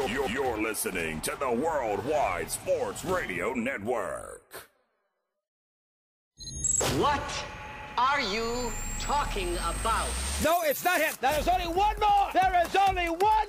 You're, you're, you're listening to the Worldwide Sports Radio Network. What are you talking about? No, it's not him. There is only one more. There is only one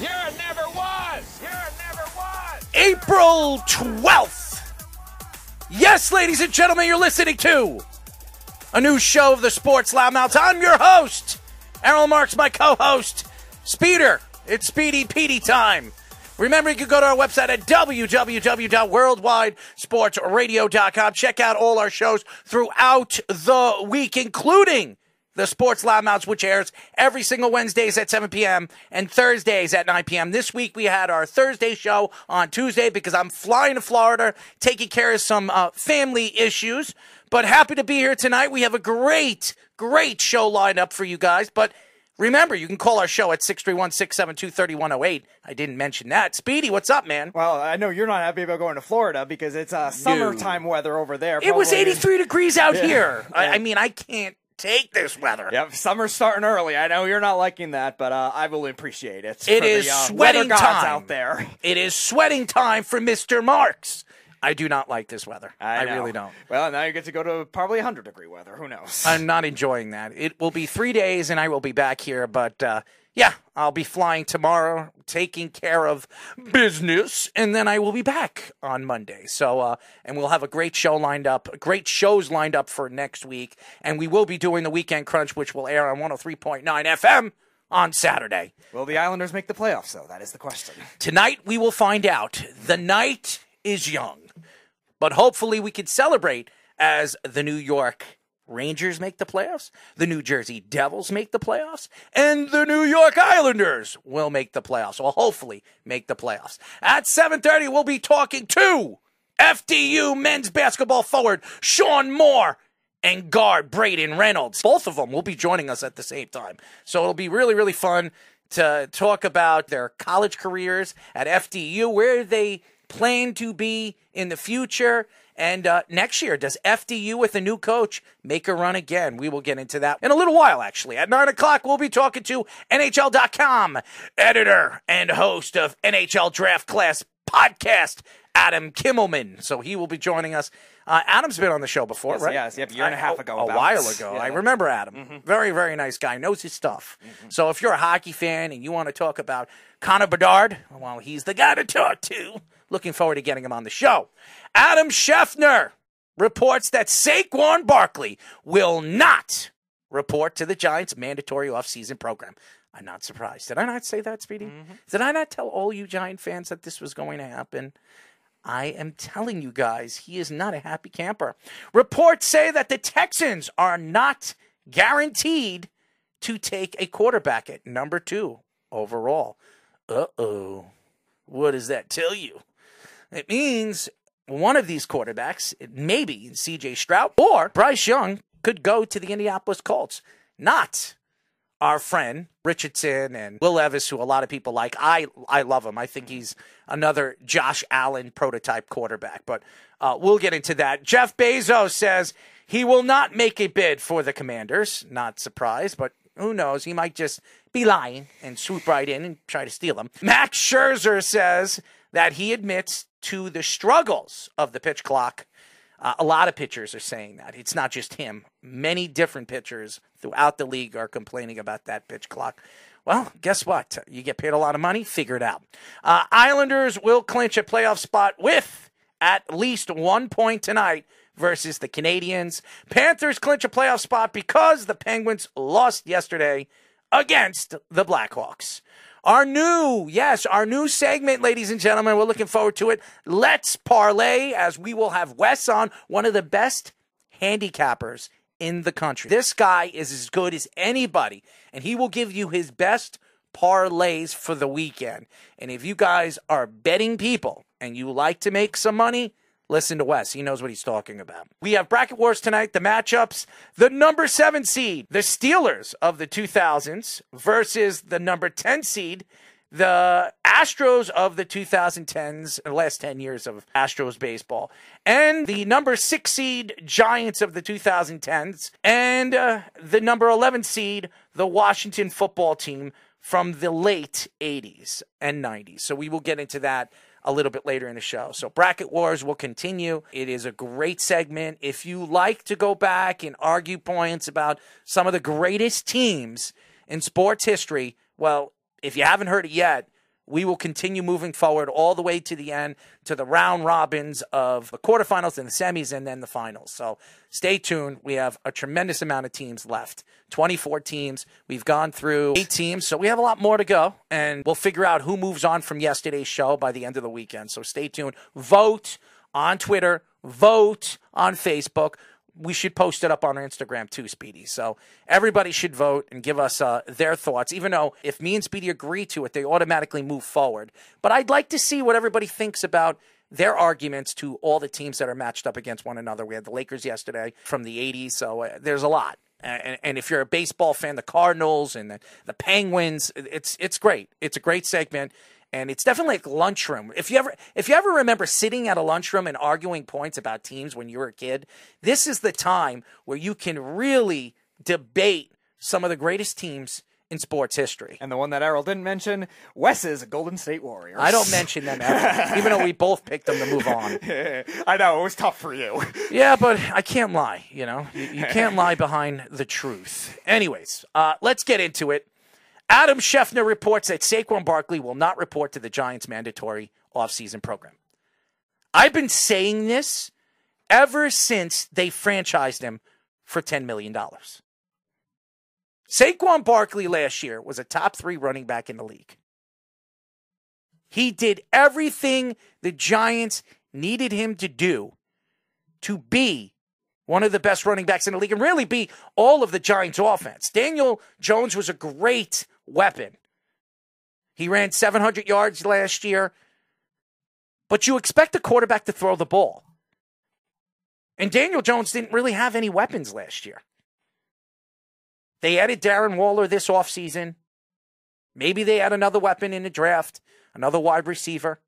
You're never was. You're never was. April 12th. Yes, ladies and gentlemen, you're listening to a new show of the Sports Loudmouths. I'm your host, Errol Marks, my co-host, Speeder. It's Speedy Petey time. Remember, you can go to our website at www.worldwidesportsradio.com. Check out all our shows throughout the week, including the Sports Loudmouths, which airs every single Wednesdays at 7 p.m. and Thursdays at 9 p.m. This week we had our Thursday show on Tuesday because I'm flying to Florida, taking care of some uh, family issues. But happy to be here tonight. We have a great, great show lined up for you guys. But remember, you can call our show at 631 672 3108. I didn't mention that. Speedy, what's up, man? Well, I know you're not happy about going to Florida because it's uh, summertime weather over there. It was 83 degrees out Yeah. here. I, I mean, I can't take this weather. Yep, summer's starting early. I know you're not liking that, but uh, I will appreciate it. It is the, uh, sweating time out there. It is sweating time for Mr. Marks. I do not like this weather. I, know. really don't. Well, now you get to go to probably 100 degree weather. Who knows? I'm not enjoying that. It will be three days and I will be back here, but uh, yeah, I'll be flying tomorrow, taking care of business, and then I will be back on Monday. So, uh, and we'll have a great show lined up, great shows lined up for next week, and we will be doing the Weekend Crunch, which will air on 103.9 FM on Saturday. Will the Islanders make the playoffs, though? That is the question. Tonight we will find out. The night is young, but hopefully we can celebrate as the New York Rangers make the playoffs, the New Jersey Devils make the playoffs, and the New York Islanders will make the playoffs. Or hopefully make the playoffs. At 7:30 we'll be talking to FDU men's basketball forward Sean Moore and guard Brayden Reynolds. Both of them will be joining us at the same time. So it'll be really, really fun to talk about their college careers at FDU, where they plan to be in the future. And uh, next year, does FDU with a new coach make a run again? We will get into that in a little while, actually. At 9 o'clock, we'll be talking to NHL.com editor and host of NHL Draft Class podcast, Adam Kimelman. So he will be joining us. Uh, Adam's been on the show before, Yes, right? yes, yep, a year and a half ago A while ago. I remember Adam. Very, very nice guy. Knows his stuff. So if you're a hockey fan and you want to talk about Connor Bedard, well, he's the guy to talk to. Looking forward to getting him on the show. Adam Schefter reports that Saquon Barkley will not report to the Giants' mandatory offseason program. I'm not surprised. Did I not say that, Speedy? Did I not tell all you Giant fans that this was going to happen? I am telling you guys, he is not a happy camper. Reports say that the Texans are not guaranteed to take a quarterback at number two overall. Uh oh. What does that tell you? It means one of these quarterbacks, maybe CJ Stroud or Bryce Young, could go to the Indianapolis Colts. Not our friend Richardson and Will Levis, who a lot of people like. I I love him. I think he's another Josh Allen prototype quarterback. But uh, we'll get into that. Jeff Bezos says he will not make a bid for the Commanders. Not surprised, but who knows? He might just be lying and swoop right in and try to steal them. Max Scherzer says that he admits to the struggles of the pitch clock. Uh, a lot of pitchers are saying that. It's not just him. Many different pitchers throughout the league are complaining about that pitch clock. Well, guess what? You get paid a lot of money, figure it out. Uh, Islanders will clinch a playoff spot with at least one point tonight versus the Canadiens. Panthers clinch a playoff spot because the Penguins lost yesterday against the Blackhawks. Our new, yes, our new segment, ladies and gentlemen. We're looking forward to it. Let's parlay as we will have Wes on, one of the best handicappers in the country. This guy is as good as anybody, and he will give you his best parlays for the weekend. And if you guys are betting people, and you like to make some money, listen to Wes. He knows what he's talking about. We have bracket wars tonight. The matchups: the number seven seed, the Steelers of the 2000s, versus the number 10 seed, the Astros of the 2010s, the last 10 years of Astros baseball, and the number six seed Giants of the 2010s, and uh, the number 11 seed, the Washington football team from the late 80s and 90s. So we will get into that a little bit later in the show. So Bracket Wars will continue. It is a great segment. If you like to go back and argue points about some of the greatest teams in sports history, well, if you haven't heard it yet, we will continue moving forward all the way to the end to the round robins of the quarterfinals and the semis and then the finals. So stay tuned. We have a tremendous amount of teams left 24 teams. We've gone through eight teams, so we have a lot more to go. And we'll figure out who moves on from yesterday's show by the end of the weekend. So stay tuned. Vote on Twitter, vote on Facebook we should post it up on our Instagram too, Speedy. So everybody should vote and give us uh, their thoughts. Even though if me and Speedy agree to it, they automatically move forward. But I'd like to see what everybody thinks about their arguments to all the teams that are matched up against one another. We had the Lakers yesterday from the '80s, so uh, there's a lot. And, and, if you're a baseball fan, the Cardinals and the, the Penguins, it's it's great. It's a great segment and it's definitely like lunchroom. If you ever if you ever remember sitting at a lunchroom and arguing points about teams when you were a kid, this is the time where you can really debate some of the greatest teams in sports history. And the one that Errol didn't mention, Wes's Golden State Warriors. I don't mention them ever, even though we both picked them to move on. I know, it was tough for you. yeah, but I can't lie, you know? You, you can't lie behind the truth. Anyways, uh, let's get into it. Adam Schefter reports that Saquon Barkley will not report to the Giants' mandatory offseason program. I've been saying this ever since they franchised him for $10 million. Saquon Barkley last year was a top three running back in the league. He did everything the Giants needed him to do to be one of the best running backs in the league and really be all of the Giants' offense. Daniel Jones was a great weapon. He ran 700 yards last year, but you expect a quarterback to throw the ball. And Daniel Jones didn't really have any weapons last year. They added Darren Waller this offseason. Maybe they add another weapon in the draft, another wide receiver.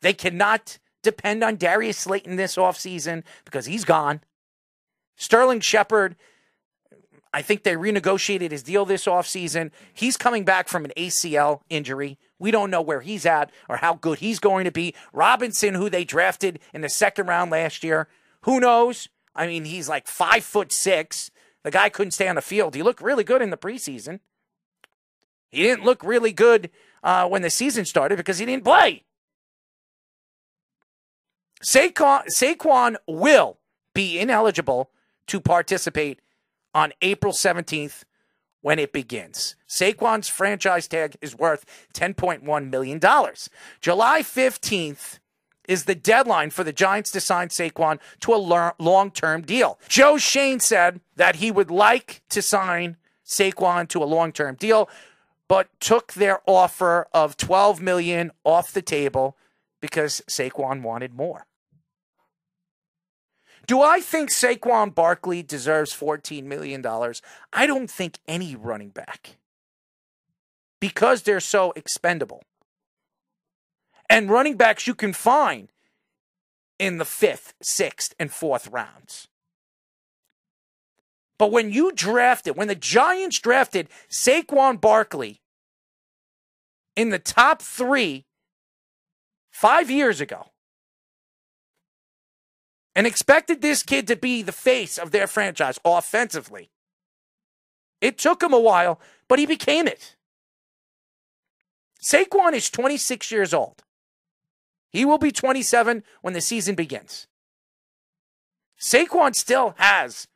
They cannot depend on Darius Slayton this offseason because he's gone. Sterling Shepard I think they renegotiated his deal this offseason. He's coming back from an ACL injury. We don't know where he's at or how good he's going to be. Robinson, who they drafted in the second round last year, who knows? I mean, he's like five foot six. The guy couldn't stay on the field. He looked really good in the preseason. He didn't look really good uh, when the season started because he didn't play. Saquon, Saquon will be ineligible to participate on April 17th when it begins. Saquon's franchise tag is worth $10.1 million. July 15th is the deadline for the Giants to sign Saquon to a long term deal. Joe Schoen said that he would like to sign Saquon to a long term deal, but took their offer of 12 million off the table because Saquon wanted more. Do I think Saquon Barkley deserves $14 million? I don't think any running back because they're so expendable. And running backs you can find in the fifth, sixth, and fourth rounds. But when you drafted, when the Giants drafted Saquon Barkley in the top three five years ago, and expected this kid to be the face of their franchise offensively. It took him a while, but he became it. Saquon is 26 years old. He will be 27 when the season begins. Saquon still has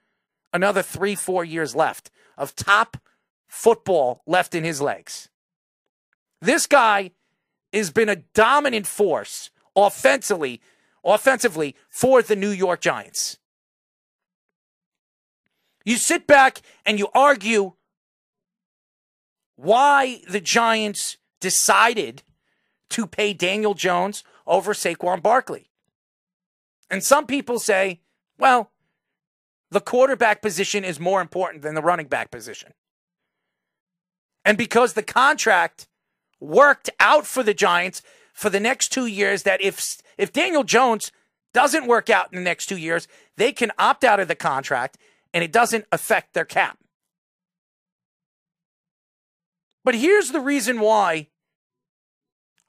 another three, four years left of top football left in his legs. This guy has been a dominant force offensively offensively for the New York Giants. You sit back and you argue why the Giants decided to pay Daniel Jones over Saquon Barkley. And some people say, well, the quarterback position is more important than the running back position. And because the contract worked out for the Giants for the next two years, that if if Daniel Jones doesn't work out in the next two years, they can opt out of the contract and it doesn't affect their cap. But here's the reason why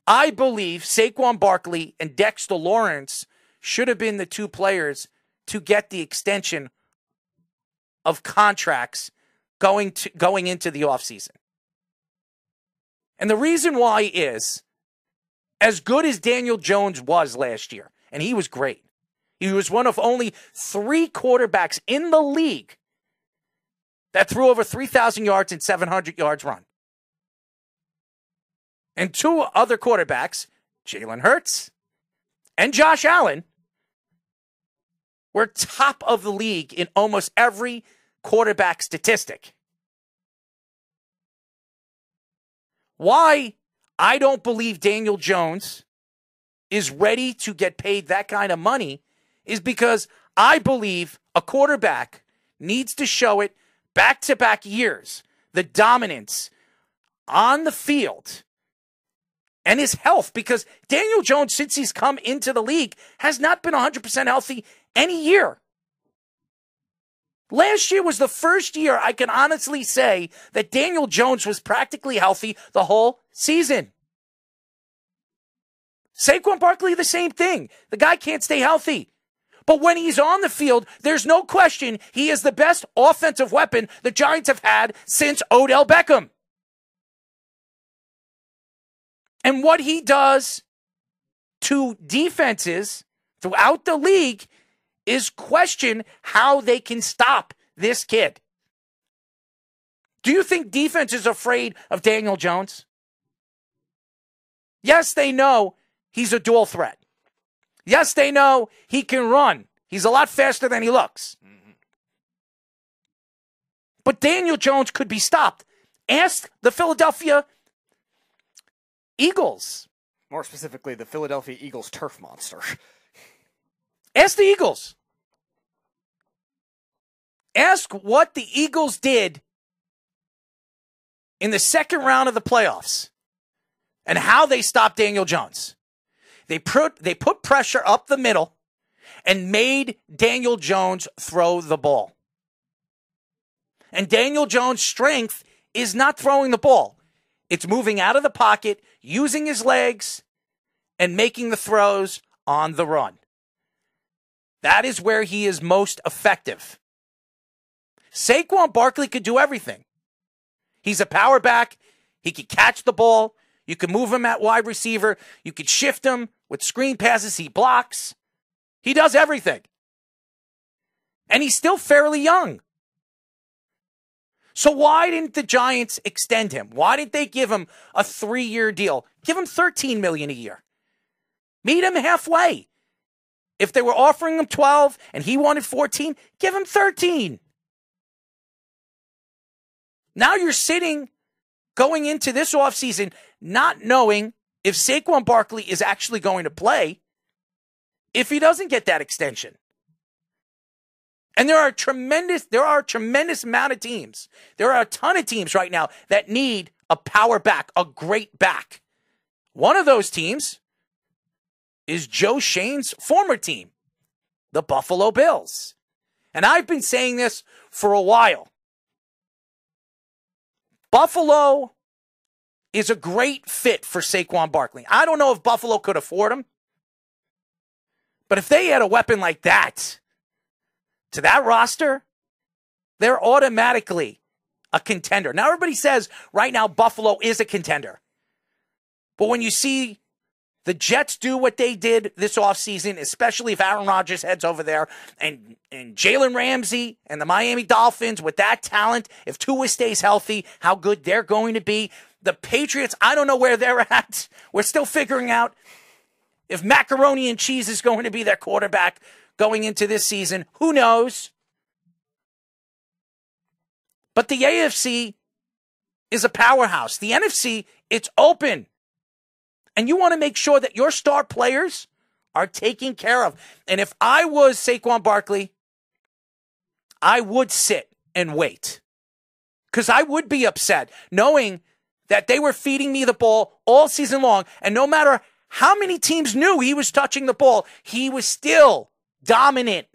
I believe Saquon Barkley and Dexter Lawrence should have been the two players to get the extension of contracts going to going into the offseason. And the reason why is as good as Daniel Jones was last year, and he was great. He was one of only three quarterbacks in the league that threw over 3,000 yards and 700 yards run. And two other quarterbacks, Jalen Hurts and Josh Allen, were top of the league in almost every quarterback statistic. Why I don't believe Daniel Jones is ready to get paid that kind of money is because I believe a quarterback needs to show it back to back years, the dominance on the field and his health because Daniel Jones, since he's come into the league, has not been 100% healthy any year. Last year was the first year I can honestly say that Daniel Jones was practically healthy the whole season. Saquon Barkley, the same thing. The guy can't stay healthy. But when he's on the field, there's no question he is the best offensive weapon the Giants have had since Odell Beckham. And what he does to defenses throughout the league is question how they can stop this kid. Do you think defense is afraid of Daniel Jones? Yes, they know he's a dual threat. Yes, they know he can run. He's a lot faster than he looks. But Daniel Jones could be stopped. Ask the Philadelphia Eagles. More specifically, the Philadelphia Eagles turf monster. Ask the Eagles. Ask what the Eagles did in the second round of the playoffs and how they stopped Daniel Jones. They put, they put pressure up the middle and made Daniel Jones throw the ball. And Daniel Jones' strength is not throwing the ball. It's moving out of the pocket, using his legs, and making the throws on the run. That is where he is most effective. Saquon Barkley could do everything. He's a power back. He could catch the ball. You can move him at wide receiver. You could shift him with screen passes. He blocks. He does everything. And he's still fairly young. So why didn't the Giants extend him? Why didn't they give him a three-year deal? Give him 13 million a year. Meet him halfway. If they were offering him 12 and he wanted 14, give him 13. Now you're sitting going into this offseason not knowing if Saquon Barkley is actually going to play if he doesn't get that extension. And there are tremendous, there are a tremendous amount of teams. There are a ton of teams right now that need a power back, a great back. One of those teams is Joe Schoen's former team, the Buffalo Bills. And I've been saying this for a while. Buffalo is a great fit for Saquon Barkley. I don't know if Buffalo could afford him, but if they had a weapon like that to that roster, they're automatically a contender. Now, everybody says right now Buffalo is a contender. But when you see the Jets do what they did this offseason, especially if Aaron Rodgers heads over there and, and Jalen Ramsey and the Miami Dolphins with that talent, if Tua stays healthy, how good they're going to be. The Patriots, I don't know where they're at. We're still figuring out if macaroni and cheese is going to be their quarterback going into this season. Who knows? But the AFC is a powerhouse. The NFC, it's open. And you want to make sure that your star players are taken care of. And if I was Saquon Barkley, I would sit and wait. Because I would be upset knowing that they were feeding me the ball all season long. And no matter how many teams knew he was touching the ball, he was still dominant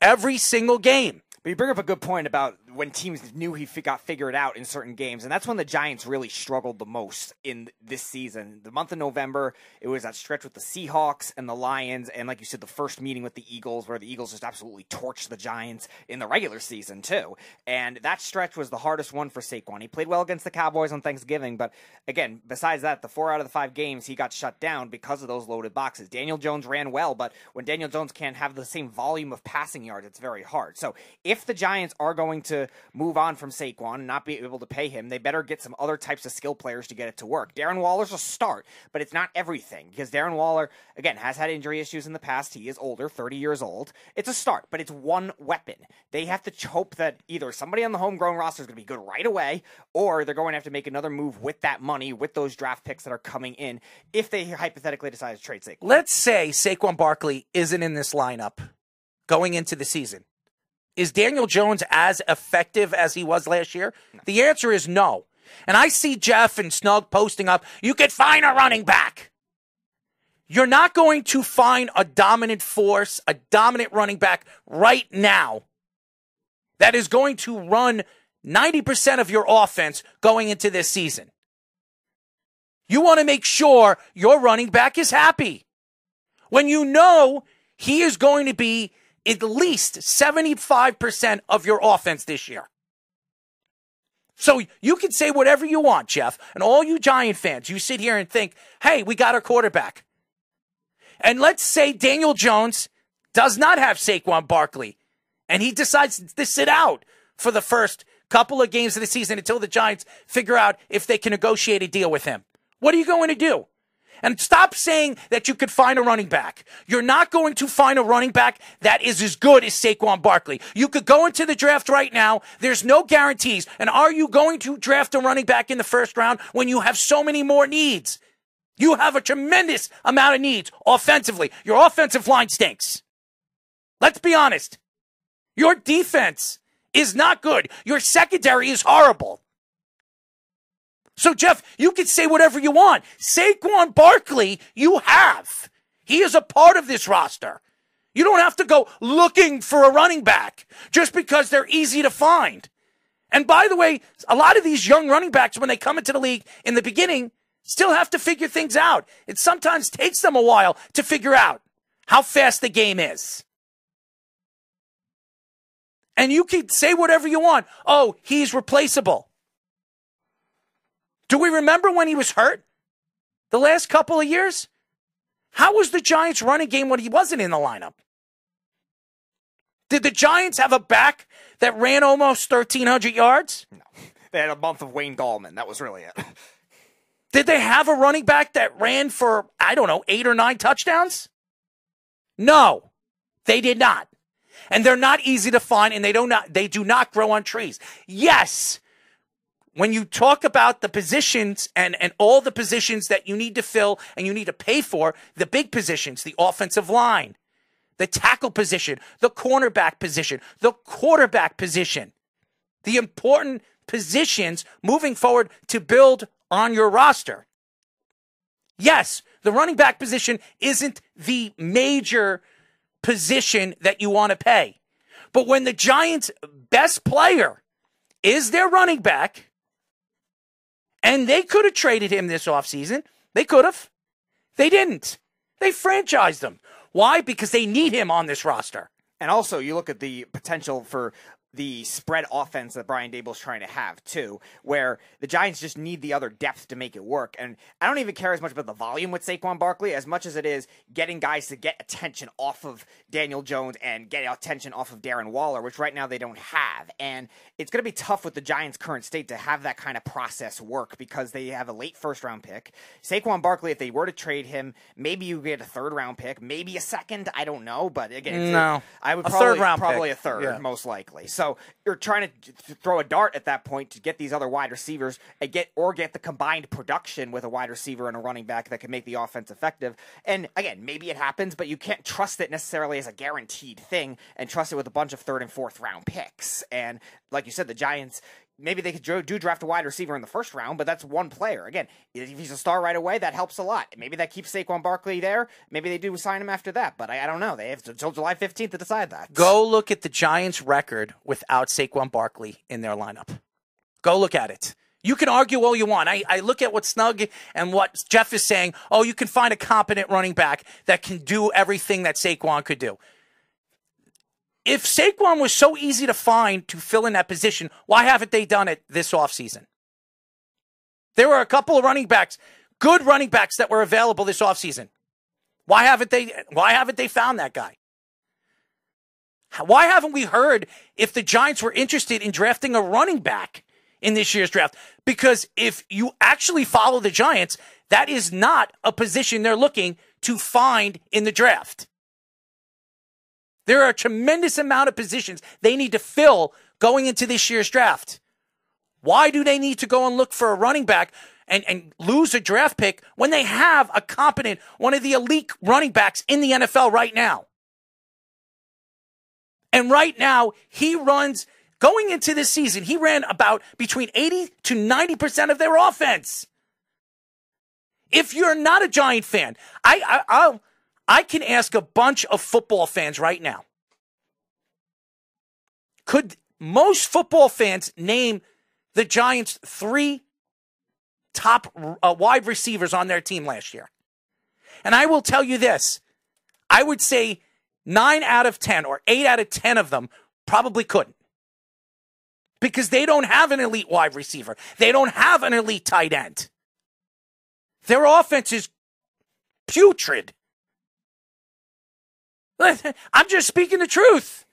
every single game. But you bring up a good point about when teams knew he got figured out in certain games, and that's when the Giants really struggled the most in this season. The month of November, it was that stretch with the Seahawks and the Lions, and like you said, the first meeting with the Eagles, where the Eagles just absolutely torched the Giants in the regular season too. And that stretch was the hardest one for Saquon. He played well against the Cowboys on Thanksgiving, but again, besides that, the four out of the five games he got shut down because of those loaded boxes. Daniel Jones ran well, but when Daniel Jones can't have the same volume of passing yards, it's very hard. So if the Giants are going to move on from Saquon and not be able to pay him, they better get some other types of skill players to get it to work. Darren Waller's a start, but it's not everything because Darren Waller, again, has had injury issues in the past. He is older, 30 years old. It's a start, but it's one weapon. They have to hope that either somebody on the homegrown roster is going to be good right away, or they're going to have to make another move with that money, with those draft picks that are coming in, if they hypothetically decide to trade Saquon. Let's say Saquon Barkley isn't in this lineup going into the season. Is Daniel Jones as effective as he was last year? No. The answer is no. And I see Jeff and Snug posting up, you could find a running back. You're not going to find a dominant force, a dominant running back right now that is going to run 90% of your offense going into this season. You want to make sure your running back is happy. When you know he is going to be at least 75% of your offense this year. So you can say whatever you want, Jeff, and all you Giant fans, you sit here and think, hey, we got our quarterback. And let's say Daniel Jones does not have Saquon Barkley, and he decides to sit out for the first couple of games of the season until the Giants figure out if they can negotiate a deal with him. What are you going to do? And stop saying that you could find a running back. You're not going to find a running back that is as good as Saquon Barkley. You could go into the draft right now. There's no guarantees. And are you going to draft a running back in the first round when you have so many more needs? You have a tremendous amount of needs offensively. Your offensive line stinks. Let's be honest. Your defense is not good. Your secondary is horrible. So, Jeff, you can say whatever you want. Saquon Barkley, you have. He is a part of this roster. You don't have to go looking for a running back just because they're easy to find. And by the way, a lot of these young running backs, when they come into the league in the beginning, still have to figure things out. It sometimes takes them a while to figure out how fast the game is. And you can say whatever you want. Oh, he's replaceable. Do we remember when he was hurt? The last couple of years? How was the Giants running game when he wasn't in the lineup? Did the Giants have a back that ran almost 1,300 yards? No. They had a month of Wayne Gallman. That was really it. Did they have a running back that ran for, I don't know, eight or nine touchdowns? No, they did not. And they're not easy to find and they don't not, they do not grow on trees. Yes, when you talk about the positions and, and all the positions that you need to fill and you need to pay for, the big positions, the offensive line, the tackle position, the cornerback position, the quarterback position, the important positions moving forward to build on your roster. Yes, the running back position isn't the major position that you want to pay. But when the Giants' best player is their running back, and they could have traded him this offseason. They could have. They didn't. They franchised him. Why? Because they need him on this roster. And also, you look at the potential for the spread offense that Brian Daboll's trying to have too, where the Giants just need the other depth to make it work. And I don't even care as much about the volume with Saquon Barkley as much as it is getting guys to get attention off of Daniel Jones and get attention off of Darren Waller, which right now they don't have. And it's going to be tough with the Giants' current state to have that kind of process work because they have a late first round pick. Saquon Barkley, if they were to trade him, maybe you get a third round pick, maybe a second. I don't know, but again, no, I would a probably, third round probably pick. a third, yeah. most likely. So So you're trying to throw a dart at that point to get these other wide receivers and get or get the combined production with a wide receiver and a running back that can make the offense effective. And again, maybe it happens, but you can't trust it necessarily as a guaranteed thing and trust it with a bunch of third and fourth round picks. And like you said, the Giants maybe they could do draft a wide receiver in the first round, but that's one player. Again, if he's a star right away, that helps a lot. Maybe that keeps Saquon Barkley there. Maybe they do sign him after that, but I, I don't know. They have until July 15th to decide that. Go look at the Giants' record without Saquon Barkley in their lineup. Go look at it. You can argue all you want. I, I look at what Snug and what Jeff is saying. Oh, you can find a competent running back that can do everything that Saquon could do if Saquon was so easy to find to fill in that position, why haven't they done it this offseason? There were a couple of running backs, good running backs that were available this offseason. Why haven't they why haven't they found that guy? Why haven't we heard if the Giants were interested in drafting a running back in this year's draft? Because if you actually follow the Giants, that is not a position they're looking to find in the draft. There are a tremendous amount of positions they need to fill going into this year's draft. Why do they need to go and look for a running back and, and lose a draft pick when they have a competent, one of the elite running backs in the NFL right now? And right now, he runs, going into this season, he ran about between 80 to 90% of their offense. If you're not a Giant fan, I, I, I'll, I can ask a bunch of football fans right now. Could most football fans name the Giants' three top uh, wide receivers on their team last year? And I will tell you this I would say nine out of 10 or eight out of 10 of them probably couldn't. Because they don't have an elite wide receiver. They don't have an elite tight end. Their offense is putrid. I'm just speaking the truth.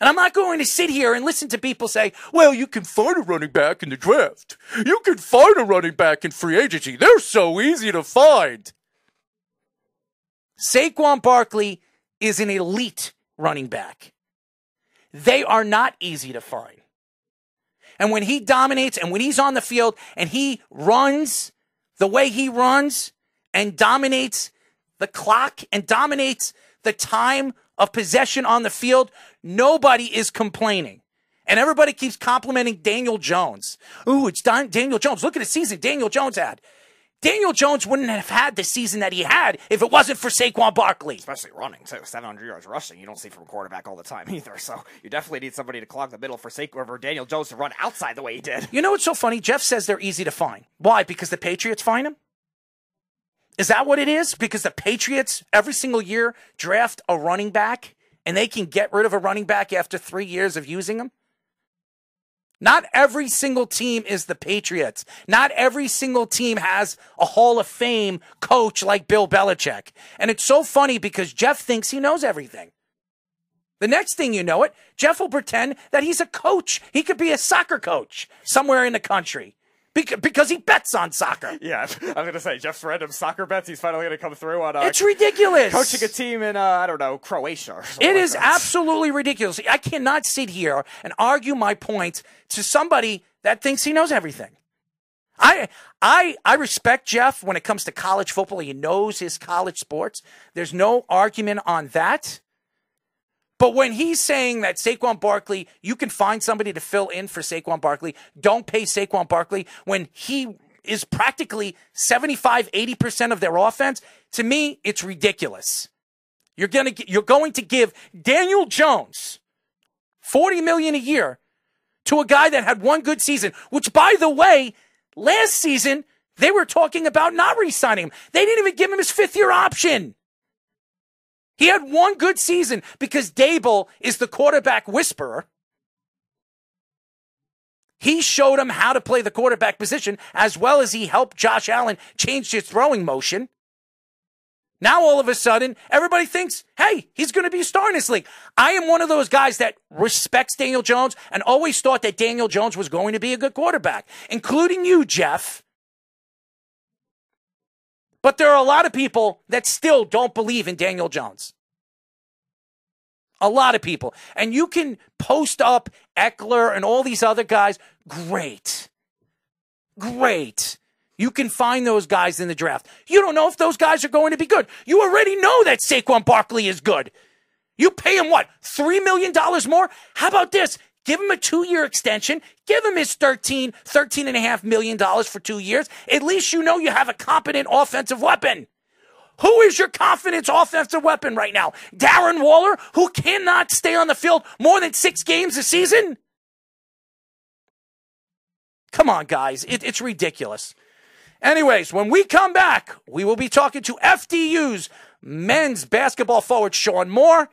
And I'm not going to sit here and listen to people say, well, you can find a running back in the draft. You can find a running back in free agency. They're so easy to find. Saquon Barkley is an elite running back. They are not easy to find. And when he dominates and when he's on the field and he runs the way he runs and dominates the clock and dominates the time of possession on the field, nobody is complaining. And everybody keeps complimenting Daniel Jones. Ooh, it's Daniel Jones. Look at the season Daniel Jones had. Daniel Jones wouldn't have had the season that he had if it wasn't for Saquon Barkley. Especially running, too. 700 yards rushing, you don't see from a quarterback all the time either. So you definitely need somebody to clog the middle for Saquon for Daniel Jones to run outside the way he did. You know what's so funny? Jeff says they're easy to find. Why? Because the Patriots find them? Is that what it is? Because the Patriots every single year draft a running back and they can get rid of a running back after three years of using them? Not every single team is the Patriots. Not every single team has a Hall of Fame coach like Bill Belichick. And it's so funny because Jeff thinks he knows everything. The next thing you know it, Jeff will pretend that he's a coach. He could be a soccer coach somewhere in the country because he bets on soccer. Yeah, I'm going to say Jeff's random soccer bets. He's finally going to come through on. Uh, it's ridiculous. Coaching a team in uh, I don't know Croatia. It like is that. absolutely ridiculous. I cannot sit here and argue my point to somebody that thinks he knows everything. I I I respect Jeff when it comes to college football. He knows his college sports. There's no argument on that. But when he's saying that Saquon Barkley, you can find somebody to fill in for Saquon Barkley, don't pay Saquon Barkley when he is practically 75, 80% of their offense, to me, it's ridiculous. You're going to you're going to give Daniel Jones 40 million a year to a guy that had one good season, which by the way, last season they were talking about not re-signing him. They didn't even give him his fifth year option. He had one good season because Daboll is the quarterback whisperer. He showed him how to play the quarterback position as well as he helped Josh Allen change his throwing motion. Now all of a sudden, everybody thinks, hey, he's going to be a star in this league. I am one of those guys that respects Daniel Jones and always thought that Daniel Jones was going to be a good quarterback, including you, Jeff. But there are a lot of people that still don't believe in Daniel Jones. A lot of people. And you can post up Ekeler and all these other guys. Great. Great. You can find those guys in the draft. You don't know if those guys are going to be good. You already know that Saquon Barkley is good. You pay him what? $3 million more? How about this? Give him a two year extension. Give him his 13, 13 and a half million dollars for two years. At least you know you have a competent offensive weapon. Who is your confidence offensive weapon right now? Darren Waller, who cannot stay on the field more than six games a season? Come on, guys. It, it's ridiculous. Anyways, when we come back, we will be talking to FDU's men's basketball forward Sean Moore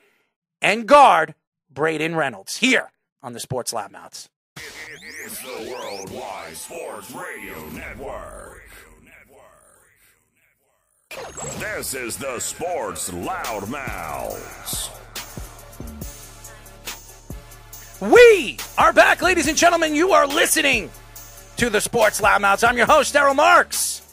and guard Brayden Reynolds here on the Sports Loudmouths. It's the Worldwide Sports Radio Network. This is the Sports Loudmouths. We are back, ladies and gentlemen. You are listening to the Sports Loudmouths. I'm your host, Errol Marks.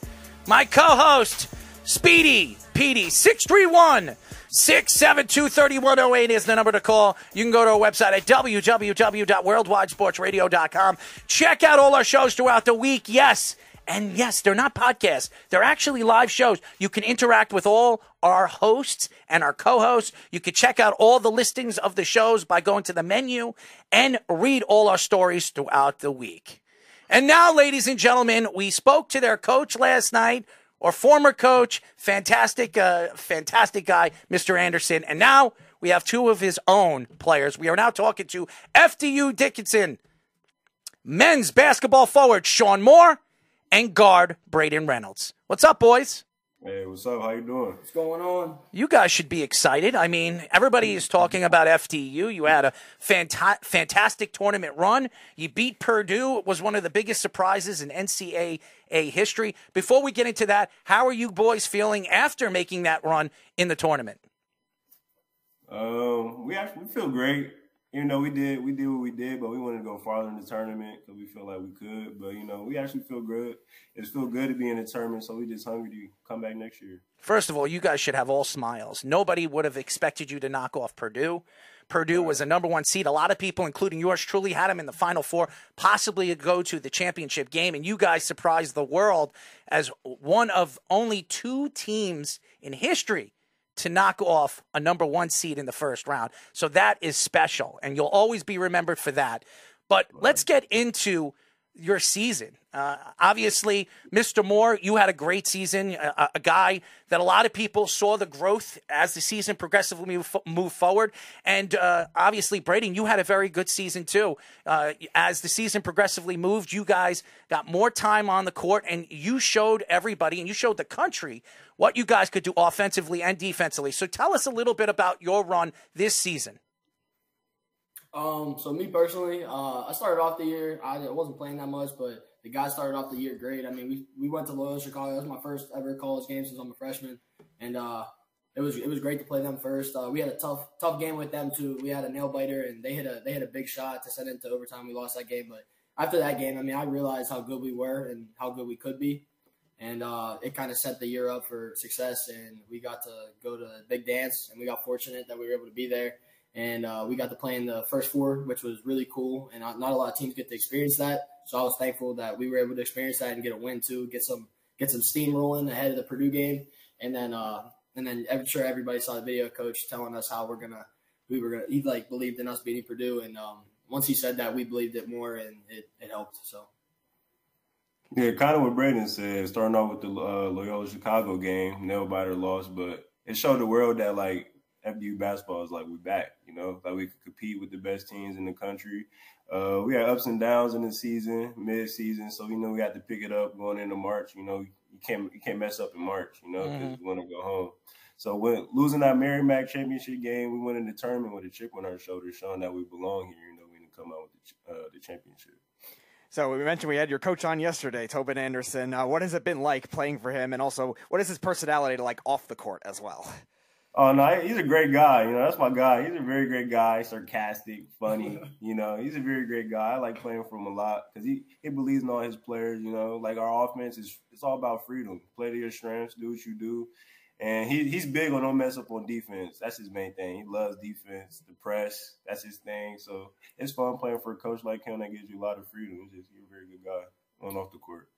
My co-host, Speedy Petey, 631 672 3108 is the number to call. You can go to our website at www.worldwidesportsradio.com. Check out all our shows throughout the week. Yes. And yes, they're not podcasts. They're actually live shows. You can interact with all our hosts and our co-hosts. You can check out all the listings of the shows by going to the menu and read all our stories throughout the week. And now, ladies and gentlemen, we spoke to their coach last night, or former coach, fantastic, uh, fantastic guy, Mr. Anderson. And now we have two of his own players. We are now talking to FDU Dickinson men's basketball forward Sean Moore and guard Brayden Reynolds. What's up, boys? Hey, what's up? How you doing? What's going on? You guys should be excited. I mean, everybody is talking about FDU. You had a fanta- fantastic tournament run. You beat Purdue. It was one of the biggest surprises in NCAA history. Before we get into that, how are you boys feeling after making that run in the tournament? Um, we actually we feel great. You know, we did we did what we did, but we wanted to go farther in the tournament because we feel like we could. But you know, we actually feel good. It's feel good to be in the tournament, so we just hungry to come back next year. First of all, you guys should have all smiles. Nobody would have expected you to knock off Purdue. Purdue was a number one seed. A lot of people, including yours truly, had them in the Final Four, possibly go to the championship game. And you guys surprised the world as one of only two teams in history to knock off a number one seed in the first round. So that is special, and you'll always be remembered for that. But let's get into your season. Uh, obviously, Mr. Moore, you had a great season. A, a, guy that a lot of people saw the growth as the season progressively move, move forward. And uh, obviously, Brayden, you had a very good season too. Uh, as the season progressively moved, you guys got more time on the court, and you showed everybody and you showed the country what you guys could do offensively and defensively. So tell us a little bit about your run this season. Um, so me personally, uh, I started off the year. I wasn't playing that much, but the guys started off the year great. I mean, we we went to Loyola Chicago. That was my first ever college game since I'm a freshman, and uh, it was it was great to play them first. Uh, we had a tough tough game with them too. We had a nail biter, and they hit a they hit a big shot to send it into overtime. We lost that game, but after that game, I mean, I realized how good we were and how good we could be, and uh, it kind of set the year up for success. And we got to go to the big dance, and we got fortunate that we were able to be there and uh, we got to play in the first four, which was really cool. And not, not a lot of teams get to experience that, so I was thankful that we were able to experience that and get a win too, get some get some steam rolling ahead of the Purdue game, and then uh, and then I'm sure everybody saw the video coach telling us how we're gonna we were gonna he like believed in us beating Purdue, and um, once he said that, we believed it more, and it, it helped. So. Yeah, kind of what Brayden said. Starting off with the uh, Loyola Chicago game, nail biter loss, but it showed the world that like FDU basketball is like we back, you know, like we could compete with the best teams in the country. Uh, we had ups and downs in the season, mid season, so you know we had to pick it up going into March. You know, you can't you can't mess up in March, you know, because mm-hmm. we want to go home. So when losing that Merrimack championship game, we went in the tournament with a chip on our shoulder, showing that we belong here. You know, we didn't come out with the, uh, the championship. So we mentioned we had your coach on yesterday, Tobin Anderson. Uh, what has it been like playing for him, and also what is his personality like off the court as well? Oh no, he's a great guy. You know, that's my guy. He's a very great guy, sarcastic, funny. you know, he's a very great guy. I like playing for him a lot because he, he believes in all his players. You know, like our offense is it's all about freedom. Play to your strengths, do what you do, And he he's big on don't mess up on defense. That's his main thing. He loves defense, the press. That's his thing. So it's fun playing for a coach like him that gives you a lot of freedom. He's just he's a very good guy on off the court.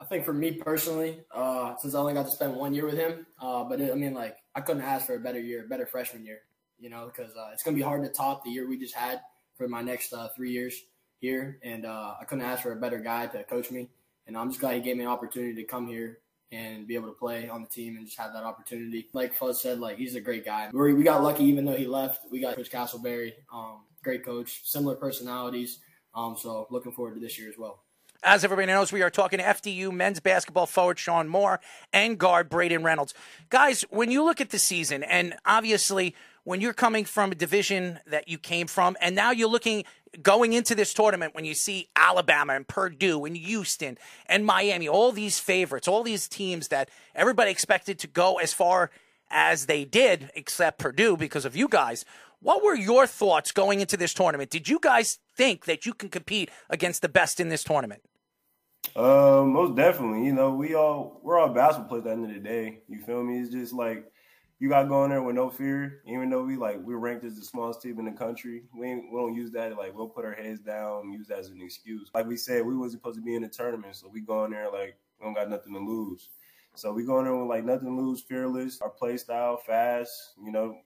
I think for me personally, uh, since I only got to spend one year with him, uh, but it, I mean, like I couldn't ask for a better year, better freshman year. You know, because uh, it's gonna be hard to top the year we just had for my next uh, three years here, and uh, I couldn't ask for a better guy to coach me. And I'm just glad he gave me an opportunity to come here and be able to play on the team and just have that opportunity. Like Fuzz said, like he's a great guy. We, we got lucky, even though he left. We got Coach Castleberry, um, great coach, similar personalities. Um, so looking forward to this year as well. As everybody knows, we are talking FDU men's basketball forward Sean Moore and guard Brayden Reynolds. Guys, when you look at the season, and obviously when you're coming from a division that you came from, and now you're looking going into this tournament when you see Alabama and Purdue and Houston and Miami, all these favorites, all these teams that everybody expected to go as far as they did, except Purdue because of you guys. What were your thoughts going into this tournament? Did you guys think that you can compete against the best in this tournament? Um, most definitely. You know, we all we're all basketball players at the end of the day. You feel me? It's just like you got going there with no fear. Even though we like we're ranked as the smallest team in the country, we we don't use that like we'll put our heads down, use that as an excuse. Like we said, we wasn't supposed to be in the tournament, so we go in there like we don't got nothing to lose. So we go in there with like nothing to lose, fearless. Our play style, fast. You know,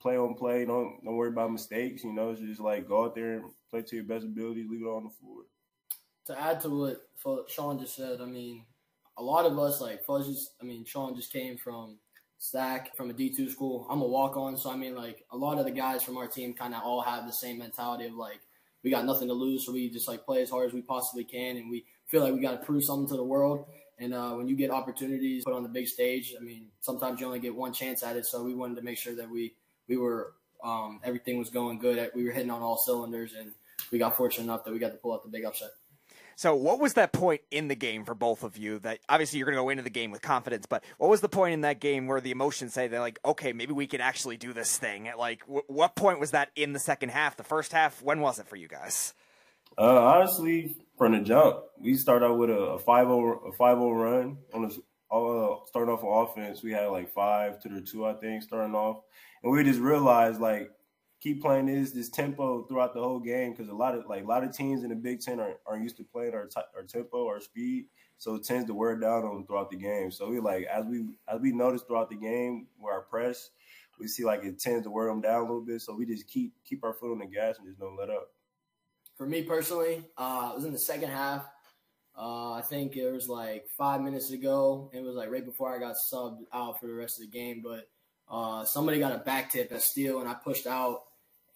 play on play. Don't don't worry about mistakes. You know, it's just like go out there and play to your best abilities. Leave it on the floor to add to what Sean just said, I mean, a lot of us like Fuzz I mean, Sean just came from STAC from a D two school. I'm a walk on, so I mean, like a lot of the guys from our team kind of all have the same mentality of like we got nothing to lose, so we just like play as hard as we possibly can, and we feel like we got to prove something to the world. And uh, when you get opportunities put on the big stage, I mean, sometimes you only get one chance at it. So we wanted to make sure that we we were um, everything was going good. We were hitting on all cylinders, and we got fortunate enough that we got to pull out the big upset. So, what was that point in the game for both of you? That obviously you're going to go into the game with confidence, but what was the point in that game where the emotions say they're like, okay, maybe we can actually do this thing? Like, w- what point was that in the second half? The first half, when was it for you guys? Uh, honestly, from the jump, we started out with a, 5-0 a 5-0 run on the uh, starting off offense. We had like five to the two, I think, starting off, and we just realized like keep playing this this tempo throughout the whole game because a lot of like a lot of teams in the Big Ten are aren't used to playing our t- our tempo, our speed, so it tends to wear down on throughout the game. So we like as we as we notice throughout the game where our press, we see like it tends to wear them down a little bit. So we just keep keep our foot on the gas and just don't let up. For me personally, uh, it was in the second half. Uh, I think it was like five minutes ago. It was like right before I got subbed out for the rest of the game, but uh, somebody got a back tip at steal, and I pushed out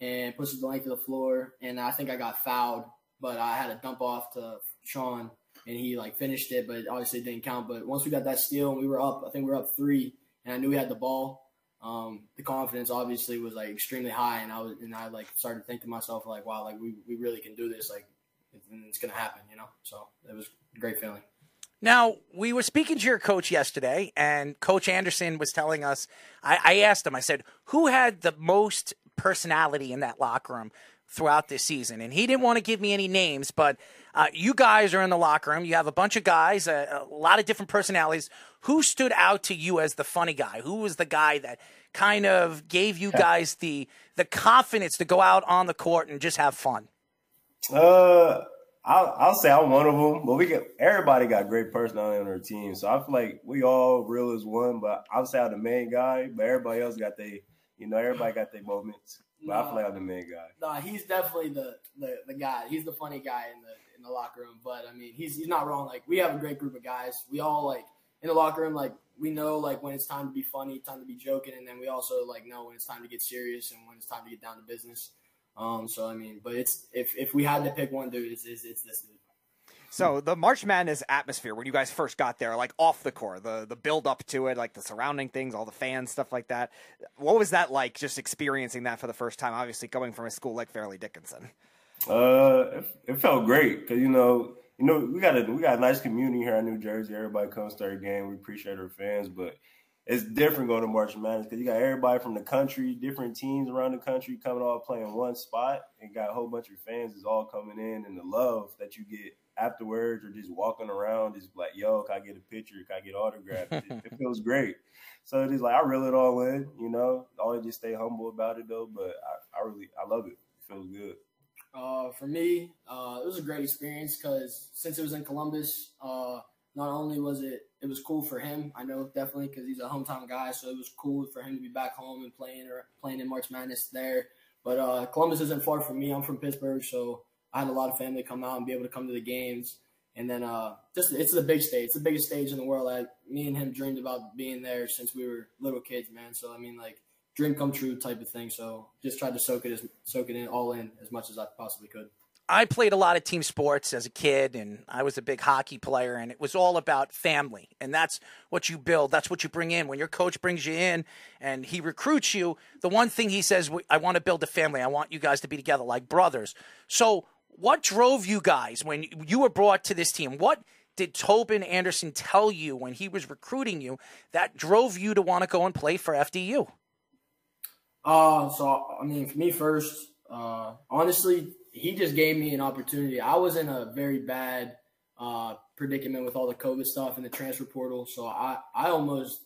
and pushes the length of the floor. And I think I got fouled, but I had a dump off to Sean, and he like finished it, but obviously it didn't count. But once we got that steal and we were up, I think we were up three, and I knew we had the ball. Um, the confidence obviously was like extremely high, and I was and I like started to think to myself like, wow, like we, we really can do this, like it's gonna happen, you know. So it was a great feeling. Now, we were speaking to your coach yesterday, and Coach Anderson was telling us. I, I, asked him, I said, who had the most personality in that locker room throughout this season. And he didn't want to give me any names, but uh, you guys are in the locker room. You have a bunch of guys, a, a lot of different personalities. Who stood out to you as the funny guy? Who was the guy that kind of gave you guys the the confidence to go out on the court and just have fun? Uh, I'll, I'll say I'm one of them, but we get everybody got great personality on their team, so I feel like we all real as one. But I'll say I'm the main guy, but everybody else got their you know, everybody got their moments. But no, I play on the main guy. No, he's definitely the, the the guy. He's the funny guy in the in the locker room. But I mean, he's he's not wrong. Like we have a great group of guys. We all like in the locker room. Like we know like when it's time to be funny, time to be joking, and then we also like know when it's time to get serious and when it's time to get down to business. Um, so I mean, but it's if if we had to pick one dude, it's it's, it's this dude. So the March Madness atmosphere when you guys first got there, like off the court, the the build up to it, like the surrounding things, all the fans, stuff like that. What was that like? Just experiencing that for the first time. Obviously, coming from a school like Fairleigh Dickinson. Uh, it, it felt great because you know, you know, we got a we got a nice community here in New Jersey. Everybody comes to our game. We appreciate our fans, but it's different going to March Madness because you got everybody from the country, different teams around the country coming all playing one spot, and got a whole bunch of fans is all coming in, and the love that you get afterwards or just walking around, just like, yo, can I get a picture? Can I get autograph? it, it feels great. So it is like I reel it all in, you know. I always just stay humble about it though, but I, I really I love it. It feels good. Uh, for me, uh, it was a great experience because since it was in Columbus, uh, not only was it it was cool for him, I know definitely because he's a hometown guy, so it was cool for him to be back home and playing or playing in March Madness there. But uh, Columbus isn't far from me. I'm from Pittsburgh, so I had a lot of family come out and be able to come to the games. And then uh, just it's the big stage. It's the biggest stage in the world. Like me and him dreamed about being there since we were little kids, man. So I mean, like dream come true type of thing. So just tried to soak it as soak it in all in as much as I possibly could. I played a lot of team sports as a kid, and I was a big hockey player, and it was all about family. And that's what you build, that's what you bring in. When your coach brings you in and he recruits you, the one thing he says, I want to build a family. I want you guys to be together like brothers. So, what drove you guys when you were brought to this team? What did Tobin Anderson tell you when he was recruiting you that drove you to want to go and play for FDU? Uh, so I mean, for me first, uh, honestly, he just gave me an opportunity. I was in a very bad uh, predicament with all the COVID stuff and the transfer portal, so I I almost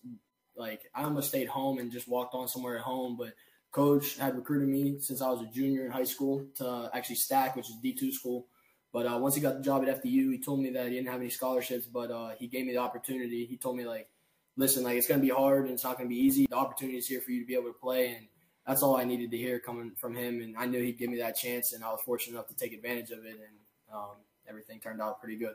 like I almost stayed home and just walked on somewhere at home, but coach had recruited me since I was a junior in high school to actually STAC, which is D2 school. But uh, once he got the job at FDU, he told me that he didn't have any scholarships, but uh, he gave me the opportunity. He told me like, listen, like it's gonna be hard and it's not gonna be easy. The opportunity is here for you to be able to play, and that's all I needed to hear coming from him. And I knew he'd give me that chance, and I was fortunate enough to take advantage of it, and um, everything turned out pretty good.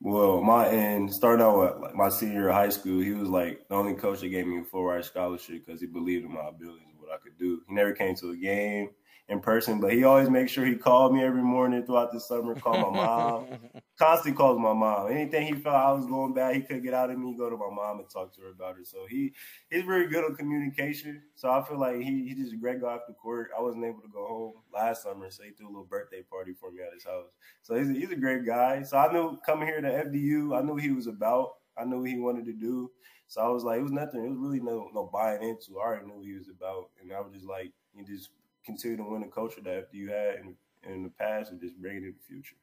Well, my end, starting out with my senior high school, he was like the only coach that gave me a full ride scholarship because he believed in my abilities what I could do. He never came to a game in person, but he always makes sure he called me every morning throughout the summer, called my mom, constantly calls my mom. Anything he felt I was going bad, he could get out of me, go to my mom and talk to her about it. So he he's very good on communication. So I feel like he he's just a great guy off the court. I wasn't able to go home last summer, so he threw a little birthday party for me at his house. So he's a, he's a great guy. So I knew coming here to FDU, I knew he was about. I knew what he wanted to do. So I was like, it was nothing. It was really no no buying into. I already knew what he was about, and I was just like, you just continue to win the culture that you had in, in the past and just bring it in the future.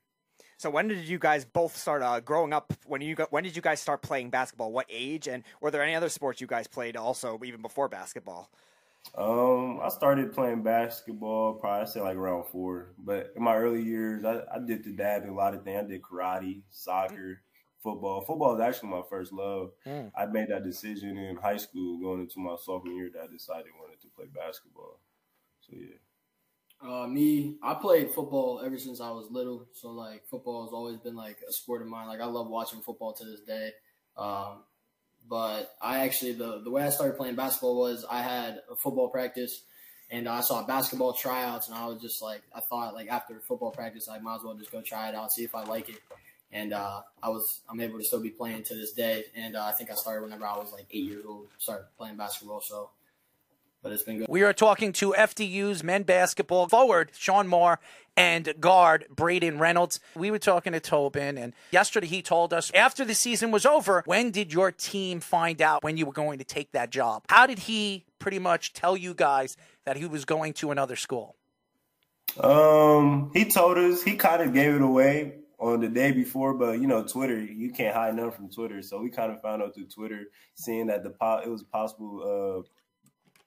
So when did you guys both start uh, growing up? When you got, when did you guys start playing basketball? What age? And were there any other sports you guys played also even before basketball? Um, I started playing basketball probably I say like around four, but in my early years, I, I did the dab in a lot of things. I did karate, soccer, football. Football is actually my first love. Mm. I made that decision in high school going into my sophomore year that I decided I wanted to play basketball. So yeah. Uh, me, I played football ever since I was little. So like football has always been like a sport of mine. Like I love watching football to this day. Um, but I actually the the way I started playing basketball was I had a football practice and I saw basketball tryouts and I was just like I thought like after football practice I might as well just go try it out see if I like it and uh, I was I'm able to still be playing to this day and uh, I think I started whenever I was like eight years old started playing basketball so but it's been good. We are talking to FDU's men basketball forward, Sean Moore, and guard, Brayden Reynolds. We were talking to Tobin, and yesterday he told us after the season was over, when did your team find out when you were going to take that job? How did he pretty much tell you guys that he was going to another school? Um, he told us, he kind of gave it away on the day before, but you know, Twitter, you can't hide nothing from Twitter. So we kind of found out through Twitter, seeing that the it was possible uh,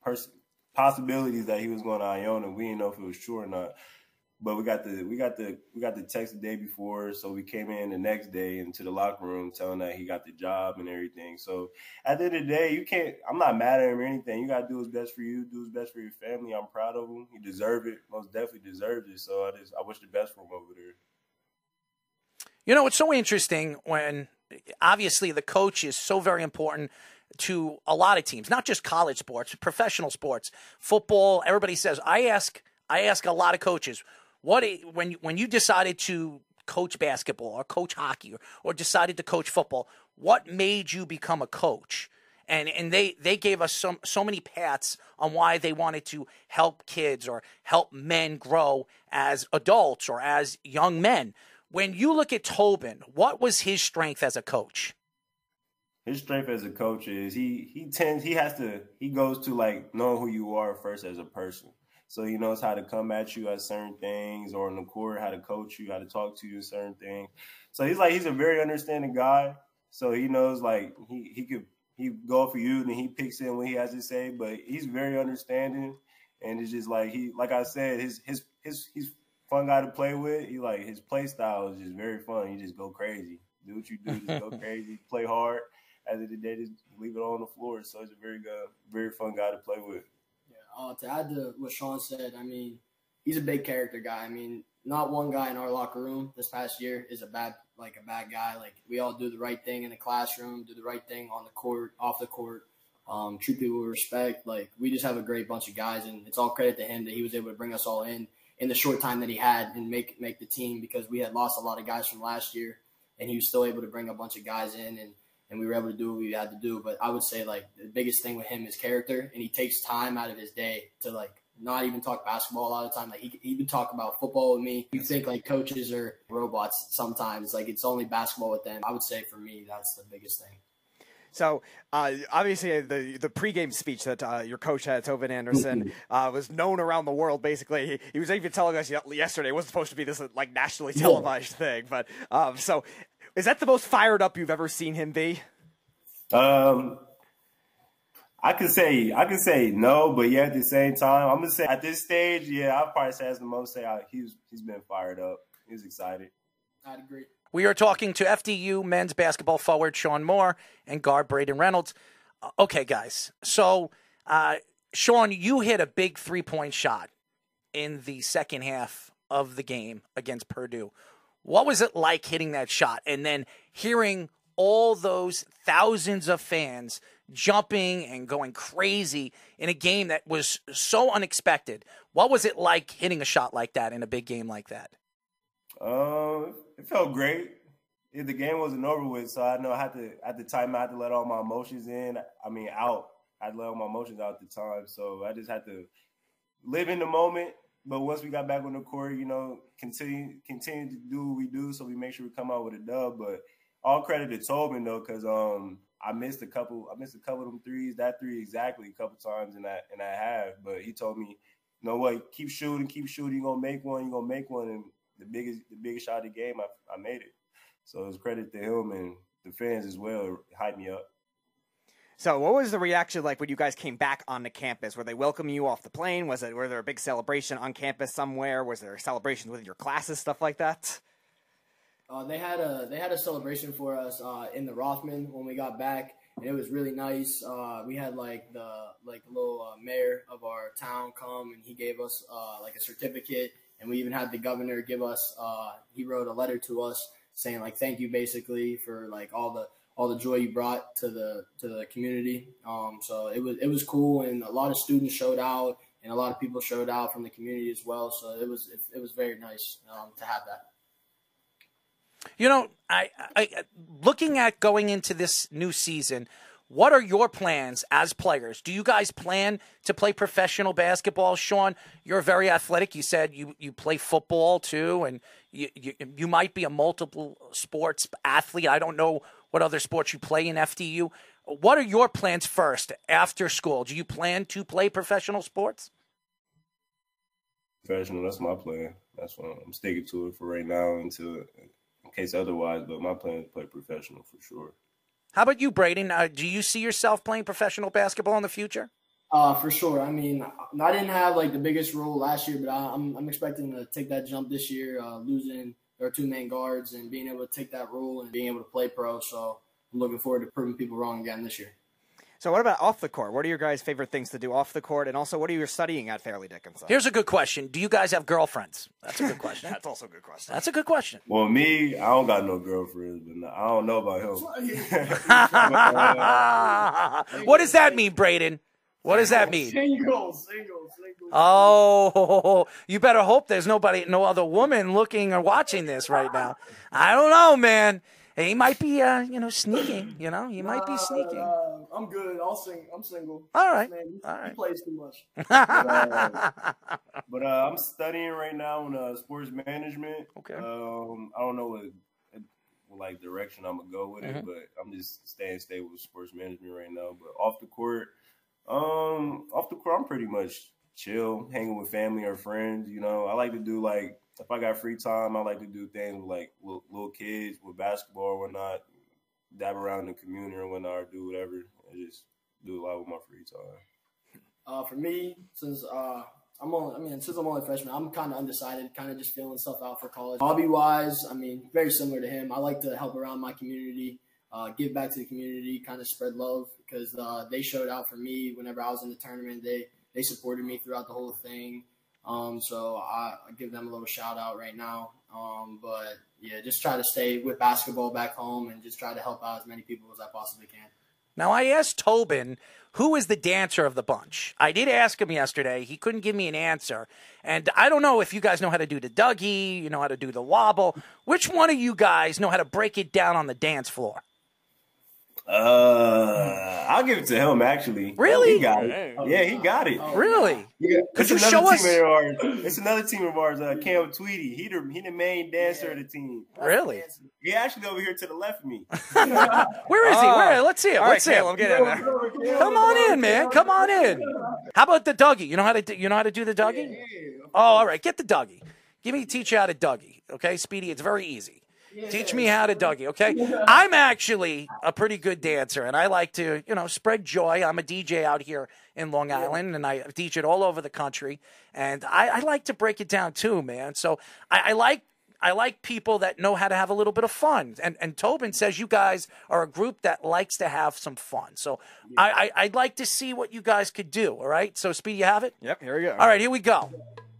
pers- possibilities that he was going to Iona. We didn't know if it was true or not. But we got the we got the we got the text the day before, so we came in the next day into the locker room telling that he got the job and everything. So at the end of the day, you can't. I'm not mad at him or anything. You got to do what's best for you. Do what's best for your family. I'm proud of him. He deserved it. Most definitely deserves it. So I just I wish the best for him over there. You know, it's so interesting when obviously the coach is so very important to a lot of teams, not just college sports, professional sports, football. Everybody says I ask I ask a lot of coaches what when when you decided to coach basketball or coach hockey or, or decided to coach football, what made you become a coach? And and they they gave us some so many paths on why they wanted to help kids or help men grow as adults or as young men. When you look at Tobin, what was his strength as a coach? his strength as a coach is he he tends he has to he goes to like knowing who you are first as a person. So he knows how to come at you at certain things, or in the court, how to coach you, how to talk to you, certain things. So he's like he's a very understanding guy. So he knows like he he could he go for you and he picks in what he has to say, but he's very understanding. And it's just like he like I said, his his his he's fun guy to play with. He like his play style is just very fun. You just go crazy. Do what you do, just go crazy, play hard. At the end of the day, just leave it all on the floor. So he's a very good, very fun guy to play with. Uh, to add to what Sean said, I mean, he's a big character guy. I mean, not one guy in our locker room this past year is a bad like a bad guy. Like we all do the right thing in the classroom, do the right thing on the court, off the court, um, treat people with respect. Like we just have a great bunch of guys, and it's all credit to him that he was able to bring us all in in the short time that he had and make make the team because we had lost a lot of guys from last year, and he was still able to bring a bunch of guys in and and we were able to do what we had to do. But I would say like the biggest thing with him is character, and he takes time out of his day to like not even talk basketball a lot of time. Like he, he would talk about football with me. You think like coaches are robots sometimes. Like it's only basketball with them. I would say for me that's the biggest thing. So uh, obviously the the pregame speech that uh, your coach had, Tobin Anderson, uh, was known around the world. Basically, he, he, was even telling us yesterday it wasn't supposed to be this like nationally televised yeah. thing. But um, so is that the most fired up you've ever seen him be? Um, I can say I could say no, but yeah, at the same time, I'm gonna say at this stage, yeah, I'll probably say as the most say I, he's he's been fired up. He's excited. I'd agree. We are talking to FDU men's basketball forward Sean Moore and guard Brayden Reynolds. Uh, okay, guys. So, uh, Sean, you hit a big three point shot in the second half of the game against Purdue. What was it like hitting that shot and then hearing all those thousands of fans jumping and going crazy in a game that was so unexpected? What was it like hitting a shot like that in a big game like that? Uh, it felt great. The game wasn't over with, so I know I had to at the time I had to let all my emotions in. I mean, out. I let all my emotions out at the time, so I just had to live in the moment but once we got back on the court, you know, continue continue to do what we do, so we make sure we come out with a dub. But all credit to Tobin though, because um I missed a couple I missed a couple of them threes, that three exactly a couple times and I in that half. But he told me, you know what, keep shooting, keep shooting, you're gonna make one, you're gonna make one. And the biggest the biggest shot of the game, I I made it. So it's credit to him and the fans as well, hype me up. So, what was the reaction like when you guys came back on the campus? Were they welcoming you off the plane? Was it were there a big celebration on campus somewhere? Was there celebrations with your classes, stuff like that? Uh, they had a they had a celebration for us uh, in the Rothman when we got back, and it was really nice. Uh, we had like the like the little uh, mayor of our town come, and he gave us uh, like a certificate, and we even had the governor give us. Uh, he wrote a letter to us saying like thank you basically for like all the all the joy you brought to the to the community. Um, so it was it was cool, and a lot of students showed out, and a lot of people showed out from the community as well. So it was it, it was very nice um, to have that. You know, I, I looking at going into this new season. What are your plans as players? Do you guys plan to play professional basketball? Sean, you're very athletic. You said you, you play football too, and you, you, you might be a multiple sports athlete. I don't know what other sports you play in FDU. What are your plans first after school? Do you plan to play professional sports? Professional, that's my plan. That's what I'm sticking to it for right now until in case otherwise. But my plan is to play professional for sure. How about you, Brayden? Uh, do you see yourself playing professional basketball in the future? Uh, for sure. I mean, I didn't have like the biggest role last year, but I, am I'm, expecting to take that jump this year, uh, losing our two main guards and being able to take that role and being able to play pro. So I'm looking forward to proving people wrong again this year. So, what about off the court? What are your guys' favorite things to do off the court? And also, what are you studying at Fairleigh Dickinson? Here's a good question: Do you guys have girlfriends? That's a good question. That's also a good question. That's a good question. Well, me, I don't got no girlfriends, but I don't know about him. what does that mean, Brayden? What does that mean? Single, single, single. Oh, you better hope there's nobody, no other woman looking or watching this right now. I don't know, man. He might be, uh, you know, sneaking. You know, he might be sneaking. Uh, I'm good. I'll sing. I'm single. All right. Man, All right. He plays too much. but, uh, but uh, I'm studying right now in uh, sports management. Okay. Um, I don't know what, like direction I'm gonna go with Mm-hmm. it, but I'm just staying stable with sports management right now. But off the court, um, off the court, I'm pretty much chill, hanging with family or friends. You know, I like to do like if I got free time, I like to do things with like little, little kids with basketball or whatnot, dab around the community or whatnot, or do whatever. I just do a lot with my free time. Uh, for me, since uh, I'm only, I mean, since I'm only a freshman, I'm kind of undecided, kind of just feeling stuff out for college. Hobby wise, I mean, very similar to him. I like to help around my community, uh, give back to the community, kind of spread love because uh, they showed out for me whenever I was in the tournament. They they supported me throughout the whole thing. Um, so I, I, give them a little shout out right now. Um, but yeah, just try to stay with basketball back home and just try to help out as many people as I possibly can. Now, I asked Tobin who is the dancer of the bunch. I did ask him yesterday. He couldn't give me an answer. And I don't know if you guys know how to do the Dougie, you know how to do the wobble. Which one of you guys know how to break it down on the dance floor? Uh, I'll give it to him. Actually, really? He got it. Yeah, he got it. Really? Yeah. Could It's you another show us? team of ours. It's another team of ours. Uh, Cam Tweedy. He the he the main dancer of the team. Really? He actually over here to the left of me. Where is he? Oh. Where? Let's see him. All Let's right, see him. Caleb, get in there. Come on in, man. Come on in. How about the Dougie? You know how to do, you know how to do the Dougie? Oh, all right. Get the Dougie. Give me teach you how to Dougie. Okay, Speedy. It's very easy. Teach me how to Dougie, okay? I'm actually a pretty good dancer, and I like to, you know, spread joy. I'm a DJ out here in Long Island, and I teach it all over the country. And I, I like to break it down too, man. So I, I like I like people that know how to have a little bit of fun. And and Tobin says you guys are a group that likes to have some fun. So I, I I'd like to see what you guys could do. All right. So Speedy, you have it. Yep, here we go. All right, here we go.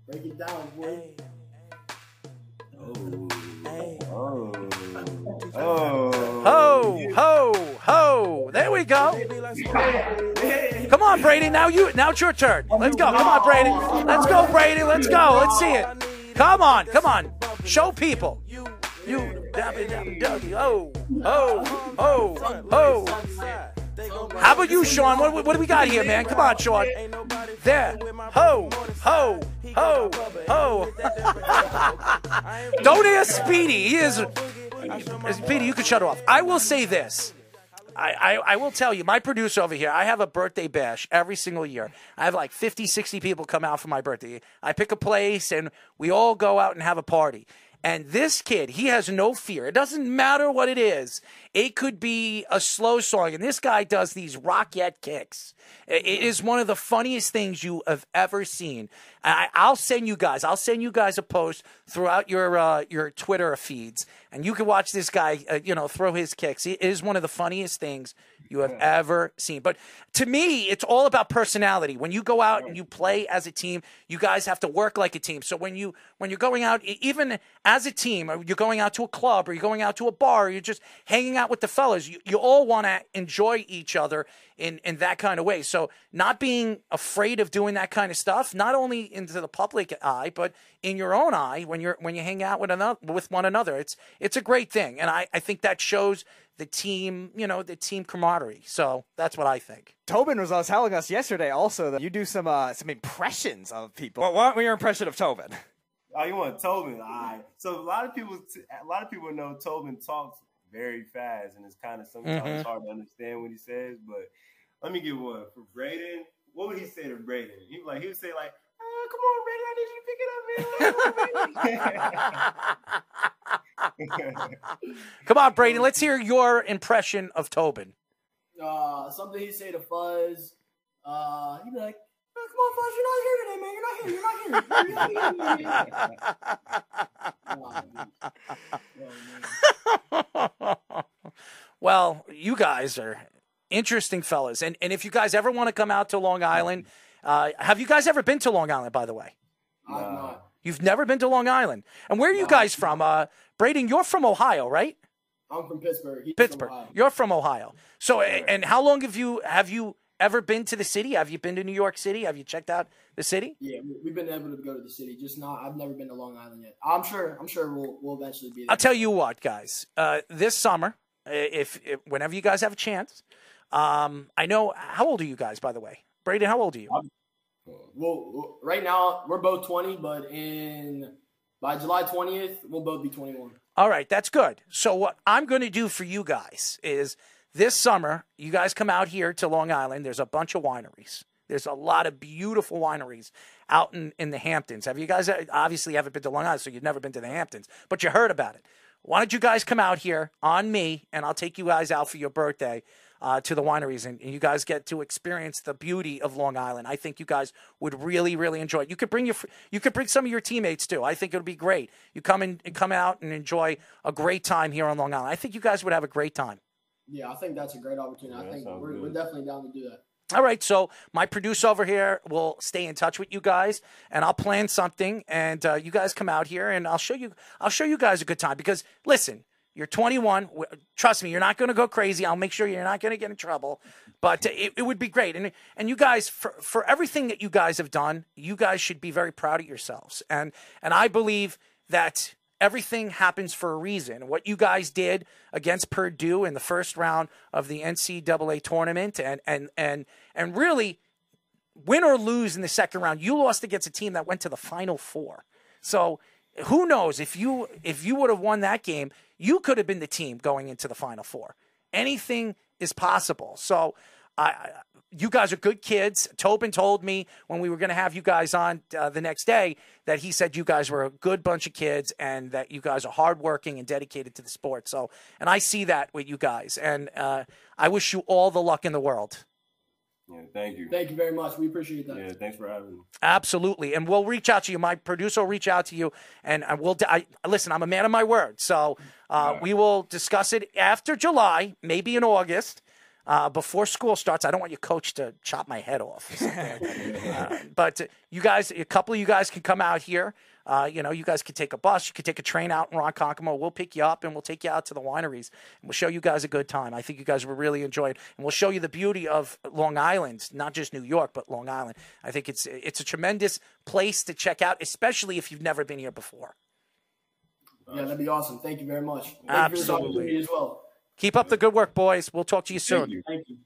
Break it down, boy. Oh. Oh. Ho, oh. ho, ho. There we go. Come on, Brady. Now you now it's your turn. Let's go. Come on, Brady. Let's go, Brady. Let's go. Let's see it. Come on, come on. Show people. You dabby dabby dabby. Oh, oh, oh, oh. How about you, Sean? What, what do we got here, man? Come on, Sean. There. Ho, ho, ho, oh, oh. ho. Don't ask Speedy. He is. Speedy, you can shut off. I will say this. I, I, I will tell you, my producer over here, I have a birthday bash every single year. I have like 50, 60 people come out for my birthday. I pick a place and we all go out and have a party. And this kid, he has no fear. It doesn't matter what it is. It could be a slow song. And this guy does these rockette kicks. It is one of the funniest things you have ever seen. I, I'll send you guys, I'll send you guys a post throughout your, uh, your Twitter feeds. And you can watch this guy, uh, you know, throw his kicks. It is one of the funniest things you have ever seen. But to me, it's all about personality. When you go out and you play as a team, you guys have to work like a team. So when you when you're going out, even as a team, or you're going out to a club, or you're going out to a bar, or you're just hanging out with the fellas, you, you all want to enjoy each other in in that kind of way. So not being afraid of doing that kind of stuff, not only into the public eye, but in your own eye when you're when you hang out with another with one another. It's it's a great thing, and I I think that shows the team, you know, the team camaraderie. So that's what I think. Tobin was uh, telling us yesterday also that you do some uh, some impressions of people. What, what was your impression of Tobin? Oh, you want Tobin? All right. So a lot of people, a lot of people know Tobin talks very fast, and it's kind of sometimes Mhm. hard to understand what he says. But let me give one for Brayden. What would he say to Brayden? He like he would say like, oh, "Come on, Brayden, I need you to pick it up, man." Come on, Brady, let's hear your impression of Tobin. Uh, something he'd say to Fuzz. Uh, he'd be like, oh, "Come on, Fuzz, you're not here today, man. You're not here. You're not here. You're not here." Oh, man. well, you guys are interesting fellas, and and if you guys ever want to come out to Long Island, uh, have you guys ever been to Long Island? By the way, I'm not. you've never been to Long Island, and where are you guys from? Uh, Brayden, you're from Ohio, right? I'm from Pittsburgh. He's Pittsburgh. From Ohio. You're from Ohio. So, and how long have you have you ever been to the city? Have you been to New York City? Have you checked out the city? Yeah, we- we've been able to go to the city, just not. I've never been to Long Island yet. I'm sure. I'm sure we'll we'll eventually be there. I'll tell you what, guys. Uh, this summer, if, if whenever you guys have a chance, um, I know. How old are you guys, by the way? Brayden, how old are you? Well, well, right now we're both 20, but in by July 20th we'll both be 21. All right, that's good. So what I'm going to do for you guys is this summer, you guys come out here to Long Island. There's a bunch of wineries. There's a lot of beautiful wineries out in, in the Hamptons. Have you guys obviously haven't been to Long Island, so you've never been to the Hamptons, but you heard about it. Why don't you guys come out here on me, and I'll take you guys out for your birthday uh, to the wineries, and, and you guys get to experience the beauty of Long Island. I think you guys would really, really enjoy it. You could bring your, you could bring some of your teammates too. I think it would be great. You come in, and come out and enjoy a great time here on Long Island. I think you guys would have a great time. Yeah, I think that's a great opportunity. I think we're, we're definitely down to do that. All right, so my producer over here will stay in touch with you guys, and I'll plan something, and uh, you guys come out here, and I'll show you. I'll show you guys a good time because listen, you're 21. Trust me, you're not going to go crazy. I'll make sure you're not going to get in trouble, but it, it would be great. And and you guys, for for everything that you guys have done, you guys should be very proud of yourselves. And and I believe that everything happens for a reason. What you guys did against Purdue in the first round of the NCAA tournament, and and and and really, win or lose in the second round, you lost against a team that went to the Final Four. So who knows if you if you would have won that game, you could have been the team going into the Final Four. Anything is possible. So. I, you guys are good kids. Tobin told me when we were going to have you guys on uh, the next day that he said you guys were a good bunch of kids and that you guys are hardworking and dedicated to the sport. So, and I see that with you guys, and uh, I wish you all the luck in the world. Yeah, thank you. Thank you very much. We appreciate that. Yeah, thanks for having me. Absolutely, and we'll reach out to you. My producer will reach out to you, and I will. I, listen, I'm a man of my word, so uh, right. we will discuss it after July, maybe in August uh, before school starts. I don't want your coach to chop my head off. uh, but you guys, a couple of you guys can come out here. Uh, you know, you guys could take a bus, you could take a train out in Ronkonkoma. We'll pick you up and we'll take you out to the wineries and we'll show you guys a good time. I think you guys will really enjoy it, and we'll show you the beauty of Long Island, not just New York, but Long Island. I think it's it's a tremendous place to check out, especially if you've never been here before. Yeah, that'd be awesome. Thank you very much. Thank Absolutely. as well. Keep up the good work, boys. We'll talk to you soon. Thank you. Thank you.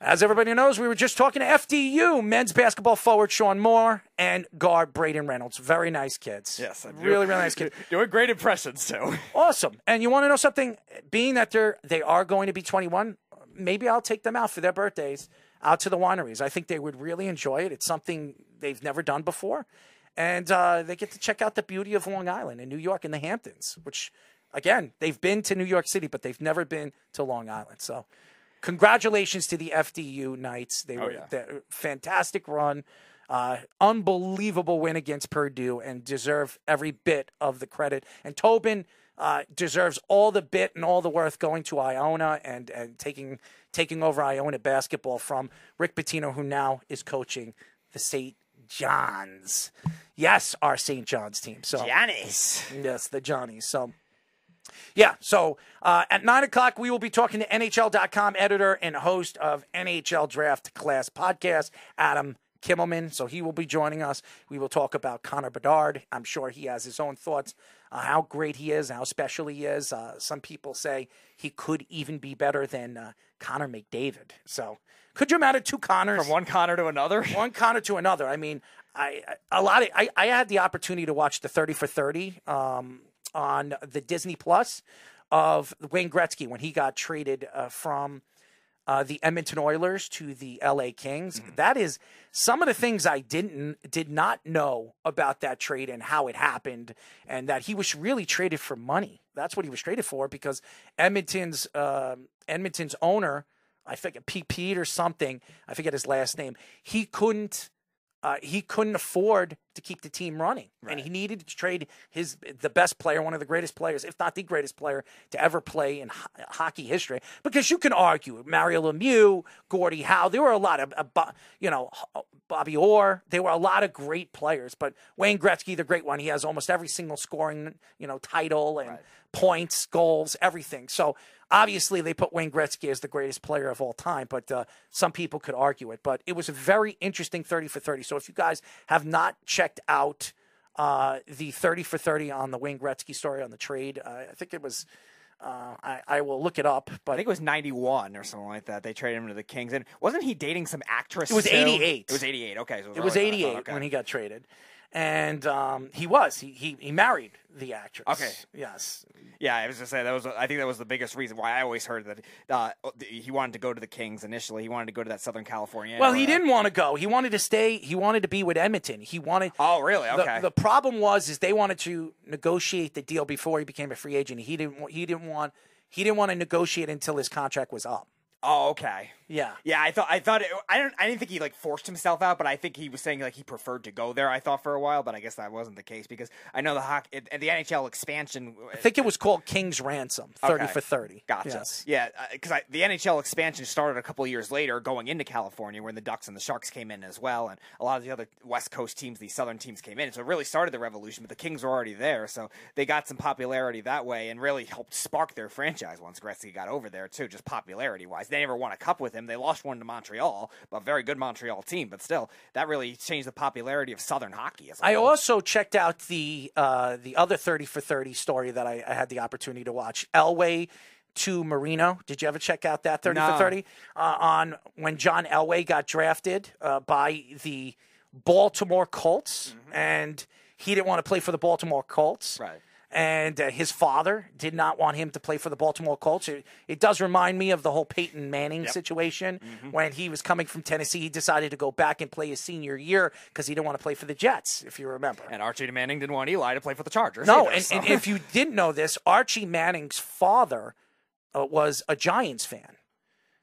As everybody knows, we were just talking to FDU men's basketball forward Sean Moore and guard Brayden Reynolds. Very nice kids. Yes, I really, really nice kids. Doing great impressions too. Awesome. And you want to know something? Being that they're they are going to be 21, maybe I'll take them out for their birthdays out to the wineries. I think they would really enjoy it. It's something they've never done before, and uh, they get to check out the beauty of Long Island and New York and the Hamptons, which again, they've been to New York City, but they've never been to Long Island. So, congratulations to the FDU Knights. They oh, were yeah. fantastic run, uh, unbelievable win against Purdue, and deserve every bit of the credit. And Tobin uh, deserves all the bit and all the worth going to Iona and and taking taking over Iona basketball from Rick Pitino, who now is coaching the St. John's. Yes, our St. John's team. So Johnnies. Yes, the Johnnies. So yeah, so uh, at 9 o'clock, we will be talking to NHL.com editor and host of NHL Draft Class podcast, Adam Kimelman. So he will be joining us. We will talk about Connor Bedard. I'm sure he has his own thoughts uh, how great he is, how special he is. Uh, some people say he could even be better than uh, Connor McDavid. So could you imagine two Connors from one Connor to another? One Connor to another. I mean, I a lot of I, I had the opportunity to watch the 30 for 30 um, on the Disney Plus of Wayne Gretzky when he got traded uh, from uh, the Edmonton Oilers to the LA Kings. Mm-hmm. That is some of the things I didn't did not know about that trade and how it happened, and that he was really traded for money. That's what he was traded for because Edmonton's uh, Edmonton's owner, I forget Pete Pete or something, I forget his last name. He couldn't uh, he couldn't afford to keep the team running, right. and he needed to trade his the best player, one of the greatest players, if not the greatest player to ever play in ho- hockey history. Because you can argue Mario Lemieux, Gordie Howe, there were a lot of, uh, you know, Bobby Orr. There were a lot of great players, but Wayne Gretzky, the great one, he has almost every single scoring, you know, title and right. points, goals, everything. So Obviously, they put Wayne Gretzky as the greatest player of all time, but uh, some people could argue it. But it was a very interesting 30 for 30. So if you guys have not checked out uh, the 30 for 30 on the Wayne Gretzky story on the trade, uh, I think it was. Uh, I, I, will look it up, but I think it was ninety one or something like that. They traded him to the Kings, and wasn't he dating some actress? It was eighty eight. It was eighty eight. Okay, so it was, it was eighty eight okay. when he got traded, and um, he was. He, he he married the actress. Okay. Yes. Yeah, I was just saying that was. I think that was the biggest reason why I always heard that uh, he wanted to go to the Kings initially. He wanted to go to that Southern California. Well, he area. didn't want to go. He wanted to stay. He wanted to be with Edmonton. He wanted. Oh, really? the- Okay. The, problem was is they wanted to negotiate the deal before he became a free agent. He didn't. He didn't want. He didn't want to negotiate until his contract was up. Oh, okay. Yeah. Yeah, I thought I thought it, I don't I didn't think he like forced himself out, but I think he was saying like he preferred to go there. I thought for a while, but I guess that wasn't the case because I know the hockey and the NHL expansion. I think it was called King's Ransom, thirty Okay. for thirty. Gotcha. Yes. Yeah, uh, because the NHL expansion started a couple years later, going into California, when the Ducks and the Sharks came in as well, and a lot of the other West Coast teams, the Southern teams, came in. So it really started the revolution. But the Kings were already there, so they got some popularity that way, and really helped spark their franchise once Gretzky got over there too, just popularity wise. They never won a cup with him. They lost one to Montreal, but very good Montreal team. But still, that really changed the popularity of Southern hockey. I whole. also checked out the uh, the other thirty for thirty story that I, I had the opportunity to watch. Elway to Marino. Did you ever check out that thirty No. for thirty uh, on when John Elway got drafted uh, by the Baltimore Colts, and he didn't want to play for the Baltimore Colts. Mm-hmm. Right. And uh, his father did not want him to play for the Baltimore Colts. It, it does remind me of the whole Peyton Manning situation Mm-hmm. when he was coming from Tennessee. He decided to go back and play his senior year because he didn't want to play for the Jets, if you remember. And Archie Manning didn't want Eli to play for the Chargers. No, either, and, so. and if you didn't know this, Archie Manning's father uh, was a Giants fan.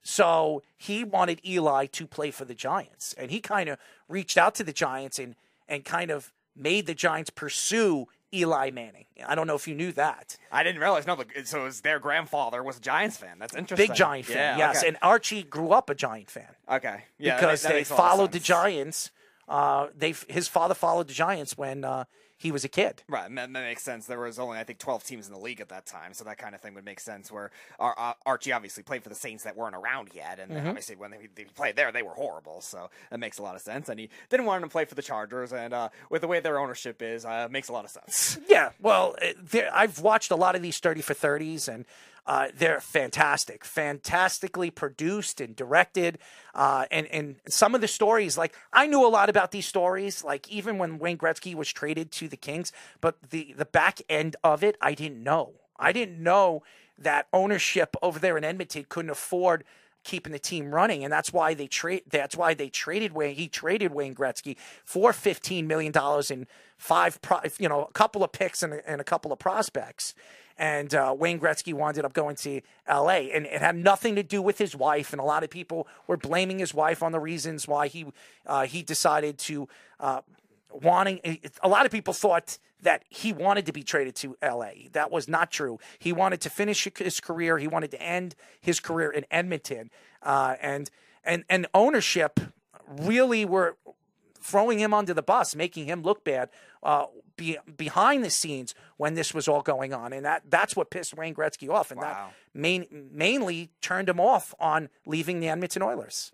So he wanted Eli to play for the Giants. And he kind of reached out to the Giants and, and kind of made the Giants pursue Eli Manning. I don't know if you knew that. I didn't realize. No, but- so his, their grandfather was a Giants fan. That's interesting. Big Giant fan, Yeah, yes. okay. And Archie grew up a Giant fan okay, yeah, that because makes- that they makes a lot of followed the. Giants. Uh, they his father followed the Giants when uh, he was a kid. Right, that, makes sense. There was only, I think, 12 teams in the league at that time, so that kind of thing would make sense. Where Ar- Archie obviously played for the Saints that weren't around yet, and Mm-hmm. obviously when they, they played there, they were horrible. So that makes a lot of sense. And he didn't want him to play for the Chargers, and uh, with the way their ownership is, uh, makes a lot of sense. Yeah, well, uh, there- I've watched a lot of these 30 for 30s, and uh, they're fantastic, fantastically produced and directed. Uh, and, and some of the stories, like, I knew a lot about these stories, like, even when Wayne Gretzky was traded to the Kings, but the, the back end of it, I didn't know. I didn't know that ownership over there in Edmonton couldn't afford keeping the team running, and that's why they trade. That's why they traded Wayne. He traded Wayne Gretzky for fifteen million dollars and five, pro, you know, a couple of picks and a, and a couple of prospects. And uh, Wayne Gretzky wound up going to L.A. and it had nothing to do with his wife. And a lot of people were blaming his wife on the reasons why he uh, he decided to uh, wanting. A lot of people thought that he wanted to be traded to LA. That was not true. He wanted to finish his career. He wanted to end his career in Edmonton, uh, and and and ownership really were throwing him under the bus, making him look bad uh, be, behind the scenes when this was all going on, and that that's what pissed Wayne Gretzky off, and Wow. that main, mainly turned him off on leaving the Edmonton Oilers.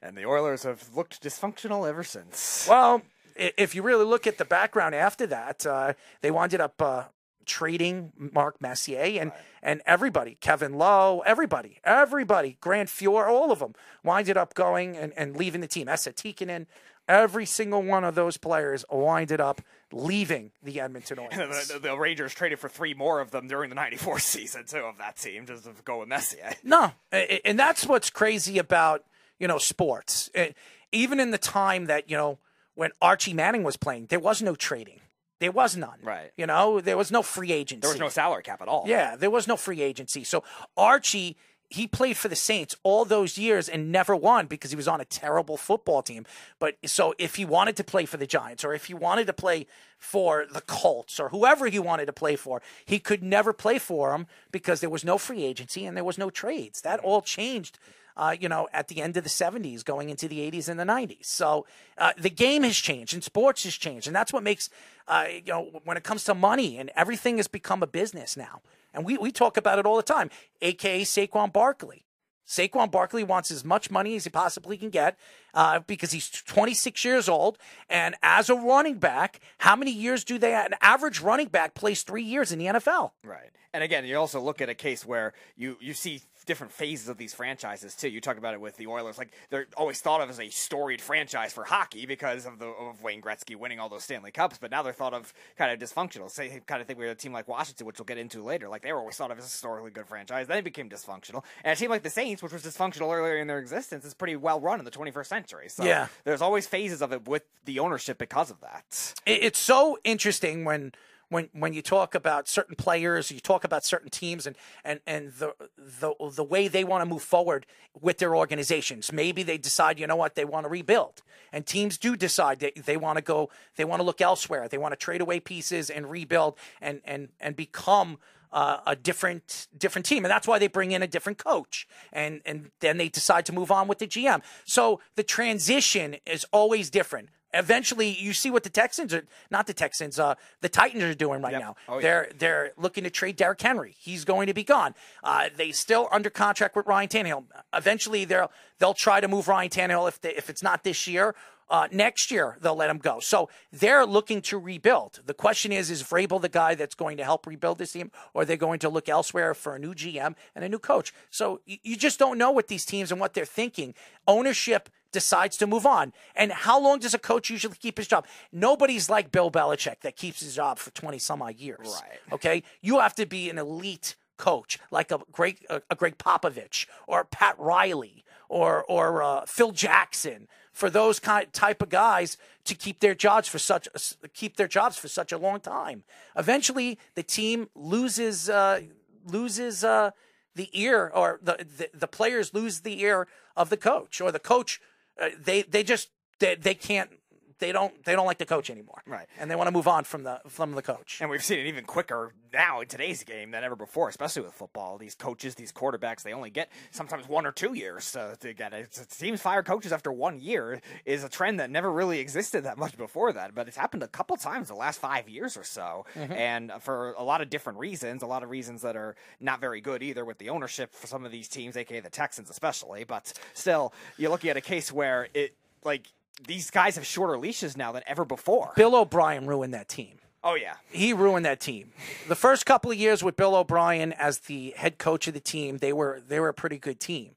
and the Oilers have looked dysfunctional ever since. Well, if you really look at the background after that, uh, they wound up uh, trading Mark Messier and and everybody, Kevin Lowe, everybody, everybody, Grant Fuhr, all of them winded up going and, and leaving the team. Esa Tikkanen, every single one of those players winded up leaving the Edmonton Oilers. the, the, the Rangers traded for three more of them during the '94 season too of that team, just to go with Messier. No, and that's what's crazy about you know sports. Eh, Even in the time that you know when Archie Manning was playing, there was no trading. There was none. Right. You know, there was no free agency. There was no salary cap at all. Yeah, there was no free agency. So Archie, he played for the Saints all those years and never won because he was on a terrible football team. But so if he wanted to play for the Giants or if he wanted to play for the Colts or whoever he wanted to play for, he could never play for them because there was no free agency and there was no trades. That all changed. Uh, you know, at the end of the 70s, going into the 80s and the 90s. So uh, the game has changed and sports has changed. And that's what makes, uh, you know, when it comes to money and everything has become a business now. And we, we talk about it all the time, aka Saquon Barkley. Saquon Barkley wants as much money as he possibly can get, uh, because he's 26 years old. And as a running back, how many years do they? An average running back plays three years in the NFL. Right. And again, you also look at a case where you, you see different phases of these franchises too. You talk about it with the Oilers, like they're always thought of as a storied franchise for hockey because of the of Wayne Gretzky winning all those Stanley Cups, but now they're thought of kind of dysfunctional. Say kind of think we're a team like Washington, which we'll get into later. Like they were always thought of as a historically good franchise, then it became dysfunctional. And a team like the Saints, which was dysfunctional earlier in their existence, is pretty well run in the 21st century. So Yeah. there's always phases of it with the ownership because of that. It's so interesting when when when you talk about certain players, you talk about certain teams, and and and the the the way they want to move forward with their organizations. Maybe they decide, you know what, they want to rebuild, and teams do decide they, they want to go, they want to look elsewhere, they want to trade away pieces and rebuild, and and and become. Uh, a different different team, and that's why they bring in a different coach, and and then they decide to move on with the GM. So the transition is always different eventually you see what the Texans are not the Texans, uh the Titans are doing right Yep. now. Oh, they're they're looking to trade Derrick Henry. He's going to be gone. Uh they still under contract with Ryan Tannehill. Eventually they'll they'll try to move Ryan Tannehill if they, if it's not this year. Uh, next year they'll let him go. So they're looking to rebuild. The question is: Is Vrabel the guy that's going to help rebuild this team, or are they going to look elsewhere for a new GM and a new coach? So you, you just don't know what these teams and what they're thinking. Ownership decides to move on. And how long does a coach usually keep his job? Nobody's like Bill Belichick that keeps his job for 20 some odd years. Right. Okay? You have to be an elite coach, like a great a, a Greg Popovich or Pat Riley or or uh, Phil Jackson for those kind type of guys to keep their jobs for such keep their jobs for such a long time. Eventually, the team loses uh, loses uh, the ear, or the, the the players lose the ear of the coach, or the coach uh, they they just they, they can't they don't they don't like the coach anymore, Right. And they want to move on from the from the coach. And we've seen it even quicker now in today's game than ever before, especially with football. These coaches, these quarterbacks, they only get sometimes one or two years uh, to get it. It seems fire coaches after one year is a trend that never really existed that much before that, but it's happened a couple times the last five years or so. And for a lot of different reasons, a lot of reasons that are not very good either with the ownership for some of these teams, aka the Texans especially. But still, you're looking at a case where it, like, these guys have shorter leashes now than ever before. Bill O'Brien ruined that team. Oh, yeah. he ruined that team. The first couple of years with Bill O'Brien as the head coach of the team, they were they were a pretty good team.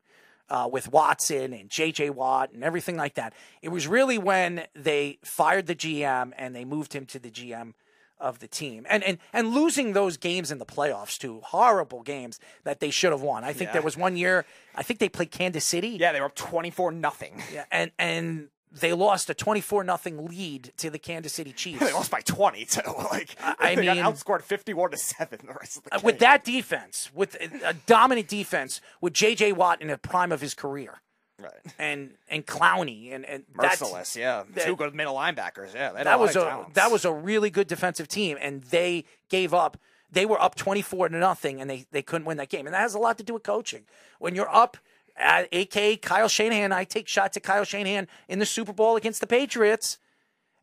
Uh, with Watson and J.J. Watt and everything like that. It was really when they fired the GM and they moved him to the GM of the team, and and and losing those games in the playoffs too, horrible games that they should have won. I think Yeah. there was one year, I think they played Kansas City, Yeah, they were up 24 nothing. yeah, and and they lost a twenty four nothing lead to the Kansas City Chiefs. They lost by 20 too. Like I mean- outscored 51 to 7 the rest of the Uh, game. with that defense, with a a dominant defense, with J.J. Watt in the prime of his career, right. and and Clowney and and Mercilus, yeah. that- Two good middle linebackers, yeah. That was a talents. that was a really good defensive team, and they gave up. They were up twenty four to nothing, and they they couldn't win that game, and that has a lot to do with coaching. When you're up. At AK Kyle Shanahan, I take shots at Kyle Shanahan in the Super Bowl against the Patriots.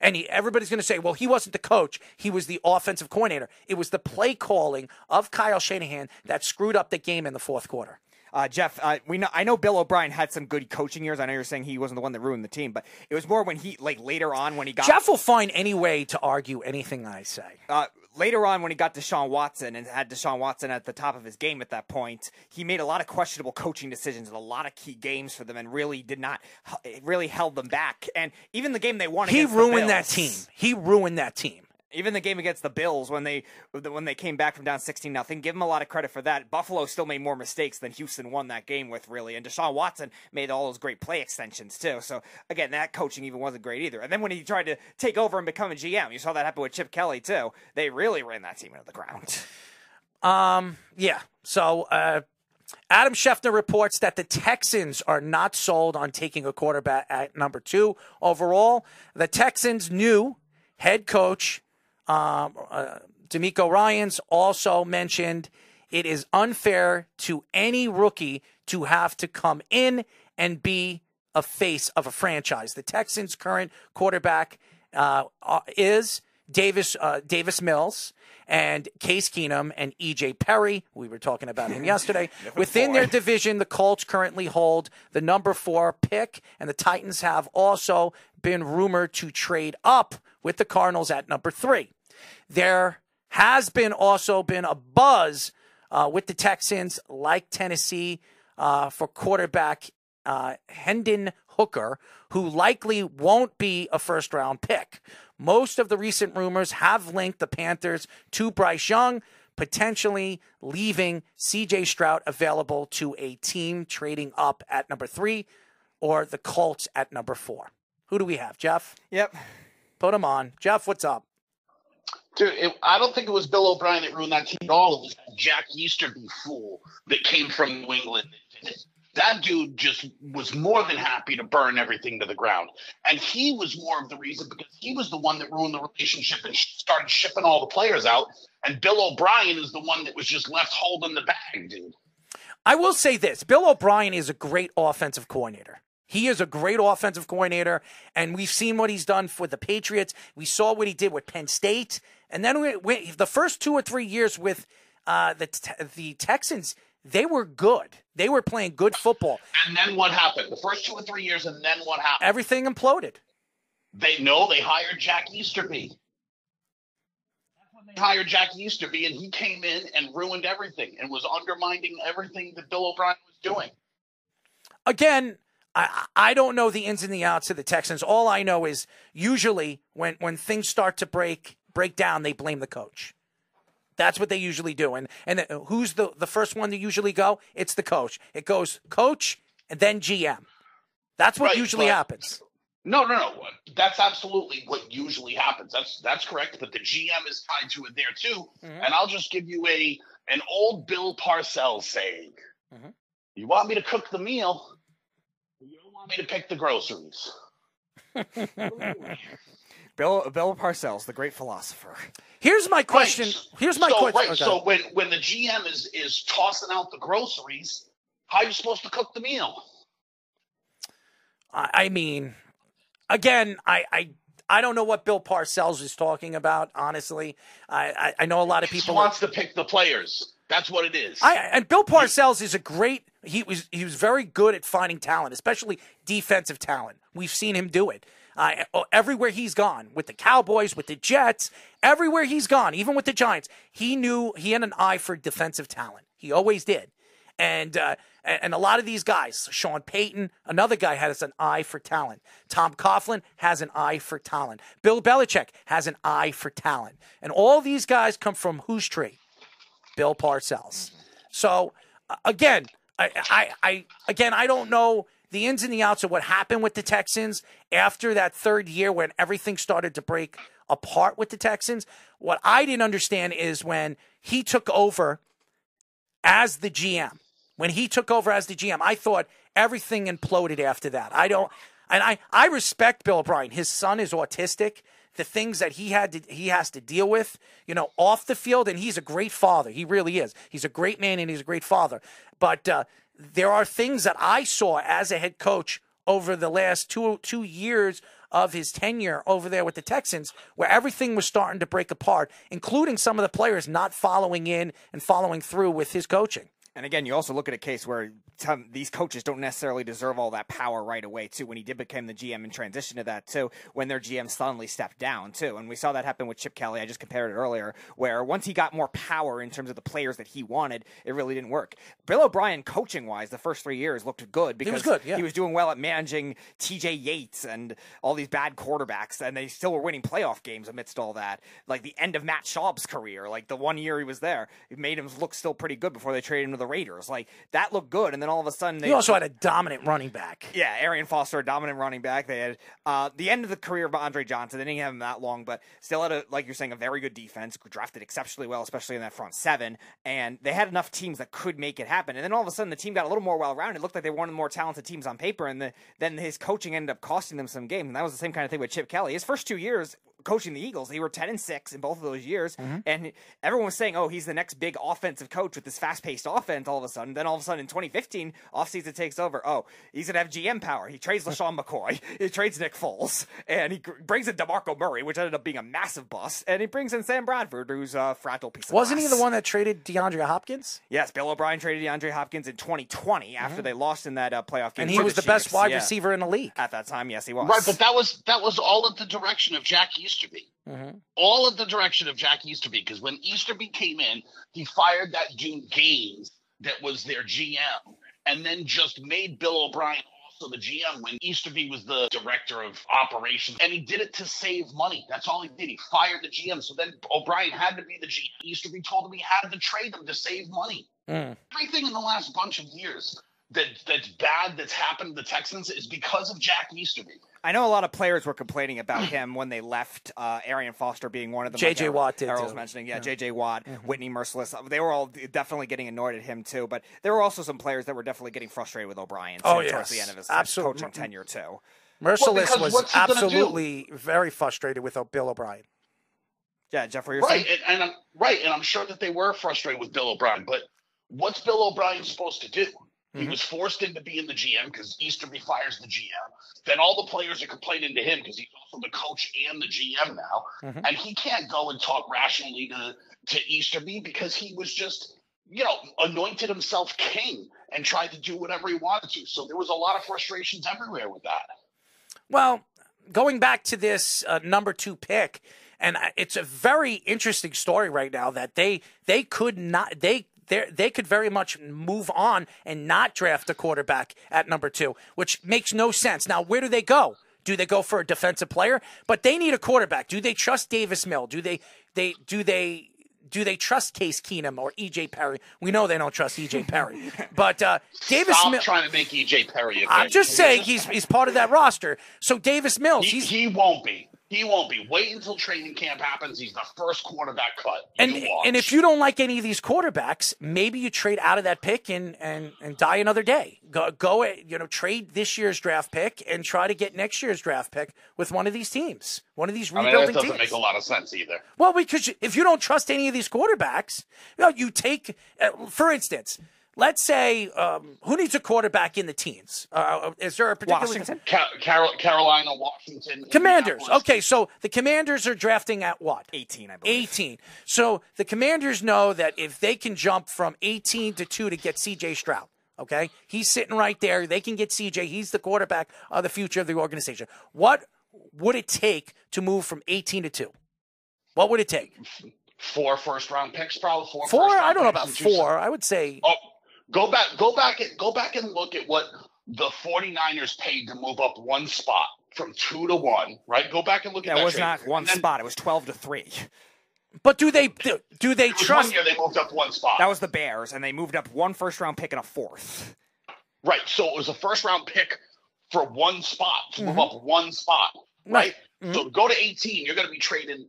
And he, everybody's going to say, well, he wasn't the coach. He was the offensive coordinator. It was the play calling of Kyle Shanahan that screwed up the game in the fourth quarter. Uh, Jeff, uh, we know I know Bill O'Brien had some good coaching years. I know you're saying he wasn't the one that ruined the team, but it was more when he like later on when he got Jeff will find any way to argue anything I say. uh, later on when he got Deshaun Watson and had Deshaun Watson at the top of his game at that point, he made a lot of questionable coaching decisions in a lot of key games for them, and really did not really held them back. And even the game they won, He against the ruined that team. He ruined that team. Even the game against the Bills when they when they came back from down sixteen nothing, give him a lot of credit for that. Buffalo still made more mistakes than Houston won that game with, really. And Deshaun Watson made all those great play extensions too. So again, that coaching even wasn't great either. And then when he tried to take over and become a GM, you saw that happen with Chip Kelly too. They really ran that team into the ground. Um, yeah. So uh, Adam Schefter reports that the Texans are not sold on taking a quarterback at number two overall. The Texans' new head coach, um, uh, DeMeco Ryans, also mentioned it is unfair to any rookie to have to come in and be a face of a franchise. The Texans' current quarterback uh, uh, is Davis uh, Davis Mills and Case Keenum and EJ Perry. We were talking about him yesterday. Within their division, the Colts currently hold the number four pick, and the Titans have also been rumored to trade up with the Cardinals at number three. There has been also been a buzz uh, with the Texans, like Tennessee, uh, for quarterback uh, Hendon Hooker, who likely won't be a first round pick. Most of the recent rumors have linked the Panthers to Bryce Young, potentially leaving CJ Stroud available to a team trading up at number three or the Colts at number four. Who do we have, Jeff? Yep. Put him on. Jeff, what's up? Dude, it, I don't think it was Bill O'Brien that ruined that team at all. It was Jack Easterby fool that came from New England. That dude just was more than happy to burn everything to the ground. And he was more of the reason because he was the one that ruined the relationship and started shipping all the players out. And Bill O'Brien is the one that was just left holding the bag, dude. I will say this Bill O'Brien is a great offensive coordinator. He is a great offensive coordinator, and we've seen what he's done for the Patriots. We saw what he did with Penn State, and then we, we, the first two or three years with uh, the the Texans, they were good. They were playing good football. And then what happened? The first two or three years, and then what happened? Everything imploded. They know they hired Jack Easterby. That's when they hired Jack Easterby, and he came in and ruined everything and was undermining everything that Bill O'Brien was doing. Again, I, I don't know the ins and the outs of the Texans. All I know is usually when, when things start to break break down, they blame the coach. That's what they usually do. And and who's the the first one to usually go? It's the coach. It goes coach and then GM. That's what Right, usually but- happens. No, no, no. That's absolutely what usually happens. That's that's correct. But the GM is tied to it there too. Mhm. And I'll just give you a an old Bill Parcells saying: Mhm. "You want me to cook the meal, you don't want me to pick the groceries." Bill Bill Parcells, the great philosopher. Here's my question. Right. Here's my so, question. Right. Oh, okay. So when when the GM is is tossing out the groceries, how are you supposed to cook the meal? I, I mean, again, I, I I don't know what Bill Parcells is talking about. Honestly, I I, I know a lot of He people. wants to pick the players. That's what it is. I and Bill Parcells is a great. He was he was very good at finding talent, especially defensive talent. We've seen him do it. Uh, everywhere he's gone with the Cowboys, with the Jets, everywhere he's gone, even with the Giants, he knew he had an eye for defensive talent. He always did. And uh, and a lot of these guys, Sean Payton, another guy has an eye for talent. Tom Coughlin has an eye for talent. Bill Belichick has an eye for talent. And all these guys come from whose tree? Bill Parcells. So again, I, I, I again I don't know the ins and the outs of what happened with the Texans after that third year when everything started to break apart with the Texans. What I didn't understand is when he took over as the GM. When he took over as the GM, I thought everything imploded after that. I don't and I, I respect Bill O'Brien. His son is autistic. The things that he had to he has to deal with, you know, off the field, and he's a great father. He really is. He's a great man and he's a great father. But uh, there are things that I saw as a head coach over the last two two years of his tenure over there with the Texans, where everything was starting to break apart, including some of the players not following in and following through with his coaching. And again, you also look at a case where some, these coaches don't necessarily deserve all that power right away, too. When he did become the GM and transition to that, too, when their GM suddenly stepped down, too. And we saw that happen with Chip Kelly. I just compared it earlier, where once he got more power in terms of the players that he wanted, it really didn't work. Bill O'Brien, coaching wise, the first three years looked good because was good, yeah. he was doing well at managing TJ Yates and all these bad quarterbacks, and they still were winning playoff games amidst all that. Like the end of Matt Schaub's career, like the one year he was there, it made him look still pretty good before they traded him the Raiders. Like that looked good, and then all of a sudden they He also had a dominant running back. yeah, Arian Foster, a dominant running back. They had uh, the end of the career of Andre Johnson. They didn't have him that long, but still had a like you're saying a very good defense. Drafted exceptionally well, especially in that front seven. And they had enough teams that could make it happen. And then all of a sudden, the team got a little more well rounded. It looked like they were one of the more talented teams on paper. And the, then his coaching ended up costing them some games. And that was the same kind of thing with Chip Kelly. His first two years coaching the Eagles. They were ten and six in both of those years, Mm-hmm. and everyone was saying, "Oh, he's the next big offensive coach with this fast-paced offense." All of a sudden, then all of a sudden in 2015, offseason takes over. Oh, he's gonna have GM power. He trades LeSean McCoy, he trades Nick Foles, and he brings in DeMarco Murray, which ended up being a massive bust, and he brings in Sam Bradford, who's a fragile piece of Wasn't he the one that traded DeAndre Hopkins? Yes, Bill O'Brien traded DeAndre Hopkins in 2020 after they lost in that uh, playoff game. Mm-hmm. And he was the best wide Yeah. receiver in the league. at that time. Yes, he was. Right, but that was that was all at the direction of Jack Easterby. Mm-hmm. All of the direction of Jack Easterby, because when Easterby came in, he fired that dude Gaines that was their GM, and then just made Bill O'Brien also the GM when Easterby was the director of operations, and he did it to save money. That's all he did. He fired the GM, so then O'Brien had to be the GM. Easterby told him he had to trade them to save money. Mm. Everything in the last bunch of years that that's bad that's happened to the Texans is because of Jack Easterby. I know a lot of players were complaining about him when they left. Uh, Arian Foster being one of them. J.J. like Watt did, Errol was mentioning, yeah, Yeah. J.J. Watt, Mhm. Whitney Mercilus. They were all definitely getting annoyed at him too. But there were also some players that were definitely getting frustrated with O'Brien. Oh, too, towards the end of his Absolute- coaching tenure too. Mercilus because was what's he gonna do? absolutely very frustrated with Bill O'Brien. Yeah, Jeffrey, you're right, saying? and, and I'm right, and I'm sure that they were frustrated with Bill O'Brien. But what's Bill O'Brien supposed to do? He Mm-hmm. was forced into being the GM because Easterby fires the GM. Then all the players are complaining to him because he's also the coach and the GM now, Mhm. and he can't go and talk rationally to to Easterby because he was just you know anointed himself king and tried to do whatever he wanted to. So there was a lot of frustrations everywhere with that. Well, going back to this uh, number two pick, and it's a very interesting story right now that they they could not they. They they could very much move on and not draft a quarterback at number two, which makes no sense. Now, where do they go? Do they go for a defensive player? But they need a quarterback. Do they trust Davis Mill? Do they they do they do they trust Case Keenum or EJ Perry? We know they don't trust EJ Perry, but uh, Davis Stop Mill. trying to make EJ Perry. A I'm just saying he's he's part of that roster. So Davis Mills, He, he's he won't be. He won't be. Wait until training camp happens. He's the first quarterback cut. and watch. and if you don't like any of these quarterbacks, maybe you trade out of that pick and and and die another day. Go go you know trade this year's draft pick and try to get next year's draft pick with one of these teams, one of these I mean, that doesn't teams. make a lot of sense either. Well, because if you don't trust any of these quarterbacks, you, know, you take, uh, for instance, let's say um, who needs a quarterback in the teens? Uh, is there a particular Washington? Ca- Carol, Carolina, Washington, Commanders. Okay, so the Commanders are drafting at what? 18, I believe. 18. So the Commanders know that if they can jump from 18 to 2 to get CJ Stroud, okay? He's sitting right there. They can get CJ. He's the quarterback of the future of the organization. What would it take to move from 18 to 2? What would it take? Four first round picks, probably four. Four? first-round I don't know about and two four. I would say Oh, go back, go back, and go back and look at what the 49ers paid to move up one spot from two to one. Right? Go back and look at That that. was trade. not one then spot. It was 12 to 3. But do they do, do they trust one year they moved up one spot. That was the Bears, and they moved up one first round pick and a fourth. Right. So it was a first round pick for one spot to move Mm-hmm. up one spot. Right. Right. So to go to 18, you're going to be trading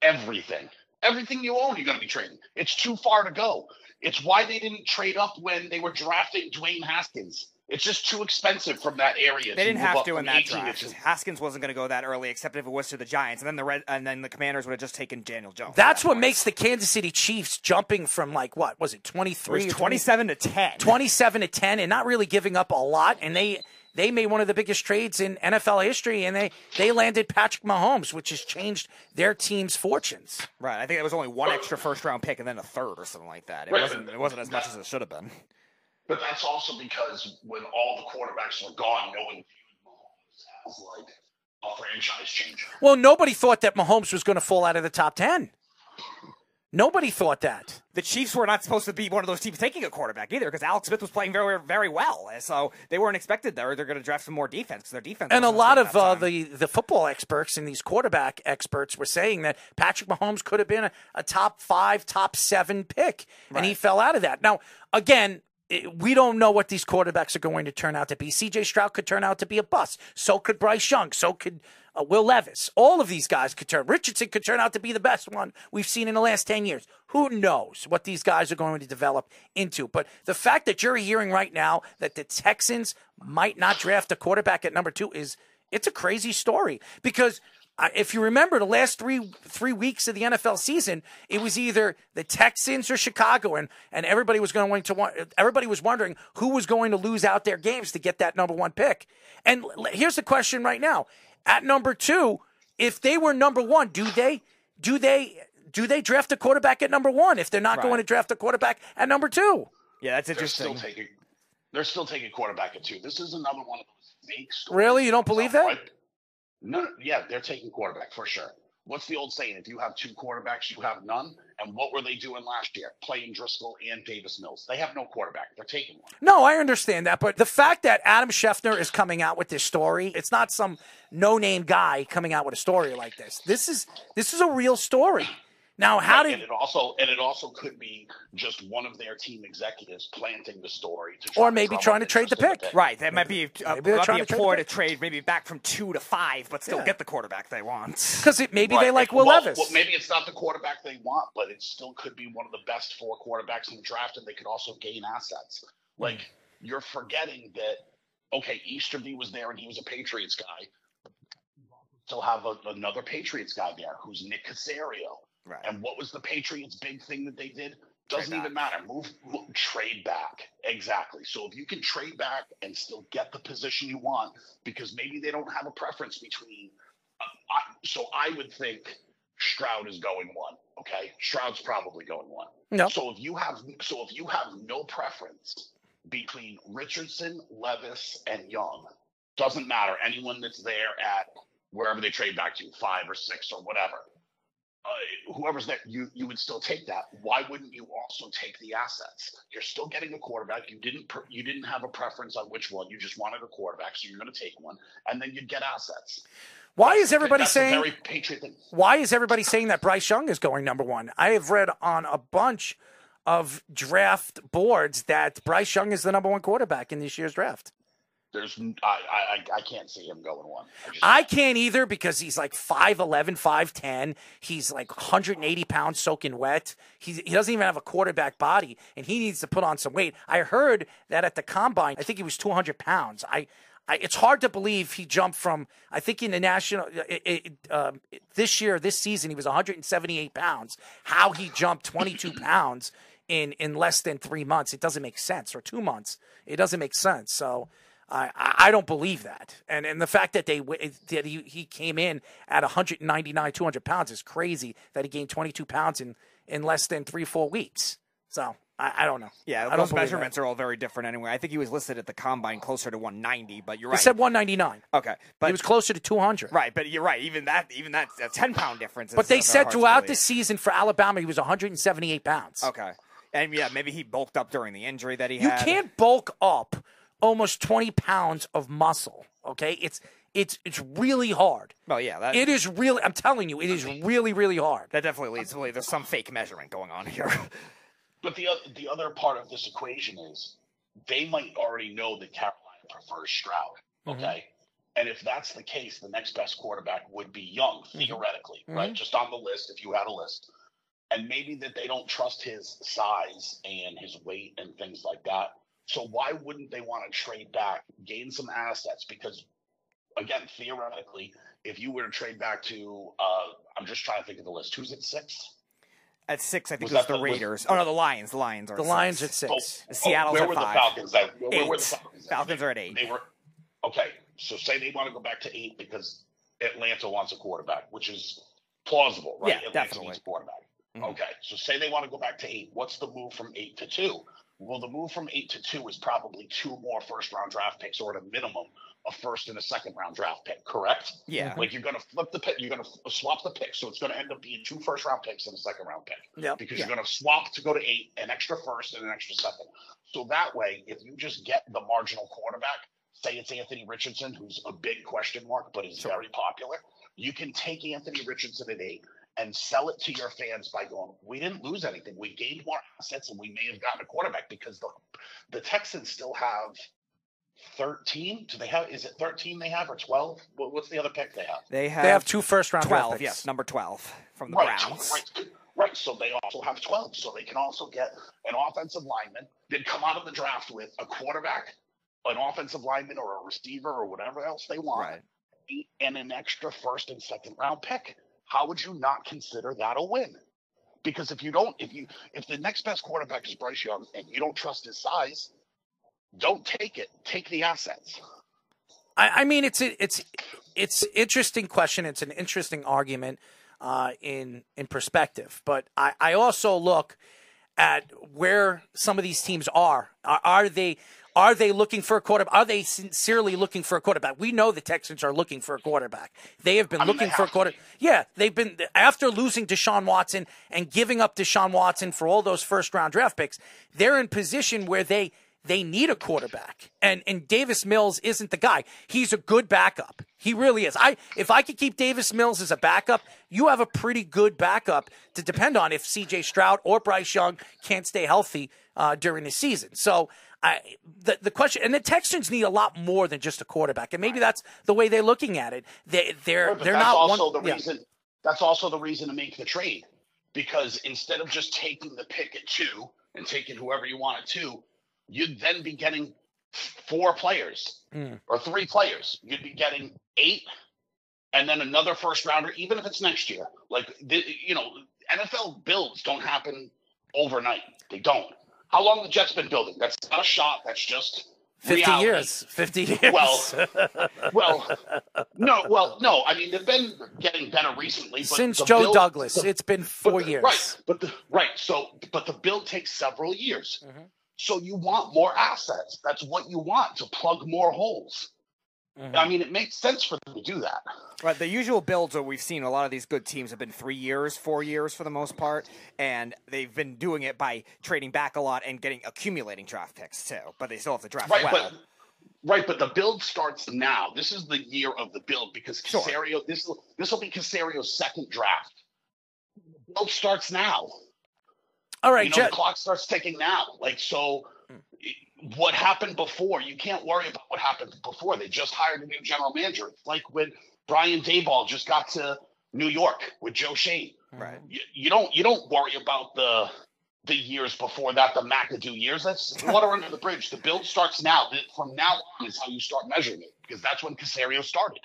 everything. Everything you own, you're going to be trading. It's too far to go. It's why they didn't trade up when they were drafting Dwayne Haskins. It's just too expensive from that area. They didn't move have to in that 18 to draft. 2. Haskins wasn't going to go that early, except if it was to the Giants, and then the red, and then the Commanders would have just taken Daniel Jones. That's what makes the Kansas City Chiefs jumping from like what was it, It 23 was or 20 twenty-seven to ten. 27 to 10 and not really giving up a lot and they they made one of the biggest trades in NFL history and they they landed Patrick Mahomes which has changed their team's fortunes. Right. I think it was only one extra first round pick and then a third or something like that. It Right. wasn't. It wasn't as much as it should have been. But that's also because when all the quarterbacks were gone, no one viewed Mahomes as like a franchise changer. Well, nobody thought that Mahomes was going to fall out of the top 10. Nobody thought that. The Chiefs were not supposed to be one of those teams taking a quarterback either, because Alex Smith was playing very, very well. So they weren't expected there. They're going to draft some more defense because their defense. And a lot of uh, at that time. the, the football experts and these quarterback experts were saying that Patrick Mahomes could have been a, a top five, top seven pick, and he fell out of that. Now, again, we don't know what these quarterbacks are going to turn out to be. CJ Stroud could turn out to be a bust. So could Bryce Young. So could uh, Will Levis. All of these guys could turn. Richardson could turn out to be the best one we've seen in the last 10 years. Who knows what these guys are going to develop into? But the fact that you're hearing right now that the Texans might not draft a quarterback at number two is it's a crazy story because if you remember the last three three weeks of the NFL season, it was either the Texans or Chicago, and and everybody was going to want. Everybody was wondering who was going to lose out their games to get that number one pick. And here's the question right now: at number two, if they were number one, do they do they do they draft a quarterback at number one if they're not Right. going to draft a quarterback at number two? Yeah, that's They're interesting. still taking. They're still taking quarterback at two. This is another one of those fake stories. Really? You don't believe that? Right? No, yeah, they're taking quarterback for sure. What's the old saying? If you have two quarterbacks, you have none. And what were they doing last year? Playing Driscoll and Davis Mills. They have no quarterback. They're taking one. No, I understand that, but the fact that Adam Schefter is coming out with this story, it's not some no-name guy coming out with a story like this. This is this is a real story. Now, how Right, did and it also and it also could be just one of their team executives planting the story to try or maybe drum trying to trade the interest in pick? Right, that might be uh, Maybe they're might trying be a to trade ploy to trade maybe back from two to five, but still Yeah. get the quarterback they want. Because maybe they like Will well, Levis. Well, maybe it's not the quarterback they want, but it still could be one of the best four quarterbacks in the draft, and they could also gain assets. Hmm. Like you're forgetting that. Okay, Easterby was there, and he was a Patriots guy. Still have a, another Patriots guy there, who's Nick Caserio. Right. And what was the Patriots' big thing that they did? Doesn't Trade even matter. Move, move, trade back. Exactly. So if you can trade back and still get the position you want, because maybe they don't have a preference between. Uh, I, so I would think Stroud is going one. Okay, Stroud's probably going one. No. So if you have, so if you have no preference between Richardson, Levis, and Young, doesn't matter. Anyone that's there at wherever they trade back to, five or six or whatever uh, whoever's there, you you would still take that. Why wouldn't you also take the assets? You're still getting a quarterback. You didn't per, you didn't have a preference on which one. You just wanted a quarterback, so you're going to take one, and then you'd get assets. Why is everybody That's saying? very patriot thing? Why is everybody saying that Bryce Young is going number one? I have read on a bunch of draft boards that Bryce Young is the number one quarterback in this year's draft. There's I I I- can't see him going one. I just, I can't either because he's like 5'11, 5'10. He's like 180 pounds soaking wet. He's, he doesn't even have a quarterback body, and he needs to put on some weight. I heard that at the combine, I think he was 200 pounds. I, I it's hard to believe he jumped from, I think in the national, it, it, um, this year, this season, he was 178 pounds. How he jumped 22 pounds in, in less than three months, it doesn't make sense, or two months. It doesn't make sense. So. I, I don't believe that, and and the fact that they that he, he came in at 199, 200 pounds is crazy. That he gained 22 pounds in in less than three four weeks. So I, I don't know. Yeah, I those measurements are all very different anyway. I think he was listed at the combine closer to 190, but you're right. He said 199. okay, but he was closer to 200. right, but you're right. Even that, even that, a 10 pound difference. But they said throughout the season for Alabama he was 178 pounds. Okay, and yeah, maybe he bulked up during the injury that he You had. You can't bulk up almost 20 pounds of muscle. Okay, it's it's it's really hard. Well, yeah, that It is really. I'm telling you, it is really really hard. that definitely leads to believe there's some fake measurement going on here. but the the other part of this equation is they might already know that Carolina prefers Stroud. Mm-hmm. Okay. And if that's the case, the next best quarterback would be Young, mm-hmm. theoretically, mm-hmm. right? Just on the list, if you had a list. And maybe that they don't trust his size and his weight and things like that. So why wouldn't they want to trade back, gain some assets? Because again, theoretically, if you were to trade back to, uh, I'm just trying to think of the list. Who's at six? at six, I think Was it was that the the- was- Raiders. oh no, the Lions. The Lions are The at Lions six. at six. Oh, Seattle's where at were five. the Falcons at? Where, where were the Eight. Falcons? at? Falcons are at eight. They were okay. So say they want to go back to eight because Atlanta wants a quarterback, which is plausible, right? Yeah, Atlanta definitely. needs a quarterback. Mhm. Okay, so say they want to go back to eight. What's the move from eight to two? Well, the move from eight to two is probably two more first round draft picks, or at a minimum, a first and a second round draft pick. Correct? Yeah. Mm-hmm. Like you're going to flip the pick, you're going to swap the pick, so it's going to end up being two first round picks and a second round pick Yep. because you're going to swap to go to eight, an extra first and an extra second. So that way, if you just get the marginal quarterback, say it's Anthony Richardson, who's a big question mark, but is very popular, you can take Anthony Richardson at eight and sell it to your fans by going, we didn't lose anything. We gained more assets and we may have gotten a quarterback because the the Texans still have 13. Do they have is it 13 they have or 12? What, what's the other pick they have? They have, They have two first round draft twelve. picks. Yes, number twelve from the right, Browns. Right, right. So they also have 12. So they can also get an offensive lineman. They'd come out of the draft with a quarterback, an offensive lineman, or a receiver, or whatever else they want. Right. and an extra first and second round pick. How would you not consider that a win? Because if you don't, if you if the next best quarterback is Bryce Young and you don't trust his size, don't take it. Take the assets. I, I mean, it's a, it's it's interesting question. It's an interesting argument uh, in in perspective. But I, I also look at where some of these teams are. Are, are they are they looking for a quarterback? Are they sincerely looking for a quarterback? We know the Texans are looking for a quarterback. They have been I mean, looking for a have quarter. Yeah, they've been after losing Deshaun Watson and giving up Deshaun Watson for all those first round draft picks. They're in position where they they need a quarterback. And and Davis Mills isn't the guy. He's a good backup. He really is. I if I could keep Davis Mills as a backup, you have a pretty good backup to depend on if CJ Stroud or Bryce Young can't stay healthy uh, during the season. So I, the the question and the Texans need a lot more than just a quarterback, and maybe that's the way they're looking at it. They they're But they're that's not also one, the yeah. reason. That's also the reason to make the trade, because instead of just taking the pick at two and taking whoever you want at two, you'd then be getting four players Mm. or three players. You'd be getting eight, and then another first rounder, even if it's next year. Like the, you know, NFL builds don't happen overnight. They don't. How long the Jets been building? That's not a shot. That's just 50 reality. years. 50 years. Well, well, no, well, no. I mean, they've been getting better recently. But Since Joe build- Douglas, the- it's been but four the- years. Right, but the, right. So, but the build takes several years. Mm-hmm. So you want more assets. That's what you want to plug more holes. Mm-hmm. I mean, it makes sense for them to do that. Right, the usual builds that we've seen a lot of these good teams have been three years, four years for the most part, and they've been doing it by trading back a lot and getting accumulating draft picks too. But they still have to draft Right, well. but right, but the build starts now. This is the year of the build because Sure. Caserio. This will this will be Caserio's second draft. The build starts now. All right, you know, Jet- the clock starts ticking now. Like so, what happened before? You can't worry about what happened before. They just hired a new general manager. It's like when Brian Daboll just got to New York with Joe Schoen. Right. You, you don't you don't worry about the the years before that, the McAdoo years. That's water under the bridge. The build starts now. From now on is how you start measuring it because that's when Caserio started.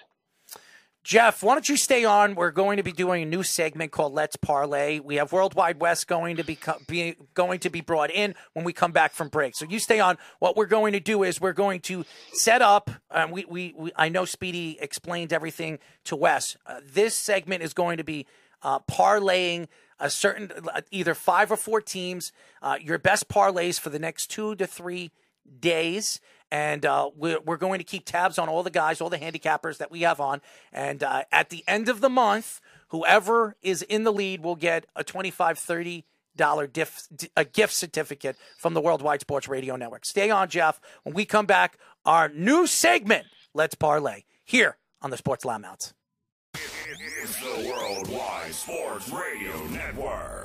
Jeff, why don't you stay on? We're going to be doing a new segment called Let's Parlay. We have Worldwide West going to be, be going to be brought in when we come back from break. So you stay on. What we're going to do is we're going to set up. Um, we, we, we I know Speedy explained everything to Wes. Uh, this segment is going to be uh, parlaying a certain uh, either five or four teams. Uh, your best parlays for the next two to three days. And uh, we're, we're going to keep tabs on all the guys, all the handicappers that we have on. And uh, at the end of the month, whoever is in the lead will get a $25, $30 diff, a gift certificate from the Worldwide Sports Radio Network. Stay on, Jeff. When we come back, our new segment, Let's Parlay, here on the Sports Loudmouths. It's the Worldwide Sports Radio Network.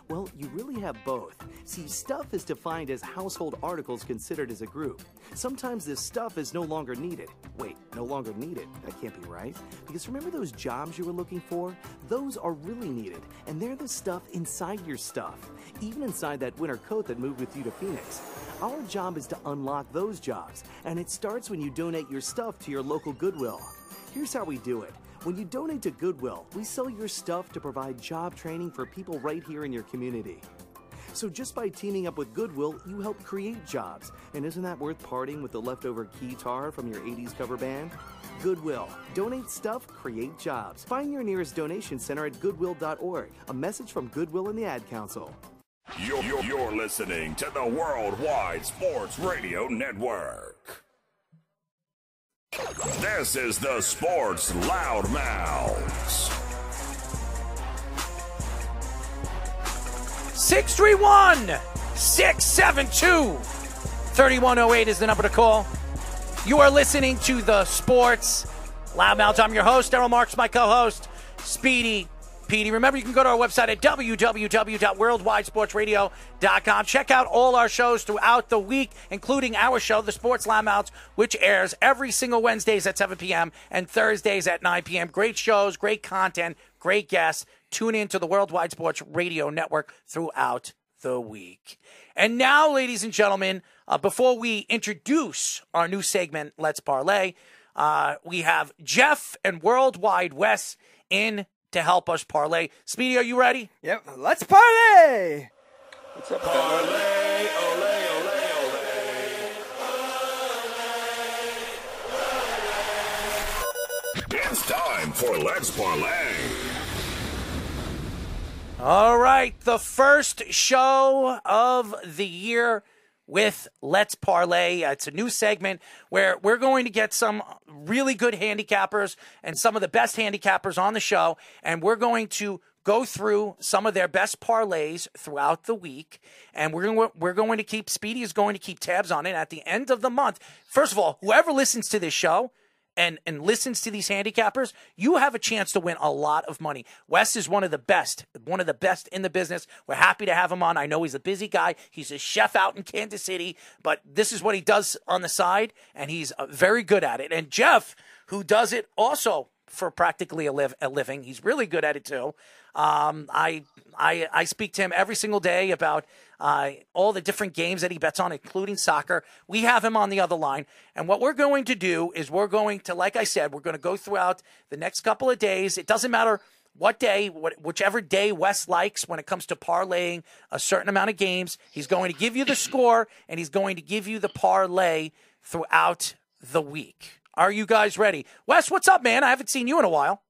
Well, you really have both. See, stuff is defined as household articles considered as a group. Sometimes this stuff is no longer needed. Wait, no longer needed? That can't be right. Because remember those jobs you were looking for? Those are really needed, and they're the stuff inside your stuff. Even inside that winter coat that moved with you to Phoenix. Our job is to unlock those jobs, and it starts when you donate your stuff to your local Goodwill. Here's how we do it. When you donate to Goodwill, we sell your stuff to provide job training for people right here in your community. So just by teaming up with Goodwill, you help create jobs. And isn't that worth parting with the leftover keytar from your 80s cover band? Goodwill. Donate stuff, create jobs. Find your nearest donation center at goodwill.org. A message from Goodwill and the Ad Council. You're, you're, you're listening to the Worldwide Sports Radio Network. This is the Sports Loudmouths. 631 672 3108 is the number to call. You are listening to the Sports Loudmouths. I'm your host, Errol Marks, my co host, Speedy Petey. Remember, you can go to our website at www.worldwidesportsradio.com. Check out all our shows throughout the week, including our show, The Sports Loudmouths, which airs every single Wednesdays at 7 p.m. and Thursdays at 9 p.m. Great shows, great content, great guests. Tune in to the Worldwide Sports Radio Network throughout the week. And now, ladies and gentlemen, uh, before we introduce our new segment, Let's Parlay, uh, we have Jeff and Worldwide Wes in to help us parlay. Speedy, are you ready? Yep. Let's parlay. What's up, parlay? Ole, It's time for Let's Parlay. All right, the first show of the year with Let's Parlay. Uh, it's a new segment where we're going to get some really good handicappers and some of the best handicappers on the show, and we're going to go through some of their best parlays throughout the week and we're going to, we're going to keep Speedy is going to keep tabs on it at the end of the month. First of all, whoever listens to this show and and listens to these handicappers, you have a chance to win a lot of money. Wes is one of the best, one of the best in the business. We're happy to have him on. I know he's a busy guy. He's a chef out in Kansas City, but this is what he does on the side, and he's uh, very good at it. And Jeff, who does it also for practically a, live, a living, he's really good at it too. Um, I I I speak to him every single day about uh, all the different games that he bets on, including soccer. We have him on the other line. And what we're going to do is we're going to, like I said, we're going to go throughout the next couple of days. It doesn't matter what day, what, whichever day Wes likes when it comes to parlaying a certain amount of games. He's going to give you the score and he's going to give you the parlay throughout the week. Are you guys ready? Wes, what's up, man? I haven't seen you in a while.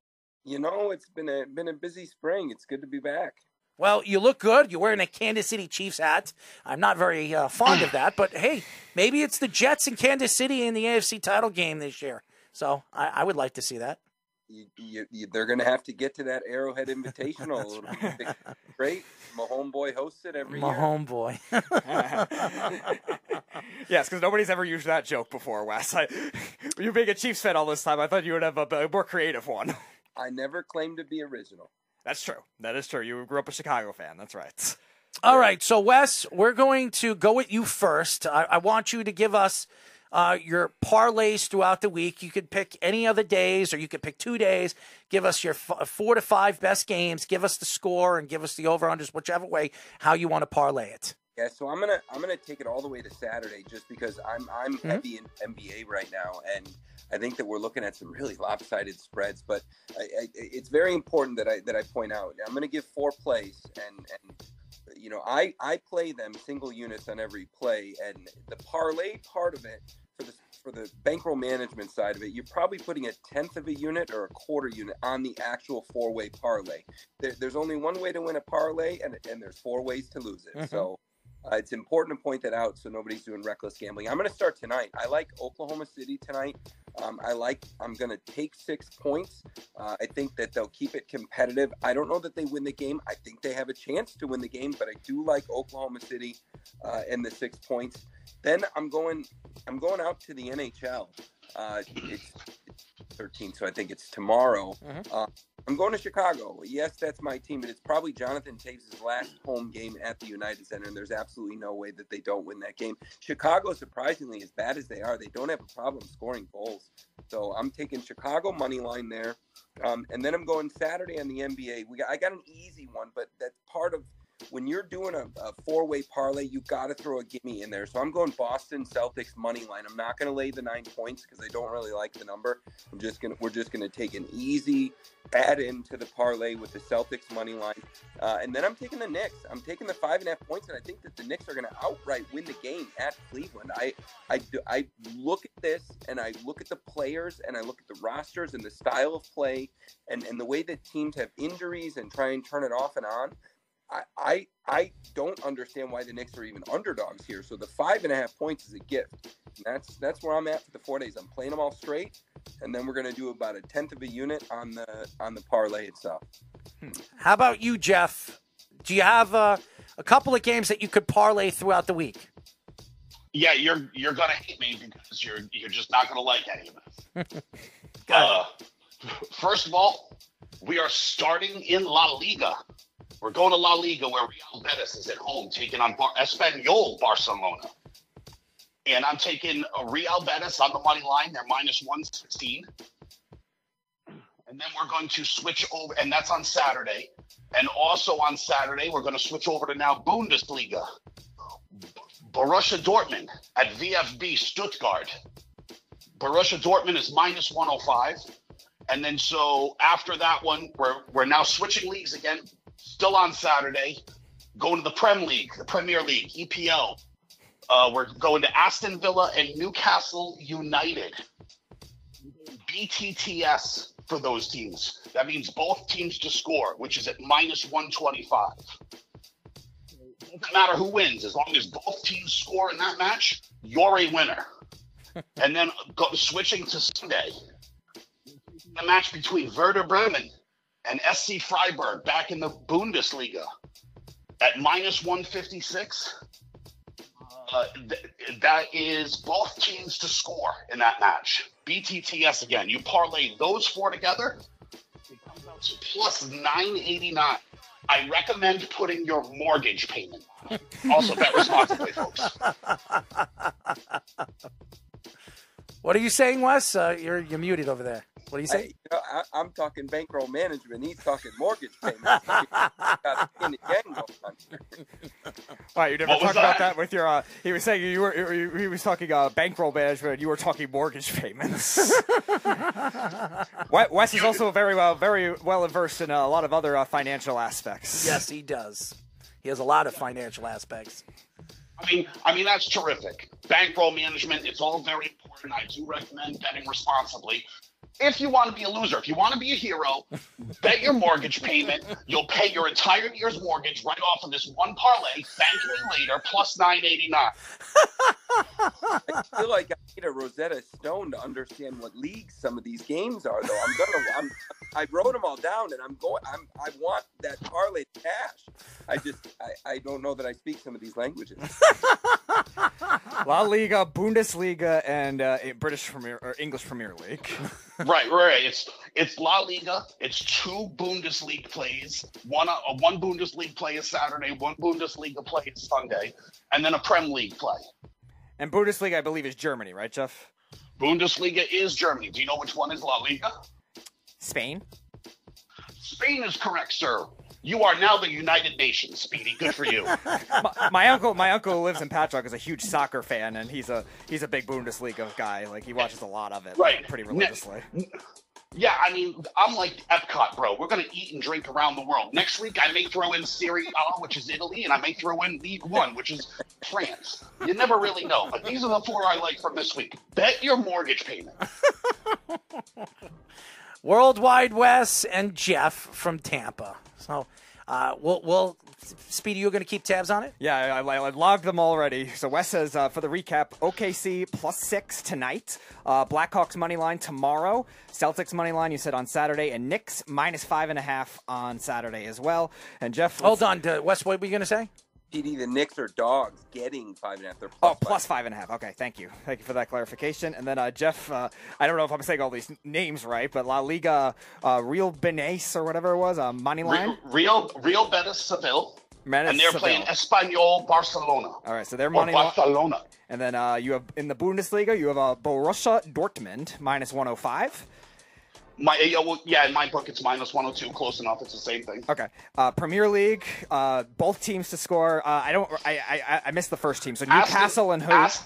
You know, it's been a been a busy spring. It's good to be back. Well, you look good. You're wearing a Kansas City Chiefs hat. I'm not very uh, fond of that, but hey, maybe it's the Jets in Kansas City in the AFC title game this year. So I, I would like to see that. You, you, you, they're going to have to get to that Arrowhead Invitational. Great. My homeboy hosts it every My year. homeboy. yes, because nobody's ever used that joke before, Wes. I, you being a Chiefs fan all this time, I thought you would have a, a more creative one. I never claimed to be original. That's true. That is true. You grew up a Chicago fan. That's right. All right. So, Wes, we're going to go with you first. I, I want you to give us uh, your parlays throughout the week. You could pick any other days, or you could pick two days. Give us your f- four to five best games. Give us the score and give us the over unders, whichever way how you want to parlay it. So I'm gonna I'm gonna take it all the way to Saturday just because I'm I'm mm-hmm. heavy in NBA right now, and I think that we're looking at some really lopsided spreads. But I, I, it's very important that I that I point out. I'm going to give four plays, and and you know I I play them single units on every play, and the parlay part of it for the for the bankroll management side of it, you're probably putting a tenth of a unit or a quarter unit on the actual four way parlay. There, there's only one way to win a parlay, and and there's four ways to lose it. Mm-hmm. So uh, it's important to point that out so nobody's doing reckless gambling. I'm going to start tonight. I like Oklahoma City tonight. Um, I like. I'm going to take six points. Uh, I think that they'll keep it competitive. I don't know that they win the game. I think they have a chance to win the game, but I do like Oklahoma City uh, in the six points. Then I'm going. I'm going out to the NHL. Uh, it's 13, so I think it's tomorrow. Mm-hmm. I'm going to Chicago. Yes, that's my team, but it's probably Jonathan Toews' last home game at the United Center, and there's absolutely no way that they don't win that game. Chicago, surprisingly, as bad as they are, they don't have a problem scoring goals. So I'm taking Chicago money line there, um, and then I'm going Saturday on the NBA. We got, I got an easy one, but that's part of – when you're doing a, a four way parlay, you got to throw a gimme in there. So I'm going Boston Celtics money line. I'm not going to lay the nine points because I don't really like the number. I'm just gonna we're just gonna take an easy add in to the parlay with the Celtics money line, uh, and then I'm taking the Knicks. I'm taking the five and a half points, and I think that the Knicks are going to outright win the game at Cleveland. I I I look at this and I look at the players and I look at the rosters and the style of play and and the way that teams have injuries and try and turn it off and on. I, I I don't understand why the Knicks are even underdogs here. So the five and a half points is a gift. And that's that's where I'm at for the four days. I'm playing them all straight, and then we're going to do about a tenth of a unit on the on the parlay itself. Hmm. How about you, Jeff? Do you have uh, a couple of games that you could parlay throughout the week? Yeah, you're you're gonna hate me because you're you're just not gonna like any of this. uh, first of all, we are starting in La Liga. We're going to La Liga where Real Betis is at home taking on Bar- Espanyol Barcelona. And I'm taking Real Betis on the money line. They're minus 116. And then we're going to switch over, and that's on Saturday. And also on Saturday, we're going to switch over to now Bundesliga. Borussia Dortmund at VfB Stuttgart. Borussia Dortmund is minus 105. And then so after that one, we're we're now switching leagues again. Still on Saturday, going to the Prem League, the Premier League, EPL. Uh, we're going to Aston Villa and Newcastle United. BTTS for those teams. That means both teams to score, which is at minus 125. Doesn't matter who wins, as long as both teams score in that match, you're a winner. and then go, switching to Sunday, the match between Werder Bremen and SC Freiburg back in the Bundesliga at minus 156. Uh, th- that is both teams to score in that match. BTTS again. You parlay those four together, it comes out to plus 989. I recommend putting your mortgage payment. Also, bet responsibly, folks. What are you saying, Wes? Uh, you're you're muted over there. What do you I, say? you know, I, I'm talking bankroll management. He's talking mortgage payments. Got skin again going on here. All right, you never What was talked about that? that with your. Uh, he was saying you were. you- He was talking uh, bankroll management. You were talking mortgage payments. We- Wes is also very well, very well versed in a lot of other uh, financial aspects. Yes, he does. He has a lot of financial aspects. I mean, I mean that's terrific. Bankroll management, it's all very important. I do recommend betting responsibly. If you want to be a loser, if you want to be a hero, bet your mortgage payment. You'll pay your entire year's mortgage right off of this one parlay. Thank me later, plus nine eighty nine. I feel like I need a Rosetta Stone to understand what leagues some of these games are. Though I'm gonna, I'm, I wrote them all down, and I'm going. I'm, I want that parlay cash. I just, I, I don't know that I speak some of these languages. La Liga, Bundesliga, and uh, British Premier or English Premier League. Right, right. It's it's La Liga. It's two Bundesliga plays. One uh, one Bundesliga play is Saturday. One Bundesliga play is Sunday, and then a Prem League play. And Bundesliga, I believe, is Germany, right, Jeff? Bundesliga is Germany. Do you know which one is La Liga? Spain. Spain is correct, sir. You are now the United Nations, Speedy. Good for you. my, my uncle, my uncle who lives in Patchogue is a huge soccer fan, and he's a he's a big Bundesliga guy. Like he watches a lot of it, like, Right. pretty Ne- religiously. Yeah, I mean, I'm like Epcot, bro. We're gonna eat and drink around the world. Next week, I may throw in Serie A, which is Italy, and I may throw in League One, which is France. You never really know, but these are the four I like from this week. Bet your mortgage payment. Worldwide Wes and Jeff from Tampa. So uh, we'll we'll Speedy, you're going to keep tabs on it. Yeah, I, I, I logged them already. So Wes says uh, for the recap: OKC plus six tonight, uh, Blackhawks money line tomorrow, Celtics money line you said on Saturday, and Knicks minus five and a half on Saturday as well. And Jeff, Hold on, uh, Wes. What were you going to say? PD, the Knicks are dogs getting five and a half. They're Oh, plus five and a half. Okay, thank you. Thank you for that clarification. And then uh, Jeff, uh, I don't know if I'm saying all these n- names right, but La Liga, uh, Real Benes or whatever it was, uh, money line. Real, Real Betis Seville, Betis and they're Seville. playing Espanol Barcelona. All right, so they're money. Barcelona. And then uh, you have in the Bundesliga, you have uh, Borussia Dortmund minus 105. My yeah, in my book it's minus 102. Close enough. It's the same thing. Okay. Uh, Premier League, uh, both teams to score. Uh, I don't. I, I I missed the first team. So Newcastle and who? Ast-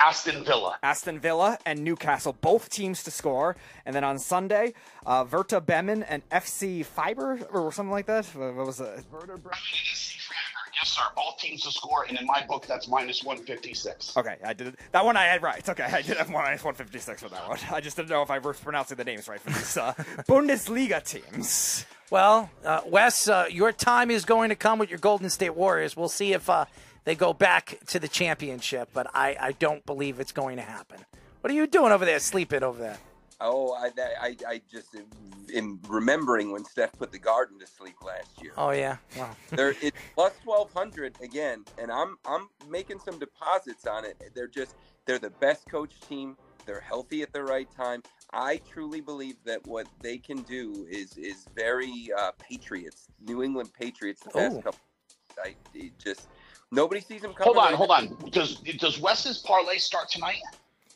Aston Villa. Aston Villa and Newcastle, both teams to score. And then on Sunday, uh, Verta Bemen and FC Fiber or something like that. What what was it? Yes, sir. Both teams to score, and in my book that's minus 156. Okay, I did that one. I had right. Okay, I did have minus one fifty six for that one. I just didn't know if I was pronouncing the names right for these uh, Bundesliga teams. Well, uh, Wes, uh, your time is going to come with your Golden State Warriors. We'll see if uh, they go back to the championship, but I, I don't believe it's going to happen. What are you doing over there, sleeping over there? Oh, I, I, I just am, am remembering when Steph put the Garden to sleep last year. Oh yeah, well, They're it's plus twelve hundred again, and I'm I'm making some deposits on it. They're just they're the best coach team. They're healthy at the right time. I truly believe that what they can do is is very uh, Patriots, New England Patriots. The past Ooh. couple, I it just nobody sees them coming. Hold on, hold on. Does does Wes's parlay start tonight?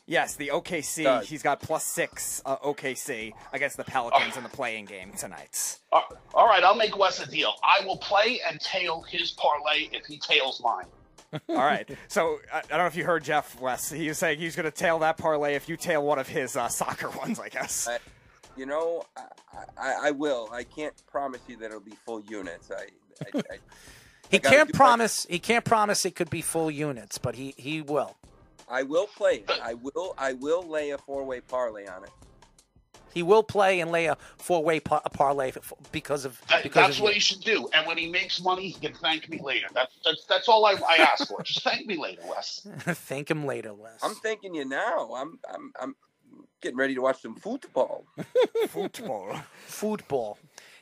Yes, the OKC. Does. He's got plus six uh, OKC against the Pelicans in the playing game tonight. Uh, all right, I'll make Wes a deal. I will play and tail his parlay if he tails mine. All right. So I, I don't know if you heard Jeff Wes. He was saying he's going to tail that parlay if you tail one of his uh, soccer ones, I guess. I, you know, I, I, I will. I can't promise you that it'll be full units. I, I, I He can't do my- promise. He can't promise it could be full units, but he he will. I will play it. I will. I will lay a four way parlay on it. He will play and lay a four way par- parlay f- because of That, because that's of what you. he should do. And when he makes money, he can thank me later. That's that's, that's all I, I ask for. Just thank me later, Wes. Thank him later, Wes. I'm thanking you now. I'm. I'm. I'm getting ready to watch some football. Football. Football.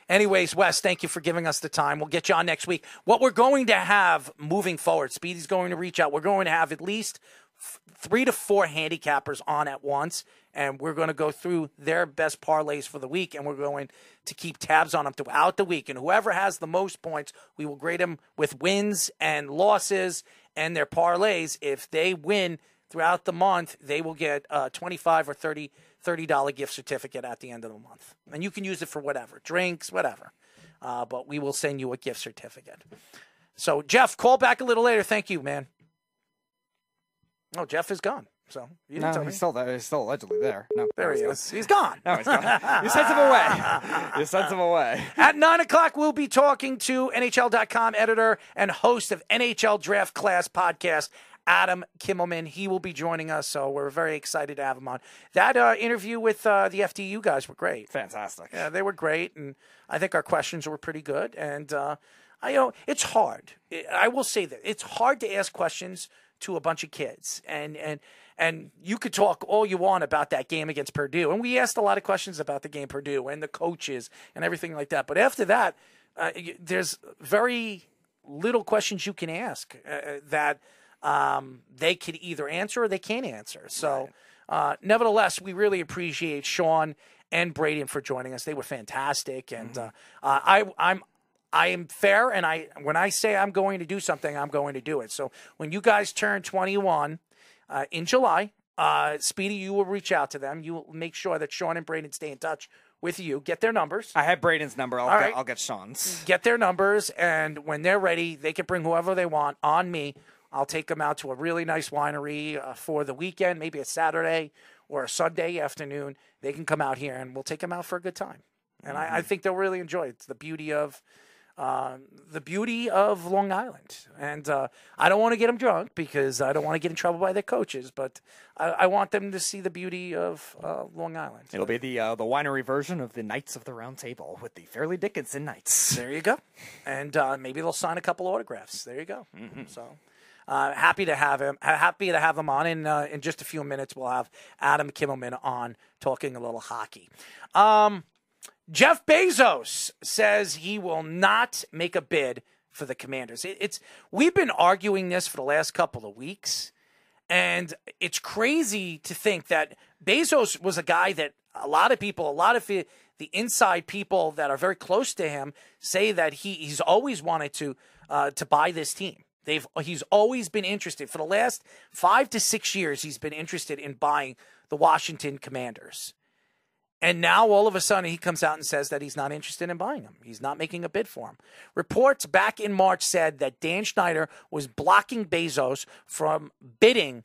Anyways, Wes, thank you for giving us the time. We'll get you on next week. What we're going to have moving forward, Speedy's going to reach out. We're going to have at least f- three to four handicappers on at once, and we're going to go through their best parlays for the week, and we're going to keep tabs on them throughout the week. And whoever has the most points, we will grade them with wins and losses and their parlays. If they win throughout the month, they will get a 25 or 30 $30 gift certificate at the end of the month. And you can use it for whatever, drinks, whatever. Uh, but we will send you a gift certificate. So, Jeff, call back a little later. Thank you, man. Oh, Jeff is gone. So, you didn't No, tell he's me. still there. He's still allegedly there. No, There he is. He's gone. No, he's gone. You sent him away. You sent him away. At 9 o'clock, we'll be talking to NHL.com editor and host of NHL Draft Class podcast, Adam Kimelman. He will be joining us, so we're very excited to have him on. That uh, interview with uh, the FDU guys were great. Fantastic. Yeah, they were great, and I think our questions were pretty good. And uh, I you know it's hard. I will say that it's hard to ask questions to a bunch of kids, and and and you could talk all you want about that game against Purdue, and we asked a lot of questions about the game Purdue and the coaches and everything like that. But after that, uh, there's very little questions you can ask uh, that um, they could either answer or they can't answer. So, uh, nevertheless, we really appreciate Sean and Brayden for joining us. They were fantastic, and uh, uh, I, I'm. I am fair, and I when I say I'm going to do something, I'm going to do it. So when you guys turn 21 uh, in July, uh, Speedy, you will reach out to them. You will make sure that Sean and Brayden stay in touch with you. Get their numbers. I have Brayden's number. I'll, All get, right. I'll get Sean's. Get their numbers, and when they're ready, they can bring whoever they want on me. I'll take them out to a really nice winery uh, for the weekend, maybe a Saturday or a Sunday afternoon. They can come out here, and we'll take them out for a good time. And I, I think they'll really enjoy it. It's the beauty of uh, the beauty of Long Island. And uh, I don't want to get them drunk because I don't want to get in trouble by their coaches, but I, I want them to see the beauty of uh, Long Island. It'll be the uh, the winery version of the Knights of the Round Table with the Fairleigh Dickinson Knights. There you go. And uh, maybe they'll sign a couple autographs. There you go. So uh, happy to have him. Happy to have him on. In uh, in just a few minutes, we'll have Adam Kimelman on talking a little hockey. Um, Jeff Bezos says he will not make a bid for the Commanders. It, it's we've been arguing this for the last couple of weeks, and it's crazy to think that Bezos was a guy that a lot of people, a lot of the, the inside people that are very close to him, say that he he's always wanted to uh, to buy this team. They've he's always been interested for the last five to six years. He's been interested in buying the Washington Commanders. And now all of a sudden he comes out and says that he's not interested in buying them. He's not making a bid for him. Reports back in March said that Dan Snyder was blocking Bezos from bidding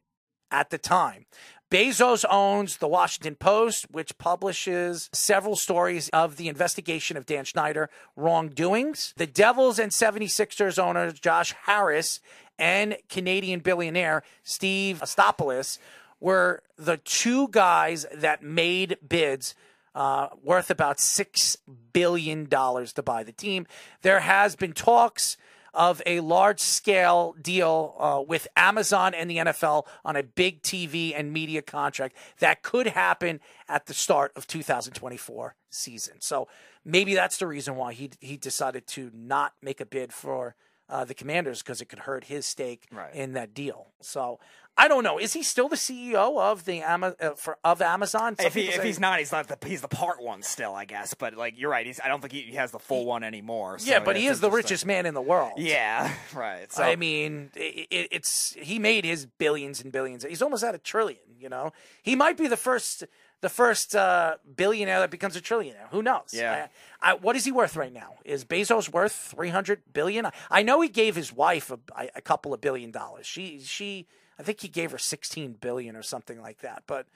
at the time. Bezos owns the Washington Post, which publishes several stories of the investigation of Dan Snyder wrongdoings. The Devils and 76ers owner Josh Harris and Canadian billionaire Steve Apostolopoulos were the two guys that made bids uh, worth about $6 billion to buy the team. There has been talks of a large scale deal uh, with Amazon and the NFL on a big TV and media contract that could happen at the start of 2024 season. So maybe that's the reason why he he decided to not make a bid for uh, the Commanders because it could hurt his stake Right. in that deal. So I don't know. Is he still the CEO of the Ama- uh, for, of Amazon? Some If, he, if he's not, he's not the he's the part one still, I guess. But like you're right, he's I don't think he, he has the full one anymore. so yeah, but he is the richest man in the world. Yeah, right. So I mean, it, it, it's he made his billions and billions. He's almost at a trillion. You know, he might be the first the first uh, billionaire that becomes a trillionaire. Who knows? Yeah. I, I, what is he worth right now? Is Bezos worth three hundred billion? I, I know he gave his wife a, a couple of billion dollars. She she I think he gave her sixteen billion or something like that. But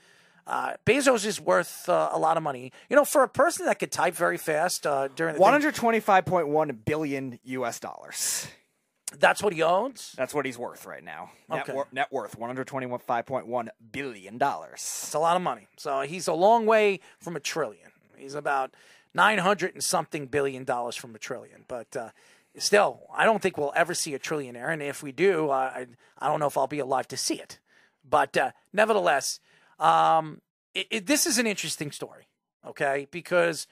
uh, Bezos is worth uh, a lot of money. You know, for a person that could type very fast uh, during the hundred twenty five point one billion U.S. dollars. That's what he owns. That's what he's worth right now. Net, Okay. wor- net worth one hundred twenty five point one billion dollars. It's a lot of money. So he's a long way from a trillion. He's about 900 and something billion dollars from a trillion. But uh, still, I don't think we'll ever see a trillionaire. And if we do, I, I, I don't know if I'll be alive to see it. But uh, nevertheless, um, it, it, this is an interesting story, okay? Because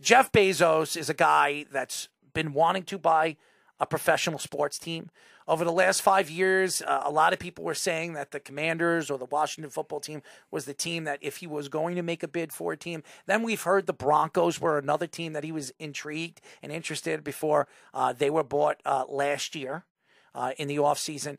Jeff Bezos is a guy that's been wanting to buy a professional sports team. Over the last five years, uh, a lot of people were saying that the Commanders or the Washington football team was the team that if he was going to make a bid for a team. Then we've heard the Broncos were another team that he was intrigued and interested before uh, they were bought uh, last year uh, in the offseason.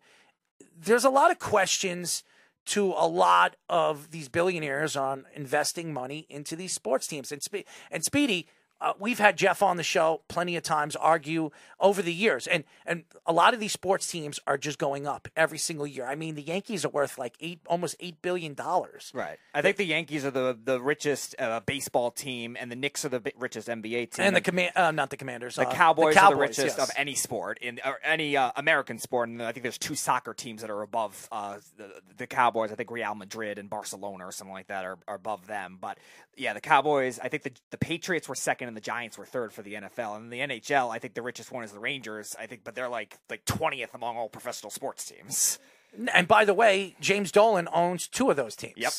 There's a lot of questions to a lot of these billionaires on investing money into these sports teams. And, Spe- and Speedy, uh, we've had Jeff on the show plenty of times argue over the years, and and a lot of these sports teams are just going up every single year. I mean, the Yankees are worth like eight, almost eight billion dollars. Right. I think the Yankees are the the richest uh, baseball team, and the Knicks are the richest NBA team. And the command, uh, not the Commanders, The uh, Cowboys, the Cowboys, are the richest yes. of any sport in or any uh, American sport, and I think there's two soccer teams that are above uh, the, the Cowboys. I think Real Madrid and Barcelona or something like that are, are above them. But yeah, the Cowboys. I think the the Patriots were second, and the Giants were third for the NFL. And the NHL, I think the richest one is the Rangers. I think, but they're like like twentieth among all professional sports teams. And by the way, James Dolan owns two of those teams. Yep.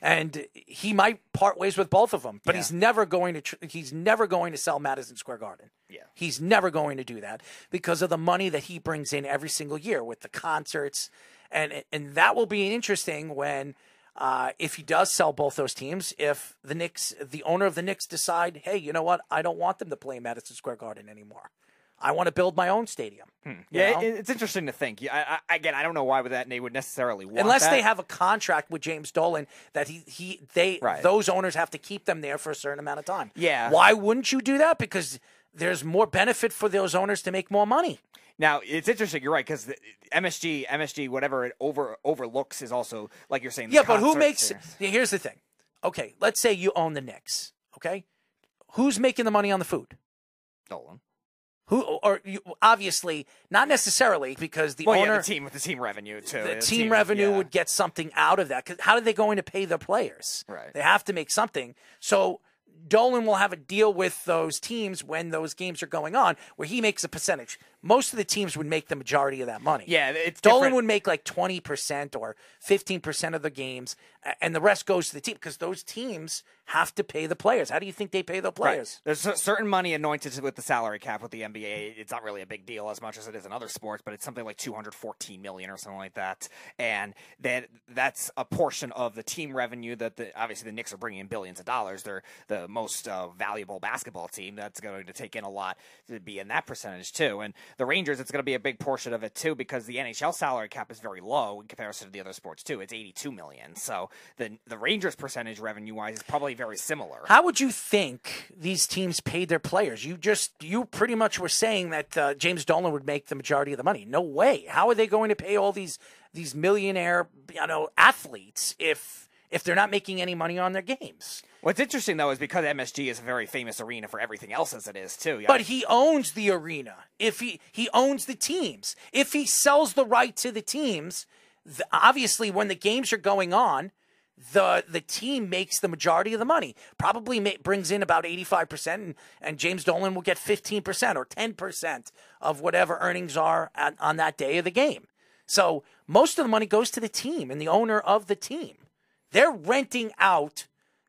And he might part ways with both of them, but Yeah. he's never going to. Tr- he's never going to sell Madison Square Garden. Yeah. He's never going to do that because of the money that he brings in every single year with the concerts, and and that will be interesting when. Uh, if he does sell both those teams, if the Knicks, the owner of the Knicks, decide, hey, you know what, I don't want them to play Madison Square Garden anymore. I want to build my own stadium. You Yeah, it, it's interesting to think. Yeah, I, I, again, I don't know why would that they would necessarily want unless that. they have a contract with James Dolan that he he they Right. those owners have to keep them there for a certain amount of time. Yeah. Why wouldn't you do that? Because there's more benefit for those owners to make more money. Now it's interesting. You're right because MSG, MSG, whatever it over overlooks is also like you're saying. yeah, but who makes? there. Here's the thing. Okay, let's say you own the Knicks. Okay, who's making the money on the food? Dolan? Who or you, obviously not necessarily because the well, owner yeah, the team with the team revenue too. the team revenue yeah. would get something out of that. Cause how are they going to pay their players? Right. They have to make something. So Dolan will have a deal with those teams when those games are going on, where he makes a percentage. Most of the teams would make the majority of that money. Yeah, it's Dolan different. would make like twenty percent or fifteen percent of the games, and the rest goes to the team because those teams have to pay the players. How do you think they pay the Right. players? There's cer- certain money anointed with the salary cap with the NBA. It's not really a big deal as much as it is in other sports, but it's something like 214 million or something like that, and that that's a portion of the team revenue that the obviously the Knicks are bringing in billions of dollars. They're the most uh, valuable basketball team. That's going to take in a lot to be in that percentage too. And the Rangers, it's going to be a big portion of it too because the NHL salary cap is very low in comparison to the other sports too. It's 82 million. So the the Rangers percentage revenue wise is probably very similar. How would you think these teams paid their players? You just you pretty much were saying that uh, James Dolan would make the majority of the money. No way. How are they going to pay all these these millionaire you know athletes if if they're not making any money on their games? What's interesting though is because MSG is a very famous arena for everything else as it is too. But he owns the arena. If he he owns the teams, if he sells the right to the teams, th- obviously when the games are going on, the the team makes the majority of the money. Probably ma- brings in about eighty five percent, and and James Dolan will get fifteen percent or ten percent of whatever earnings are at, on that day of the game. So most of the money goes to the team and the owner of the team. They're renting out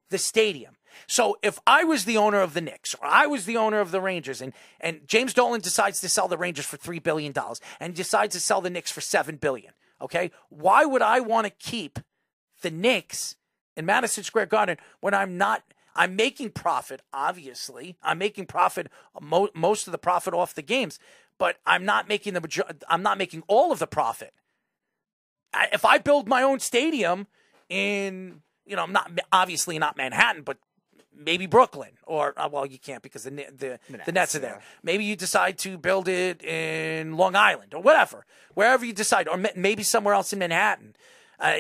the stadium. So if I was the owner of the Knicks or I was the owner of the Rangers and, and James Dolan decides to sell the Rangers for $3 billion and decides to sell the Knicks for 7 billion, okay, why would I want to keep the Knicks in Madison Square Garden when I'm not I'm making profit, obviously. I'm making profit, mo- most of the profit off the games, but I'm not making the I'm not making all of the profit. I, if I build my own stadium in, you know, I'm not obviously not Manhattan, but maybe Brooklyn or uh, well, you can't because the the the, Nets, the Nets are there. yeah. Maybe you decide to build it in Long Island or whatever, wherever you decide, or ma- maybe somewhere else in Manhattan. Uh,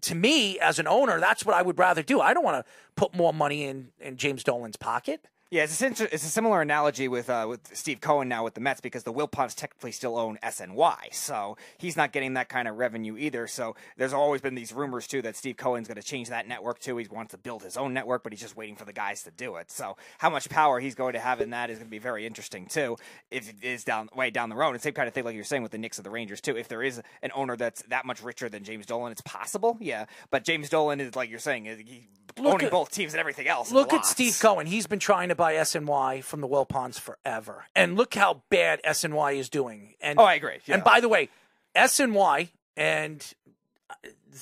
to me, as an owner, that's what I would rather do. I don't want to put more money in in James Dolan's pocket. Yeah, it's a, it's a similar analogy with uh, with Steve Cohen now with the Mets because the Wilpons technically still own SNY, so he's not getting that kind of revenue either. So there's always been these rumors too that Steve Cohen's going to change that network too. He wants to build his own network, but he's just waiting for the guys to do it. So how much power he's going to have in that is going to be very interesting too. If it is down way down the road, and same kind of thing like you're saying with the Knicks of the Rangers too. If there is an owner that's that much richer than James Dolan, it's possible, yeah. But James Dolan is like you're saying, he, owning at- both teams and everything else. Look at. Steve Cohen. He's been trying to buy SNY from the Wilpons forever, and look how bad SNY is doing. And Oh, I agree, yeah. And by the way, SNY and uh,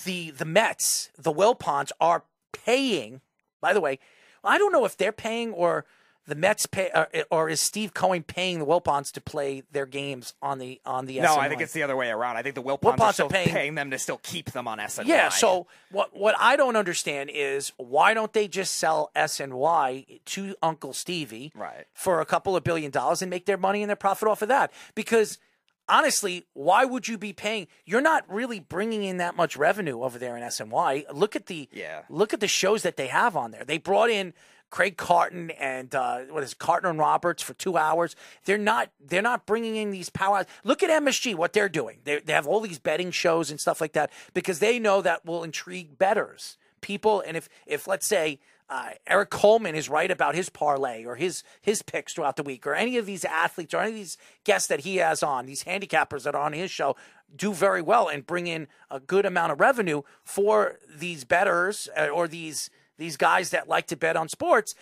the the Mets, the Wilpons are paying. By the way, I don't know if they're paying or the Mets pay, or, or is Steve Cohen paying the Wilpons to play their games on the on the No, SNY? I think it's the other way around. I think the Wilpons, Wilpons are are paying- paying, them to still keep them on SNY. Yeah, so what what I don't understand is why don't they just sell SNY to Uncle Stevie Right. for a couple of billion dollars and make their money and their profit off of that? Because honestly, why would you be paying? You're not really bringing in that much revenue over there in SNY. Look at the Yeah. look at the shows that they have on there. They brought in Craig Carton and uh, what is it, Carton and Roberts for two hours. They're not they're not bringing in these power. Look at MSG what they're doing. They they have all these betting shows and stuff like that because they know that will intrigue betters, people. And if if let's say uh, Eric Coleman is right about his parlay or his his picks throughout the week, or any of these athletes or any of these guests that he has on, these handicappers that are on his show, do very well and bring in a good amount of revenue for these betters uh, or these these guys that like to bet on sports.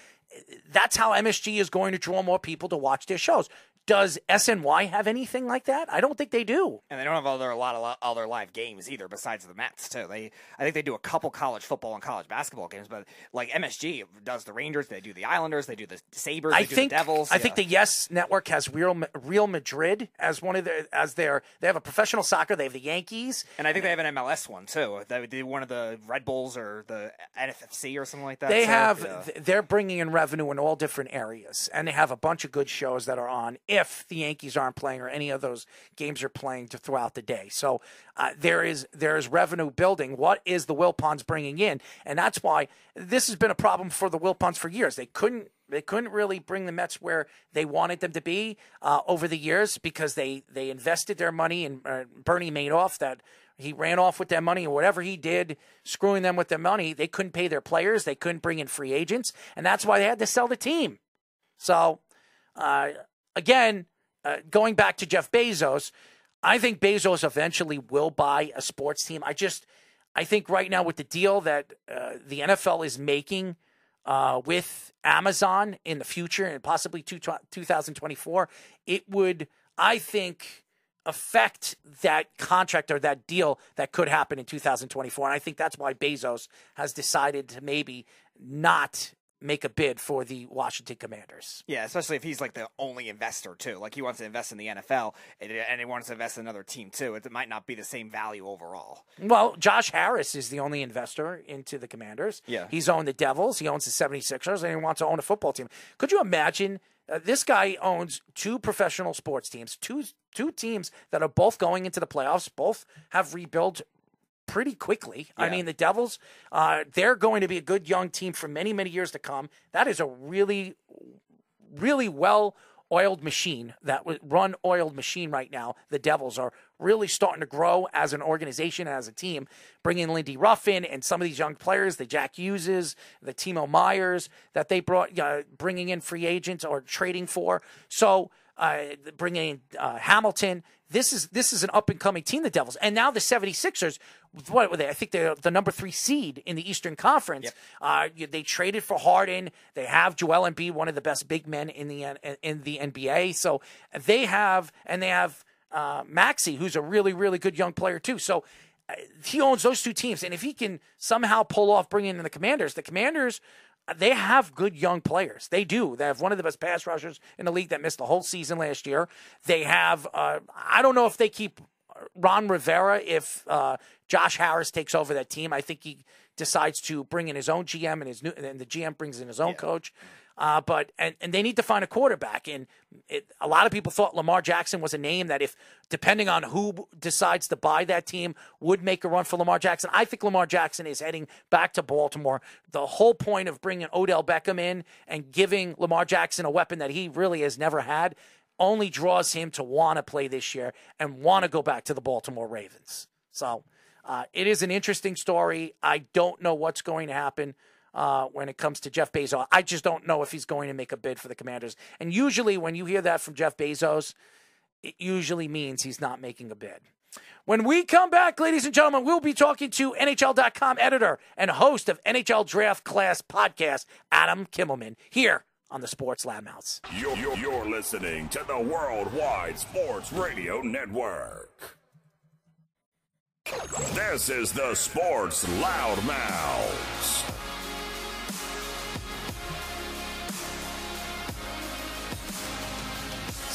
That's how MSG is going to draw more people to watch their shows. Does SNY have anything like that? I don't think they do. and they don't have other a lot of other live games either besides the Mets too. They I think they do a couple college football and college basketball games, but like MSG does the Rangers, they do the Islanders, they do the Sabres, I do think the Devils. I yeah. think the Yes Network has Real Real Madrid as one of their as their they have a professional soccer. They have the Yankees. and I think they have an MLS one too. They do one of the Red Bulls or the NFFC or something like that. They too. have Yeah. they're bringing in revenue in all different areas, and they have a bunch of good shows that are on. If the Yankees aren't playing or any of those games are playing throughout the day, so uh, there is there is revenue building. What is the Wilpons bringing in, and that's why this has been a problem for the Wilpons for years. They couldn't they couldn't really bring the Mets where they wanted them to be uh, over the years because they they invested their money in uh, Bernie Madoff that he ran off with their money or whatever he did, screwing them with their money. They couldn't pay their players. They couldn't bring in free agents, and that's why they had to sell the team. So, uh, again, uh, going back to Jeff Bezos, I think Bezos eventually will buy a sports team. I just, I think right now with the deal that uh, the NFL is making uh, with Amazon in the future and possibly two, 2024, it would, I think, affect that contract or that deal that could happen in 2024. And I think that's why Bezos has decided to maybe not make a bid for the Washington Commanders. Yeah, especially if he's like the only investor too. Like he wants to invest in the NFL and, he wants to invest in another team too. It might not be the same value overall. Well, Josh Harris is the only investor into the Commanders. Yeah. He's owned the Devils, he owns the 76ers, and he wants to own a football team. Could you imagine? Uh, this guy owns two professional sports teams, two two teams that are both going into the playoffs. Both have rebuilt pretty quickly. I mean, the Devils, uh, they're going to be a good young team for many, many years to come. That is a really, really well oiled machine that run oiled machine right now. The Devils are really starting to grow as an organization, as a team, bringing Lindy Ruffin and some of these young players, the Jack Hugheses, the Timo Meiers that they brought, uh, bringing in free agents or trading for. So uh, bringing in uh, Hamilton. This is this is an up and coming team, the Devils, and now the 76ers. What were they? I think they're the number three seed in the Eastern Conference. Yep. Uh, they traded for Harden. They have Joel Embiid, one of the best big men in the in the NBA. So they have, and they have uh, Maxey, who's a really really good young player too. So uh, he owns those two teams, and if he can somehow pull off bringing in the Commanders, the Commanders they have good young players. They do. They have one of the best pass rushers in the league that missed the whole season last year. They have. Uh, I don't know if they keep Ron Rivera if uh, Josh Harris takes over that team. I think he decides to bring in his own GM and his new, and the GM brings in his own yeah. coach. Uh, but and, and they need to find a quarterback. And it, a lot of people thought Lamar Jackson was a name that, if depending on who decides to buy that team, would make a run for Lamar Jackson. I think Lamar Jackson is heading back to Baltimore. The whole point of bringing Odell Beckham in and giving Lamar Jackson a weapon that he really has never had only draws him to want to play this year and want to go back to the Baltimore Ravens. So uh, it is an interesting story. I don't know what's going to happen uh, when it comes to Jeff Bezos. I just don't know if he's going to make a bid for the Commanders. And usually, when you hear that from Jeff Bezos, it usually means he's not making a bid. When we come back, ladies and gentlemen, we'll be talking to NHL.com editor and host of NHL Draft Class podcast, Adam Kimelman, here on the Sports Loudmouths. You're, you're, you're listening to the Worldwide Sports Radio Network. This is the Sports Loudmouths.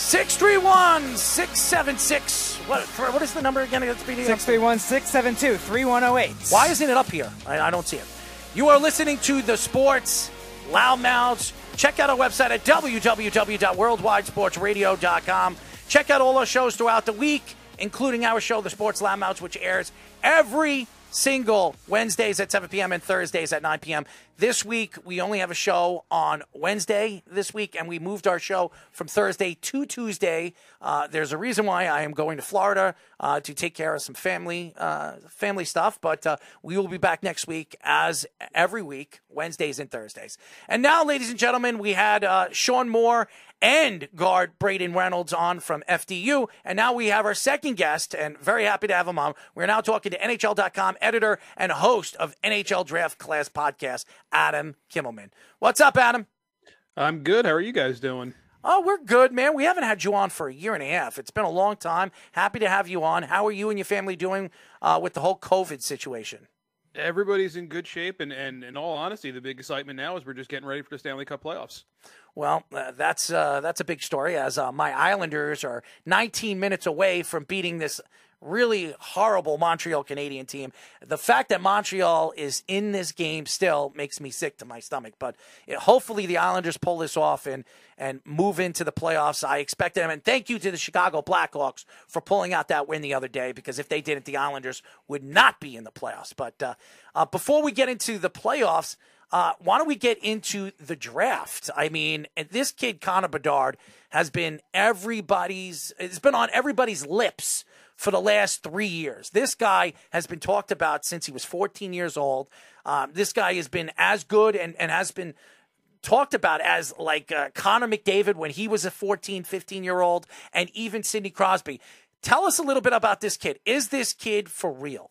631 676. What, what is the number again? 631 672 3108. Why isn't it up here? I, I don't see it. You are listening to the Sports Loudmouths. Check out our website at www.worldwidesportsradio.com. Check out all our shows throughout the week, including our show, The Sports Loudmouths, which airs every single Wednesdays at 7 p.m. and Thursdays at 9 p.m. This week, we only have a show on Wednesday this week, and we moved our show from Thursday to Tuesday. Uh, there's a reason why I am going to Florida uh, to take care of some family uh, family stuff, but uh, we will be back next week as every week, Wednesdays and Thursdays. And now, ladies and gentlemen, we had uh, Sean Moore and guard Brayden Reynolds on from FDU. And now we have our second guest, and very happy to have him on. We're now talking to NHL.com editor and host of NHL Draft Class Podcast, Adam Kimelman. What's up, Adam? I'm good. How are you guys doing? Oh, we're good, man. We haven't had you on for a year and a half. It's been a long time. Happy to have you on. How are you and your family doing uh, with the whole COVID situation? Everybody's in good shape, and, and in all honesty, the big excitement now is we're just getting ready for the Stanley Cup playoffs. Well, uh, that's uh, that's a big story. As uh, my Islanders are 19 minutes away from beating this really horrible Montreal Canadian team. The fact that Montreal is in this game still makes me sick to my stomach. But it, hopefully the Islanders pull this off and and move into the playoffs. I expect them. And thank you to the Chicago Blackhawks for pulling out that win the other day because if they didn't, the Islanders would not be in the playoffs. But uh, uh, before we get into the playoffs. Uh, why don't we get into the draft? I mean, this kid Connor Bedard has been everybody's. It's been on everybody's lips for the last three years. This guy has been talked about since he was 14 years old. Um, this guy has been as good and, and has been talked about as like uh, Connor McDavid when he was a 14, 15 year old, and even Sidney Crosby. Tell us a little bit about this kid. Is this kid for real?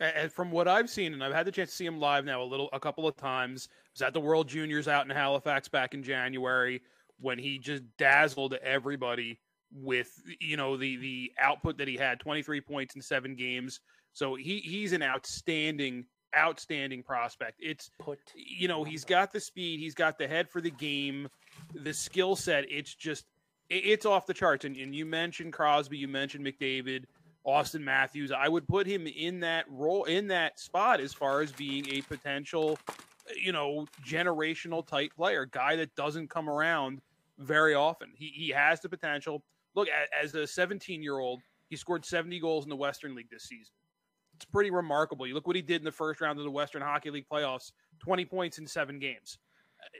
And from what I've seen, and I've had the chance to see him live now a little, a couple of times. I was at the World Juniors out in Halifax back in January when he just dazzled everybody with you know the the output that he had 23 points in seven games. So he he's an outstanding outstanding prospect. It's put you know he's got the speed he's got the head for the game the skill set. It's just it's off the charts. And, and you mentioned crosby you mentioned mcdavid Auston Matthews. I would put him in that role, in that spot, as far as being a potential, you know, generational type player, guy that doesn't come around very often. He he has the potential. Look, as a 17 year old, he scored 70 goals in the Western League this season. It's pretty remarkable. You look what he did in the first round of the Western Hockey League playoffs 20 points in seven games.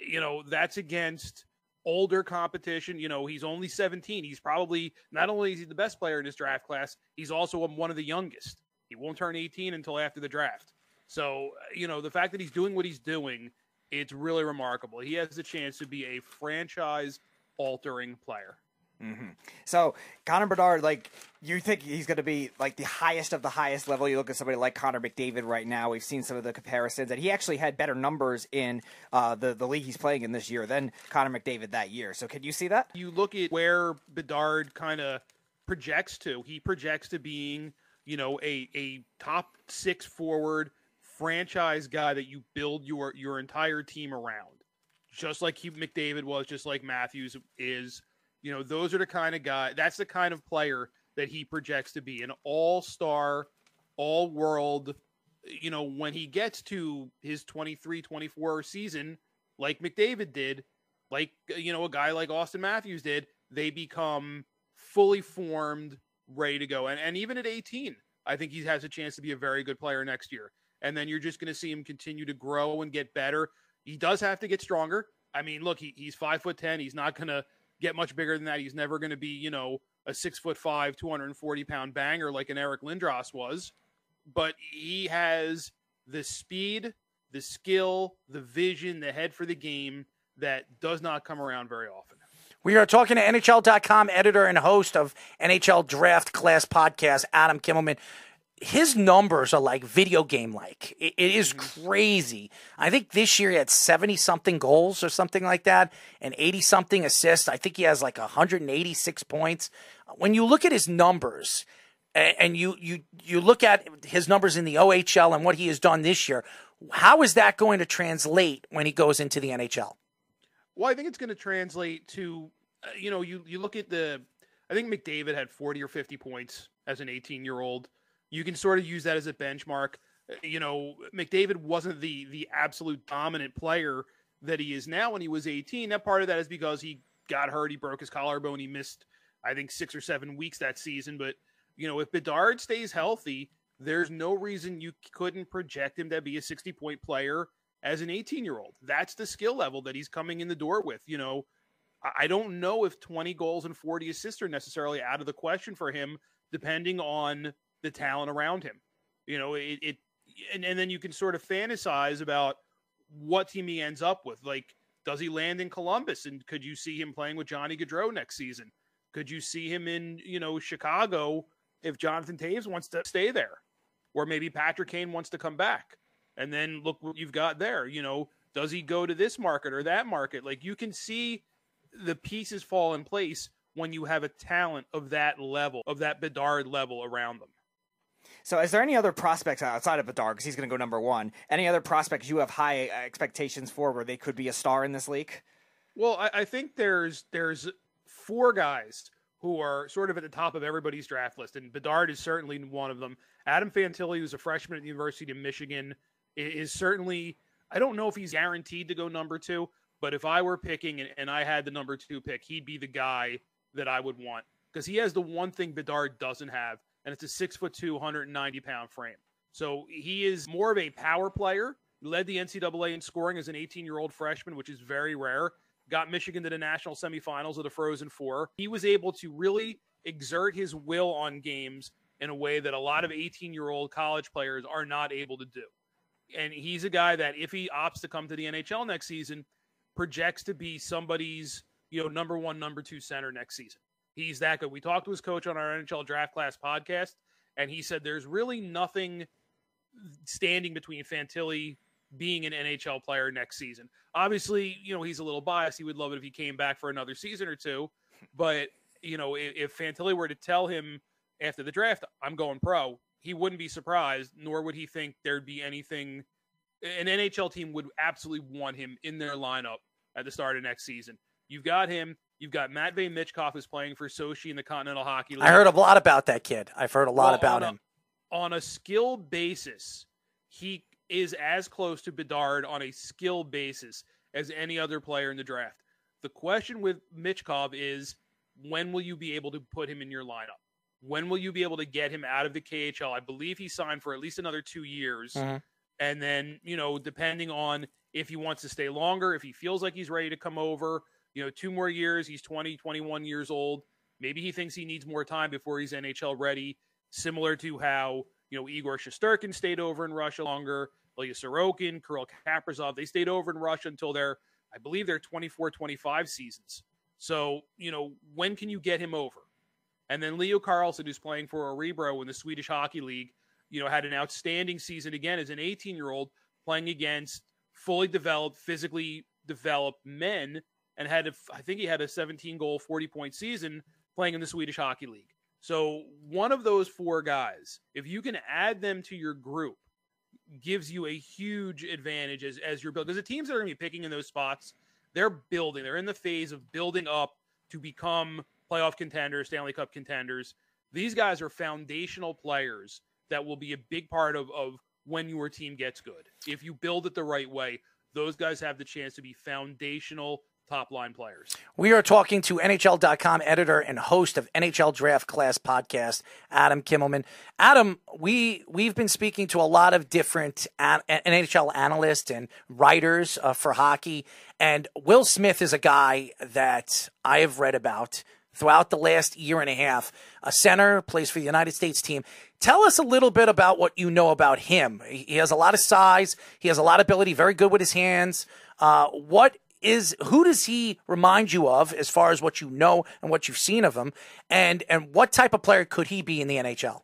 You know, that's against older competition. You know, he's only 17. He's probably not only is he the best player in his draft class, he's also one of the youngest. He won't turn 18 until after the draft. So, you know, the fact that he's doing what he's doing, it's really remarkable. He has the chance to be a franchise altering player. Mm-hmm. So Connor Bedard, like you think he's going to be like the highest of the highest level. You look at somebody like Connor McDavid right now. We've seen some of the comparisons, and he actually had better numbers in uh, the the league he's playing in this year than Connor McDavid that year. So can you see that? You look at where Bedard kind of projects to. He projects to being you know a a top six forward franchise guy that you build your your entire team around, just like he, McDavid was, just like Matthews is you know, those are the kind of guy. That's the kind of player that he projects to be an all-star, all-world. You know, when he gets to his 23, 24 season, like McDavid did, like you know, a guy like Auston Matthews did, they become fully formed, ready to go. And and even at 18, I think he has a chance to be a very good player next year. And then you're just going to see him continue to grow and get better. He does have to get stronger. I mean, look, he, he's five foot ten. He's not going to get much bigger than that. He's never going to be, you know, a six foot five, 240 pound banger like an Eric Lindros was. But he has the speed, the skill, the vision, the head for the game that does not come around very often. We are talking to NHL.com editor and host of NHL Draft Class podcast, Adam Kimelman his numbers are like video game like. It, it is mm-hmm. crazy. I think this year he had 70 something goals or something like that and 80 something assists. I think he has like 186 points. When you look at his numbers and you you you look at his numbers in the OHL and what he has done this year, how is that going to translate when he goes into the NHL? Well, I think it's going to translate to uh, you know, you you look at the I think McDavid had 40 or 50 points as an 18-year-old you can sort of use that as a benchmark. Uh, you know, McDavid wasn't the the absolute dominant player that he is now when he was 18. That part of that is because he got hurt, he broke his collarbone, he missed I think 6 or 7 weeks that season, but you know, if Bedard stays healthy, there's no reason you couldn't project him to be a 60 point player as an 18 year old. That's the skill level that he's coming in the door with. You know, I don't know if 20 goals and 40 assists are necessarily out of the question for him, depending on the talent around him. You know, it, it and, and then you can sort of fantasize about what team he ends up with. Like, does he land in Columbus? And could you see him playing with Johnny Gaudreau next season? Could you see him in, you know, Chicago if Jonathan Toews wants to stay there? Or maybe Patrick Kane wants to come back. And then look what you've got there. You know, does he go to this market or that market? Like you can see the pieces fall in place when you have a talent of that level, of that Bedard level around them. So, is there any other prospects outside of Bedard, because he's going to go number one? Any other prospects you have high expectations for where they could be a star in this league? Well, I, I think there's there's four guys who are sort of at the top of everybody's draft list, and Bedard is certainly one of them. Adam Fantilli, who's a freshman at the University of Michigan, is certainly. I don't know if he's guaranteed to go number two, but if I were picking and, and I had the number two pick, he'd be the guy that I would want because he has the one thing Bedard doesn't have, and it's a six foot two, 190 pound frame. So he is more of a power player. He Led the NCAA in scoring as an 18 year old freshman, which is very rare. Got Michigan to the national semifinals of the Frozen Four. He was able to really exert his will on games in a way that a lot of 18 year old college players are not able to do. And he's a guy that, if he opts to come to the NHL next season, projects to be somebody's you know number one, number two center next season. He's that good. We talked to his coach on our NHL Draft Class podcast, and he said there's really nothing standing between Fantilli being an NHL player next season. Obviously, you know, he's a little biased. He would love it if he came back for another season or two. But, you know, if, if Fantilli were to tell him after the draft, I'm going pro, he wouldn't be surprised, nor would he think there'd be anything. An NHL team would absolutely want him in their lineup at the start of next season. You've got him. You've got Matvey Michkov who's playing for Sochi in the Continental Hockey League. I heard a lot about that kid. I've heard a lot well, about on him. A, on a skill basis, he is as close to Bedard on a skill basis as any other player in the draft. The question with Michkov is when will you be able to put him in your lineup? When will you be able to get him out of the KHL? I believe he signed for at least another two years. Mm-hmm. And then, you know, depending on if he wants to stay longer, if he feels like he's ready to come over, you know, two more years. He's 20, 21 years old. Maybe he thinks he needs more time before he's NHL ready, similar to how, you know, Igor Shesterkin stayed over in Russia longer, Ilya Sorokin, Kirill Kaprizov, they stayed over in Russia until their, I believe, their 24 25 seasons. So, you know, when can you get him over? And then Leo Carlsson, who's playing for Örebro in the Swedish Hockey League, you know, had an outstanding season again as an 18 year old playing against fully developed, physically developed men, and had, a, I think he had a 17 goal, 40 point season playing in the Swedish Hockey League. So one of those four guys, if you can add them to your group, gives you a huge advantage as, as you're building. Because the teams that are going to be picking in those spots, they're building. They're in the phase of building up to become playoff contenders, Stanley Cup contenders. These guys are foundational players that will be a big part of, of when your team gets good. If you build it the right way, those guys have the chance to be foundational top line players. We are talking to NHL.com editor and host of NHL Draft Class podcast, Adam Kimelman. Adam, we we've been speaking to a lot of different an, NHL analysts and writers uh, for hockey, and Will Smith is a guy that I have read about throughout the last year and a half. A center, plays for the United States team. Tell us a little bit about what you know about him. He has a lot of size. He has a lot of ability. Very good with his hands. Uh, what is who does he remind you of as far as what you know and what you've seen of him, and and what type of player could he be in the NHL?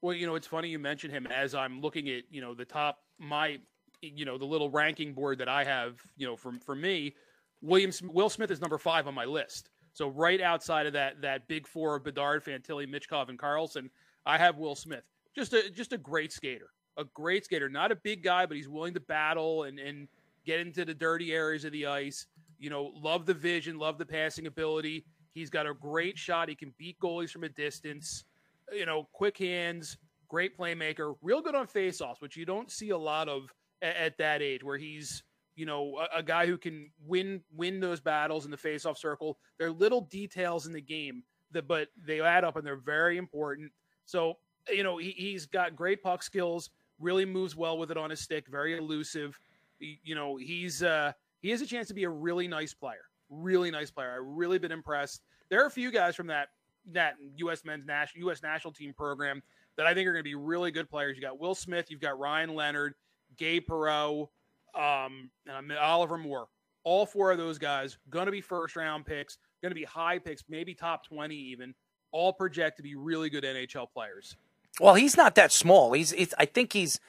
Well, you know, it's funny you mentioned him as I'm looking at you know the top my you know the little ranking board that I have you know for for me. Williams Will Smith is number five on my list. So right outside of that that big four of Bedard, Fantilli, Michkov, and Carlsson, I have Will Smith. Just a just a great skater, a great skater. Not a big guy, but he's willing to battle and and get into the dirty areas of the ice. You know, love the vision, love the passing ability. He's got a great shot. He can beat goalies from a distance. You know, quick hands, great playmaker, real good on faceoffs, which you don't see a lot of at, at that age, where he's you know a, a, guy who can win win those battles in the faceoff circle. They're little details in the game that, but they add up and they're very important. So you know he, he's got great puck skills, really moves well with it on his stick, very elusive you know, he's uh, he has a chance to be a really nice player, really nice player. I've really been impressed. There are a few guys from that that U.S. men's national U.S. national team program that I think are going to be really good players. You got Will Smith, you've got Ryan Leonard, Gabe Perreault, um, and Oliver Moore. All four of those guys going to be first round picks, going to be high picks, maybe top twenty even. All project to be really good NHL players. Well, he's not that small. He's, he's I think he's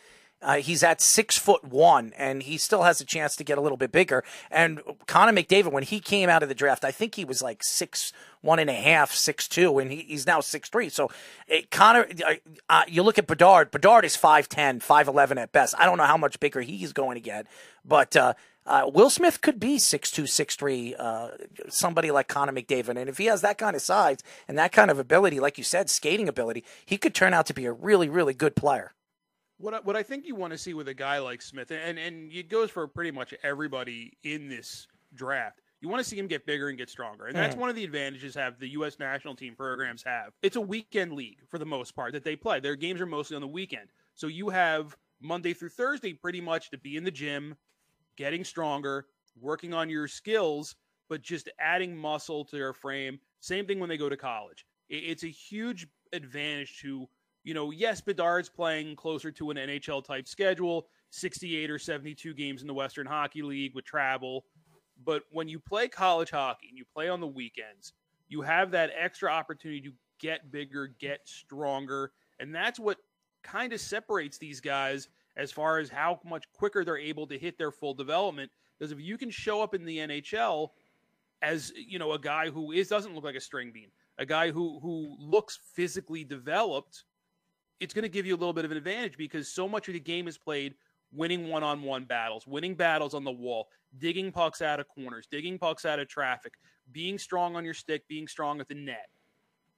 uh, he's at six foot one, and he still has a chance to get a little bit bigger. And Connor McDavid, when he came out of the draft, I think he was like six one and a half, six two, and he, he's now six three. So it, Connor, uh, uh, you look at Bedard. Bedard is 5'10", 5'11 at best. I don't know how much bigger he's going to get, but. Uh, uh, Will Smith could be six two, six three, uh, somebody like Connor McDavid. And if he has that kind of size and that kind of ability, like you said, skating ability, he could turn out to be a really, really good player. What I, what I think you want to see with a guy like Smith, and and it goes for pretty much everybody in this draft. You want to see him get bigger and get stronger, and that's mm. one of the advantages have the U.S. national team programs have. It's a weekend league for the most part that they play. Their games are mostly on the weekend, so you have Monday through Thursday pretty much to be in the gym, getting stronger, working on your skills, but just adding muscle to their frame. Same thing when they go to college. It's a huge advantage to you know, yes, Bedard's playing closer to an NHL type schedule, 68 or 72 games in the Western Hockey League with travel. But when you play college hockey and you play on the weekends, you have that extra opportunity to get bigger, get stronger. And that's what kind of separates these guys as far as how much quicker they're able to hit their full development. Because if you can show up in the NHL as, you know, a guy who is doesn't look like a string bean, a guy who who looks physically developed it's going to give you a little bit of an advantage because so much of the game is played winning one-on-one battles, winning battles on the wall, digging pucks out of corners, digging pucks out of traffic, being strong on your stick, being strong at the net.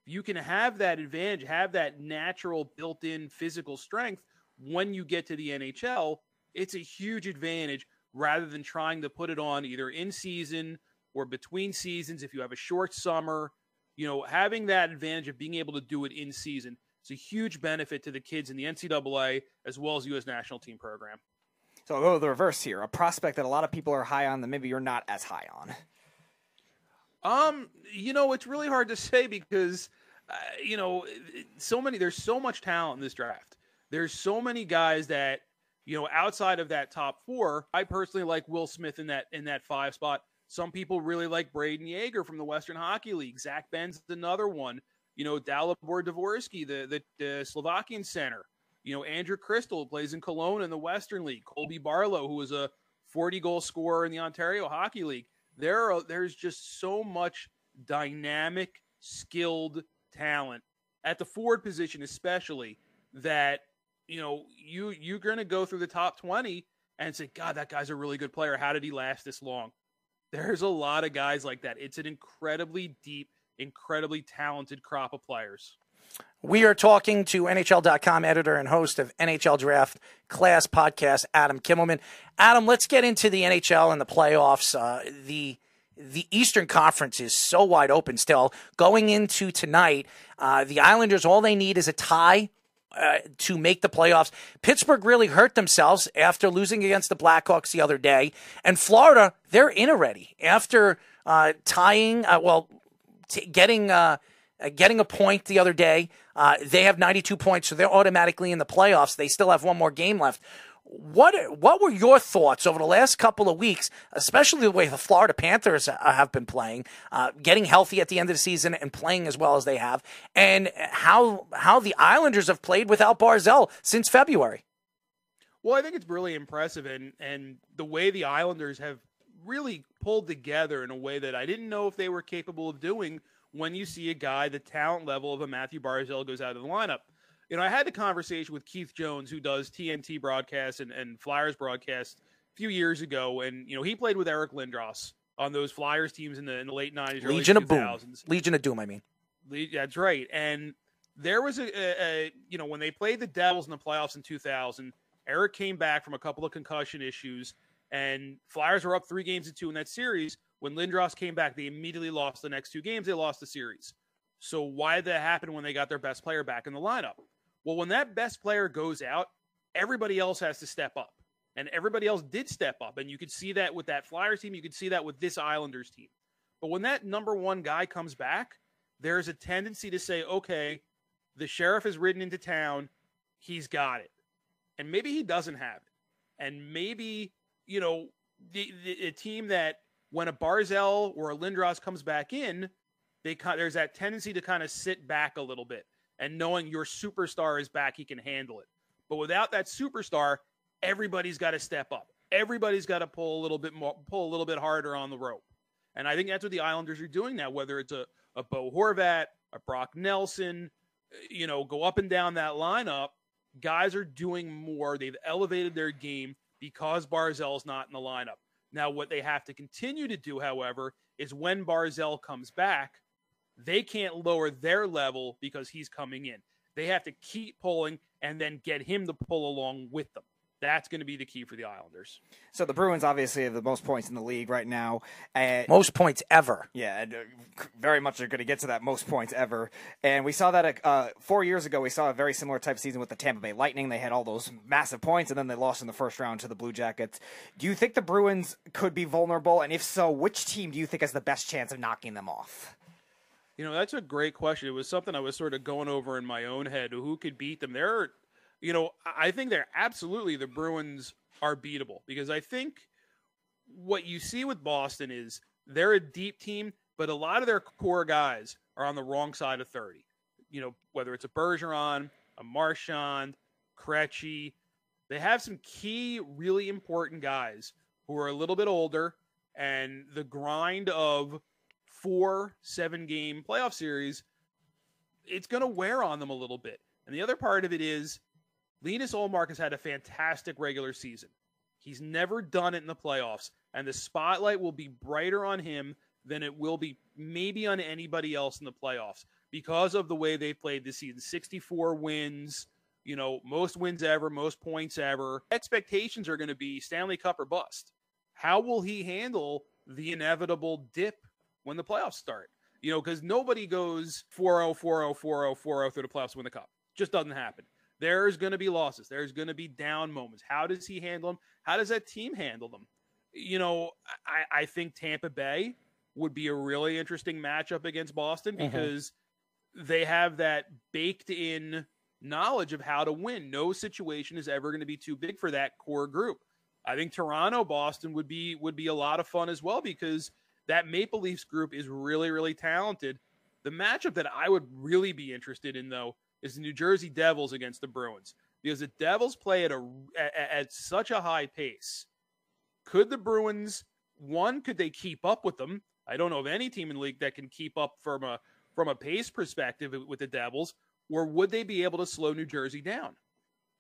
You can have that advantage, have that natural built-in physical strength when you get to the NHL. It's a huge advantage rather than trying to put it on either in season or between seasons if you have a short summer. You know, having that advantage of being able to do it in season it's a huge benefit to the kids in the NCAA as well as U.S. national team program. So I'll go the reverse here. A prospect that a lot of people are high on that maybe you're not as high on. Um, you know, it's really hard to say because, uh, you know, so many. There's so much talent in this draft. There's so many guys that you know outside of that top four. I personally like Will Smith in that in that five spot. Some people really like Brayden Yager from the Western Hockey League. Zach Ben's is another one. You know, Dalibor Dvorsky, the, the, the Slovakian center. You know, Andrew Cristall plays in Kelowna in the Western League. Colby Barlow, who was a 40 goal scorer in the Ontario Hockey League. There are, there's just so much dynamic, skilled talent at the forward position, especially that you know you you're going to go through the top 20 and say, God, that guy's a really good player. How did he last this long? There's a lot of guys like that. It's an incredibly deep, incredibly talented crop of players. We are talking to NHL.com editor and host of NHL Draft Class Podcast, Adam Kimelman. Adam, let's get into the NHL and the playoffs. Uh, the the Eastern Conference is so wide open still. Going into tonight, uh, the Islanders, all they need is a tie uh, to make the playoffs. Pittsburgh really hurt themselves after losing against the Blackhawks the other day. And Florida, they're in already after uh, tying, uh, well, t- getting. Uh, uh, getting a point the other day. Uh, they have 92 points, so they're automatically in the playoffs. They still have one more game left. What what were your thoughts over the last couple of weeks, especially the way the Florida Panthers have been playing, uh, getting healthy at the end of the season and playing as well as they have, and how how the Islanders have played without Barzal since February? Well, I think it's really impressive, and and the way the Islanders have really pulled together in a way that I didn't know if they were capable of doing when you see a guy the talent level of a Matthew Barzal goes out of the lineup. You know, I had the conversation with Keith Jones, who does TNT broadcasts and, and Flyers broadcasts a few years ago, and you know he played with Eric Lindros on those Flyers teams in the in the late nineties, Legion of Boom, Legion of Doom. I mean, that's right. And there was a, a, a you know when they played the Devils in the playoffs in 2000, Eric came back from a couple of concussion issues, and Flyers were up three games to two in that series. When Lindros came back, they immediately lost the next two games. They lost the series. So why did that happen when they got their best player back in the lineup? Well, when that best player goes out, everybody else has to step up. And everybody else did step up. And you could see that with that Flyers team. You could see that with this Islanders team. But when that number one guy comes back, there's a tendency to say, okay, the sheriff has ridden into town. He's got it. And maybe he doesn't have it. And maybe, you know, the, the, the team that when a Barzal or a Lindros comes back in, they there's that tendency to kind of sit back a little bit and knowing your superstar is back, he can handle it. But without that superstar, everybody's got to step up. Everybody's got to pull a little bit more, pull a little bit harder on the rope. And I think that's what the Islanders are doing now, whether it's a, a Bo Horvat, a Brock Nelson, eh, you know, go up and down that lineup. Guys are doing more. They've elevated their game because Barzal's not in the lineup. Now, what they have to continue to do, however, is when Barzal comes back, they can't lower their level because he's coming in. They have to keep pulling and then get him to pull along with them. That's going to be the key for the Islanders. So the Bruins obviously have the most points in the league right now. And, most points ever. Yeah, and, uh, very much are going to get to that most points ever. And we saw that uh, four years ago. We saw a very similar type of season with the Tampa Bay Lightning. They had all those massive points, and then they lost in the first round to the Blue Jackets. Do you think the Bruins could be vulnerable? And if so, which team do you think has the best chance of knocking them off? You know, that's a great question. It was something I was sort of going over in my own head. Who could beat them? There, you know, I think they're absolutely the Bruins are beatable because I think what you see with Boston is they're a deep team, but a lot of their core guys are on the wrong side of 30. You know, whether it's a Bergeron, a Marchand, Krejci, they have some key, really important guys who are a little bit older, and the grind of four seven game playoff series, it's going to wear on them a little bit. And the other part of it is Linus Ullmark has had a fantastic regular season. He's never done it in the playoffs, and the spotlight will be brighter on him than it will be maybe on anybody else in the playoffs because of the way they played this season 64 wins, you know, most wins ever, most points ever. Expectations are going to be Stanley Cup or bust. How will he handle the inevitable dip when the playoffs start. You know, because nobody goes 4 0, 4 0, 4 0, 4 0 through the playoffs to win the cup. Just doesn't happen. There's going to be losses. There's going to be down moments. How does he handle them? How does that team handle them? You know, I, I think Tampa Bay would be a really interesting matchup against Boston mm-hmm. because mm-hmm. they have that baked in knowledge of how to win. No situation is ever going to be too big for that core group. I think Toronto Boston would be would be a lot of fun as well because that Maple Leafs group is really really talented. The matchup that I would really be interested in though is the New Jersey Devils against the Bruins because the Devils play at a at, at such a high pace. Could the Bruins one could they keep up with them? I don't know of any team in the league that can keep up from a from a pace perspective with the Devils, or would they be able to slow New Jersey down?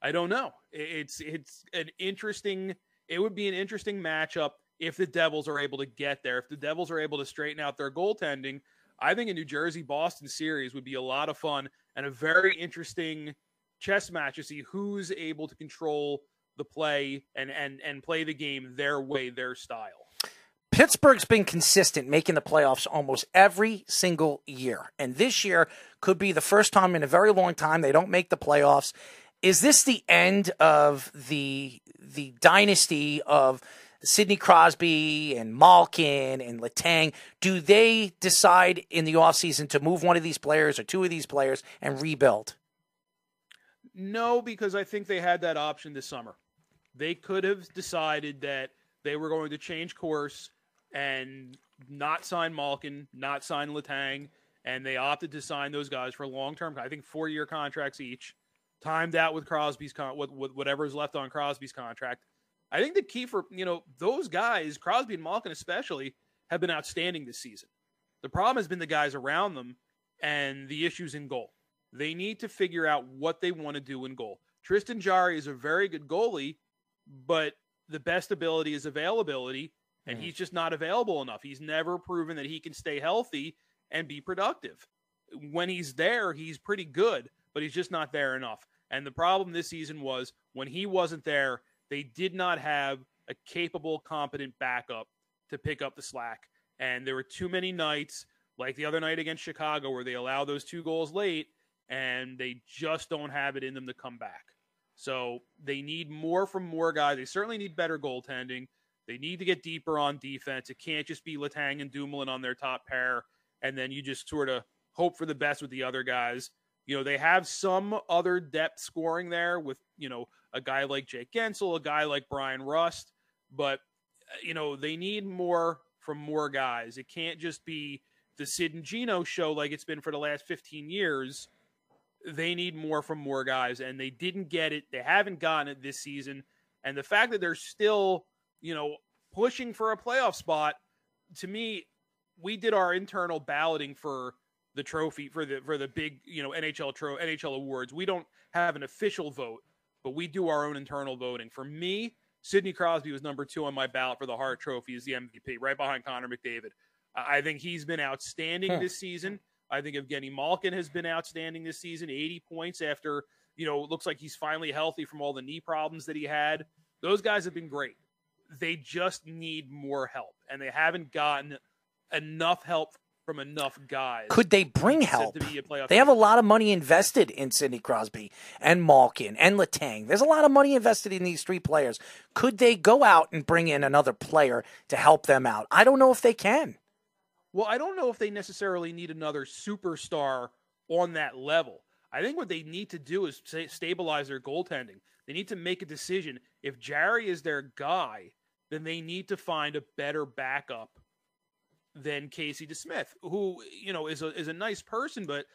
I don't know. It's it's an interesting. It would be an interesting matchup if the Devils are able to get there. If the Devils are able to straighten out their goaltending, I think a New Jersey Boston series would be a lot of fun and a very interesting chess match to see who's able to control the play and and and play the game their way, their style. Pittsburgh's been consistent making the playoffs almost every single year. And this year could be the first time in a very long time they don't make the playoffs. Is this the end of the the dynasty of Sidney Crosby and Malkin and Letang, Do they decide in the offseason to move one of these players or two of these players and rebuild? No, because I think they had that option this summer. They could have decided that they were going to change course and not sign Malkin, not sign Letang, and they opted to sign those guys for long term. I think four year contracts each, timed out with Crosby's con- whatever is left on Crosby's contract. I think the key for you know those guys, Crosby and Malkin especially, have been outstanding this season. The problem has been the guys around them and the issues in goal. They need to figure out what they want to do in goal. Tristan Jarry is a very good goalie, but the best ability is availability and mm. he's just not available enough. He's never proven that he can stay healthy and be productive. When he's there, he's pretty good, but he's just not there enough. And the problem this season was when he wasn't there, they did not have a capable, competent backup to pick up the slack. And there were too many nights, like the other night against Chicago, where they allow those two goals late and they just don't have it in them to come back. So they need more from more guys. They certainly need better goaltending. They need to get deeper on defense. It can't just be Letang and Dumoulin on their top pair, and then you just sort of hope for the best with the other guys. You know, they have some other depth scoring there with, you know, a guy like Jake Guentzel, a guy like Bryan Rust, but, uh, you know, they need more from more guys. It can't just be the Sid and Gino show like it's been for the last 15 years. They need more from more guys, and they didn't get it. They haven't gotten it this season. And the fact that they're still you know, pushing for a playoff spot, to me, we did our internal balloting for the trophy for the for the big you know NHL tro- NHL awards. We don't have an official vote, but we do our own internal voting. For me, Sidney Crosby was number two on my ballot for the Hart Trophy as the MVP, right behind Connor McDavid. I think he's been outstanding huh. this season. I think Evgeny Malkin has been outstanding this season. 80 points after you know looks like he's finally healthy from all the knee problems that he had. Those guys have been great they just need more help, and they haven't gotten enough help from enough guys. Could they bring help? They have a lot of money invested in Sidney Crosby and Malkin and Letang. There's a lot of money invested in these three players. Could they go out and bring in another player to help them out? I don't know if they can. Well, I don't know if they necessarily need another superstar on that level. I think what they need to do is stabilize their goaltending. They need to make a decision. If Jarry is their guy, then they need to find a better backup than Casey DeSmith, who you know is a is a nice person, but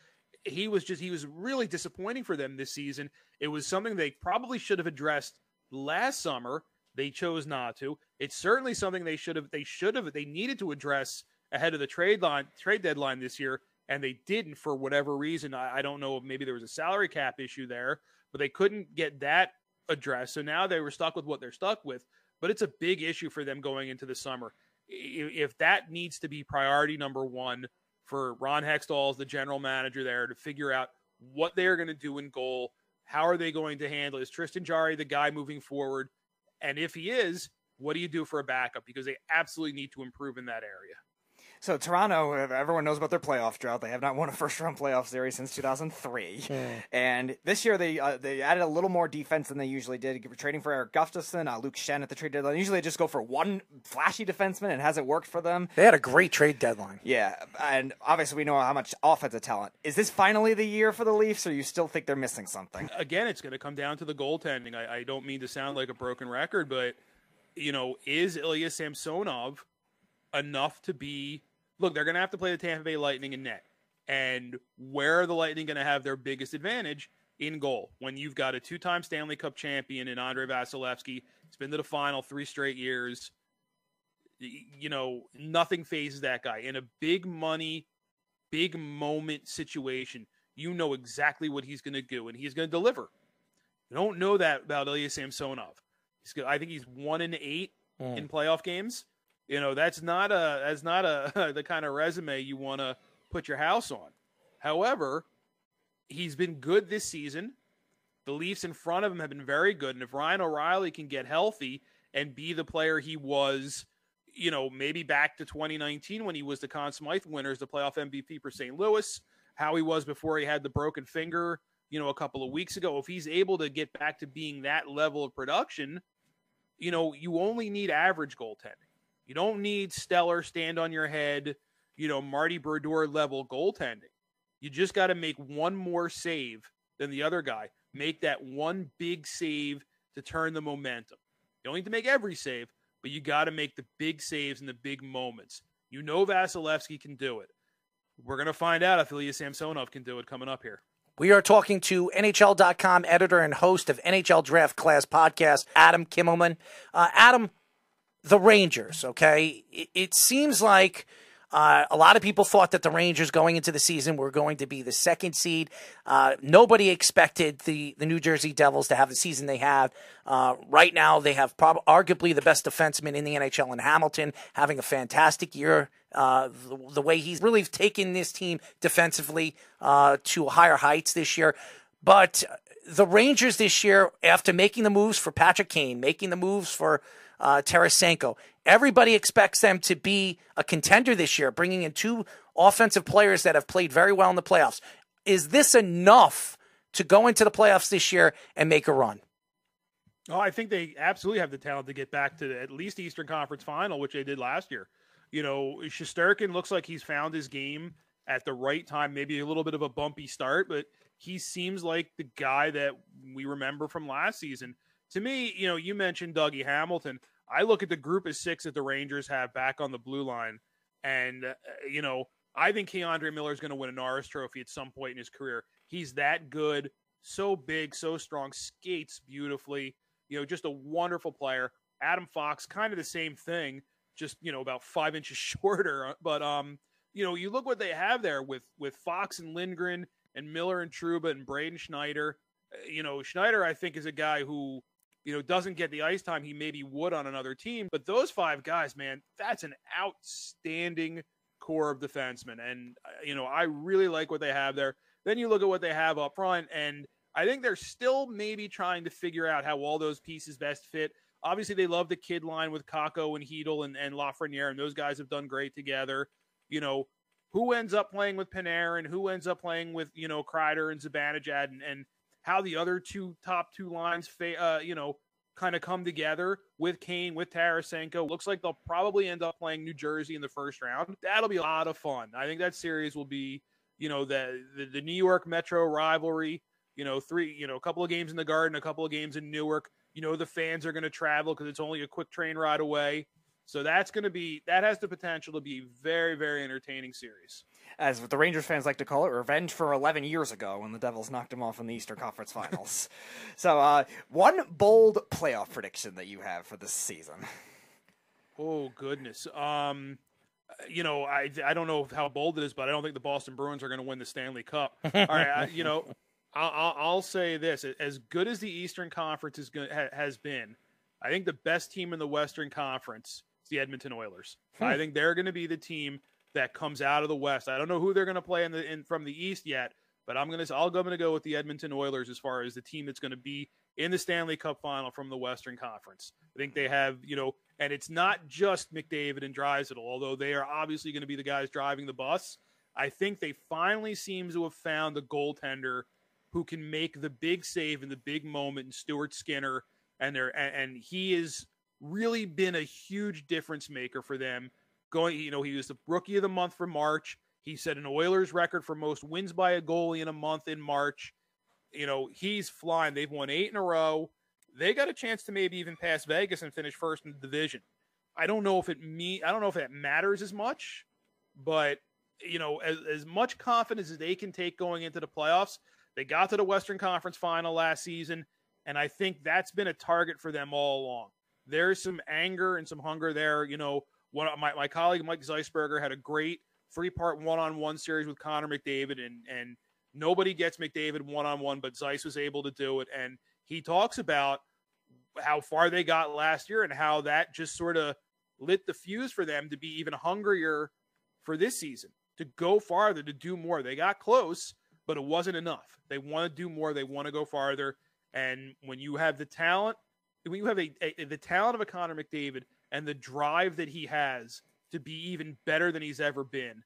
he was just he was really disappointing for them this season. It was something they probably should have addressed last summer. They chose not to. It's certainly something they should have they should have they needed to address ahead of the trade line trade deadline this year, and they didn't for whatever reason. I, I don't know. Maybe there was a salary cap issue there, but they couldn't get that addressed. So now they were stuck with what they're stuck with. But it's a big issue for them going into the summer. If that needs to be priority number one for Ron Hextall as the general manager there to figure out what they're going to do in goal, how are they going to handle? Is Tristan Jarry the guy moving forward? And if he is, what do you do for a backup? Because they absolutely need to improve in that area. So Toronto, everyone knows about their playoff drought. They have not won a first round playoff series since 2003, and this year they uh, they added a little more defense than they usually did, trading for Erik Gustafsson, uh, Luke Schenn at the trade deadline. Usually they just go for one flashy defenseman, and hasn't worked for them. They had a great trade deadline. Yeah, and obviously we know how much offensive talent. Is this finally the year for the Leafs, or you still think they're missing something? Again, it's going to come down to the goaltending. I, I don't mean to sound like a broken record, but you know, is Ilya Samsonov enough to be? Look, they're going to have to play the Tampa Bay Lightning in net, and where are the Lightning going to have their biggest advantage? In goal, when you've got a two-time Stanley Cup champion in Andrei Vasilevskiy, he's been to the final three straight years. You know, nothing fazes that guy in a big money, big moment situation. You know exactly what he's going to do, and he's going to deliver. You don't know that about Ilya Samsonov. He's. I think he's one in eight Mm. in playoff games. You know that's not a that's not a the kind of resume you want to put your house on. However, he's been good this season. The Leafs in front of him have been very good, and if Ryan O'Reilly can get healthy and be the player he was, you know, maybe back to 2019 when he was the Conn Smythe winners, the playoff MVP for St. Louis, how he was before he had the broken finger, you know, a couple of weeks ago. If he's able to get back to being that level of production, you know, you only need average goaltending. You don't need stellar, stand on your head, you know, Marty Brodeur level goaltending. You just got to make one more save than the other guy. Make that one big save to turn the momentum. You don't need to make every save, but you got to make the big saves in the big moments. You know Vasilevskiy can do it. We're going to find out if Ilya Samsonov can do it coming up here. We are talking to NHL.com editor and host of NHL Draft Class podcast, Adam Kimelman. Uh, Adam, the Rangers, okay? It, it seems like uh, a lot of people thought that the Rangers going into the season were going to be the second seed. Uh, nobody expected the, the New Jersey Devils to have the season they have. Uh, right now, they have prob- arguably the best defenseman in the NHL in Hamilton, having a fantastic year. Uh, the, the way he's really taken this team defensively uh, to higher heights this year. But the Rangers this year, after making the moves for Patrick Kane, making the moves for uh, Tarasenko, everybody expects them to be a contender this year, bringing in two offensive players that have played very well in the playoffs. Is this enough to go into the playoffs this year and make a run? Oh, I think they absolutely have the talent to get back to at least Eastern Conference Final, which they did last year. You know, Shesterkin looks like he's found his game at the right time. Maybe a little bit of a bumpy start, but he seems like the guy that we remember from last season. To me, you know, you mentioned Dougie Hamilton. I look at the group of six that the Rangers have back on the blue line, and uh, you know, I think K'Andre Miller is going to win a Norris Trophy at some point in his career. He's that good, so big, so strong, skates beautifully. You know, just a wonderful player. Adam Fox, kind of the same thing, just you know, about five inches shorter. But um, you know, you look what they have there with with Fox and Lindgren and Miller and Trouba and Braden Schneider. Uh, You know, Schneider, I think, is a guy who you know doesn't get the ice time he maybe would on another team. But those five guys, man, that's an outstanding core of defensemen, and uh, you know, I really like what they have there. Then you look at what they have up front, and I think they're still maybe trying to figure out how all those pieces best fit. Obviously, they love the kid line with Kakko and Chytil and, and Lafreniere, and those guys have done great together. You know, who ends up playing with Panarin, who ends up playing with, you know, Kreider and Zibanejad, and, and how the other two top two lines, fa- uh, you know, kind of come together with Kane, with Tarasenko. Looks like they'll probably end up playing New Jersey in the first round. That'll be a lot of fun. I think that series will be, you know, the the, the New York Metro rivalry. You know, three, you know, a couple of games in the Garden, a couple of games in Newark. You know, the fans are going to travel because it's only a quick train ride away. So that's going to be that has the potential to be very very entertaining series. As the Rangers fans like to call it, revenge for 11 years ago when the Devils knocked them off in the Eastern Conference Finals. so, uh, one bold playoff prediction that you have for this season. Oh goodness. Um, you know, I I don't know how bold it is, but I don't think the Boston Bruins are going to win the Stanley Cup. All right, I, you know, I'll, I'll, I'll say this: as good as the Eastern Conference is going, ha, has been, I think the best team in the Western Conference is the Edmonton Oilers. Hmm. I think they're going to be the team that comes out of the West. I don't know who they're going to play in the in from the East yet, but I'm going to I'll going to go with the Edmonton Oilers as far as the team that's going to be in the Stanley Cup final from the Western Conference. I think they have, you know, and it's not just McDavid and Draisaitl, although they are obviously going to be the guys driving the bus. I think they finally seem to have found the goaltender who can make the big save in the big moment in Stuart Skinner, and they and, and he has really been a huge difference maker for them. Going, you know, he was the rookie of the month for March. He set an Oilers record for most wins by a goalie in a month in March. You know, he's flying. They've won eight in a row. they got a chance to maybe even pass Vegas and finish first in the division. I don't know if it me I don't know if that matters as much, but you know, as, as much confidence as they can take going into the playoffs, they got to the Western Conference final last season, and I think that's been a target for them all along. There's some anger and some hunger there. You know, one my, my colleague Mike Zeisberger had a great three part one on one series with Connor McDavid, and and nobody gets McDavid one on one, but Zeiss was able to do it. And he talks about how far they got last year and how that just sort of lit the fuse for them to be even hungrier for this season, to go farther, to do more. They got close, but it wasn't enough. They want to do more, they want to go farther. And when you have the talent, when you have a, a the talent of a Connor McDavid and the drive that he has to be even better than he's ever been,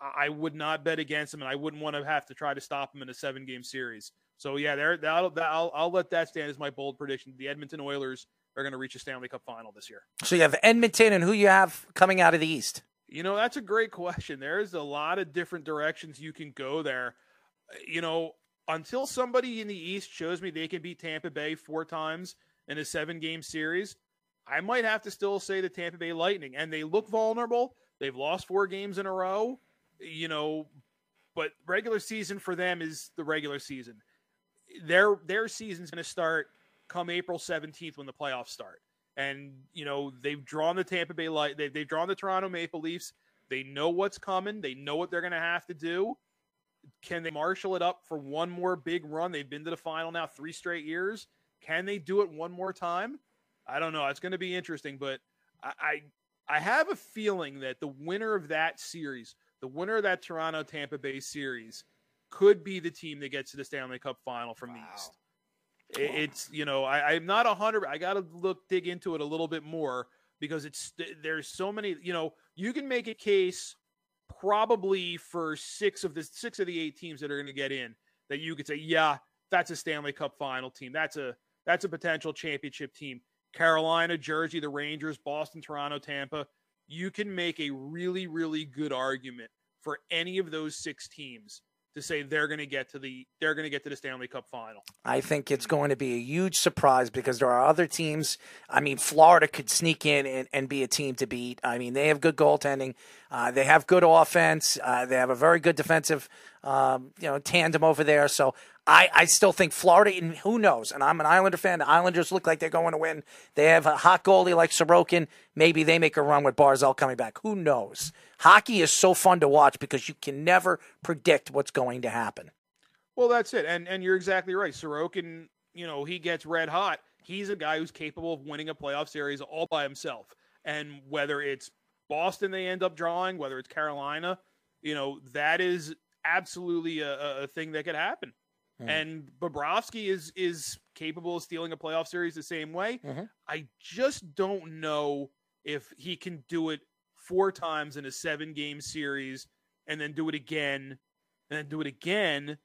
I would not bet against him, and I wouldn't want to have to try to stop him in a seven game series. So yeah, there that'll, I'll, I'll let that stand as my bold prediction. The Edmonton Oilers are going to reach a Stanley Cup final this year. So you have Edmonton, and who you have coming out of the East? You know, that's a great question. There's a lot of different directions you can go there. You know, until somebody in the East shows me they can beat Tampa Bay four times in a seven game series, I might have to still say the Tampa Bay Lightning. And they look vulnerable. They've lost four games in a row, you know, but regular season for them is the regular season. Their their season's going to start come April 17th when the playoffs start. And, you know, they've drawn the Tampa Bay Light, they've, they've drawn the Toronto Maple Leafs. They know what's coming, they know what they're going to have to do. Can they marshal it up for one more big run? They've been to the final now three straight years. Can they do it one more time? I don't know. It's going to be interesting, but I, I, I have a feeling that the winner of that series, the winner of that Toronto Tampa Bay series, could be the team that gets to the Stanley Cup final from wow. the East. It's you know I, I'm not a hundred. I got to look dig into it a little bit more because it's there's so many. You know you can make a case probably for six of the six of the eight teams that are going to get in that you could say yeah that's a Stanley Cup final team. That's a that's a potential championship team. Carolina, Jersey, the Rangers, Boston, Toronto, Tampa. You can make a really really good argument for any of those six teams to say they're going to get to the they're going to get to the Stanley Cup final. I think it's going to be a huge surprise because there are other teams. I mean, Florida could sneak in and, and be a team to beat. I mean, they have good goaltending, uh, they have good offense, uh, they have a very good defensive, um, you know, tandem over there. So I, I still think Florida, and who knows? And I'm an Islander fan. The Islanders look like they're going to win. They have a hot goalie like Sorokin. Maybe they make a run with Barzal coming back. Who knows? Hockey is so fun to watch because you can never predict what's going to happen. Well, that's it. And and you're exactly right. Sorokin, you know, he gets red hot. He's a guy who's capable of winning a playoff series all by himself. And whether it's Boston they end up drawing, whether it's Carolina, you know, that is absolutely a, a thing that could happen. Mm-hmm. And Bobrovsky is is capable of stealing a playoff series the same way. Mm-hmm. I just don't know if he can do it four times in a seven game series and then do it again and then do it again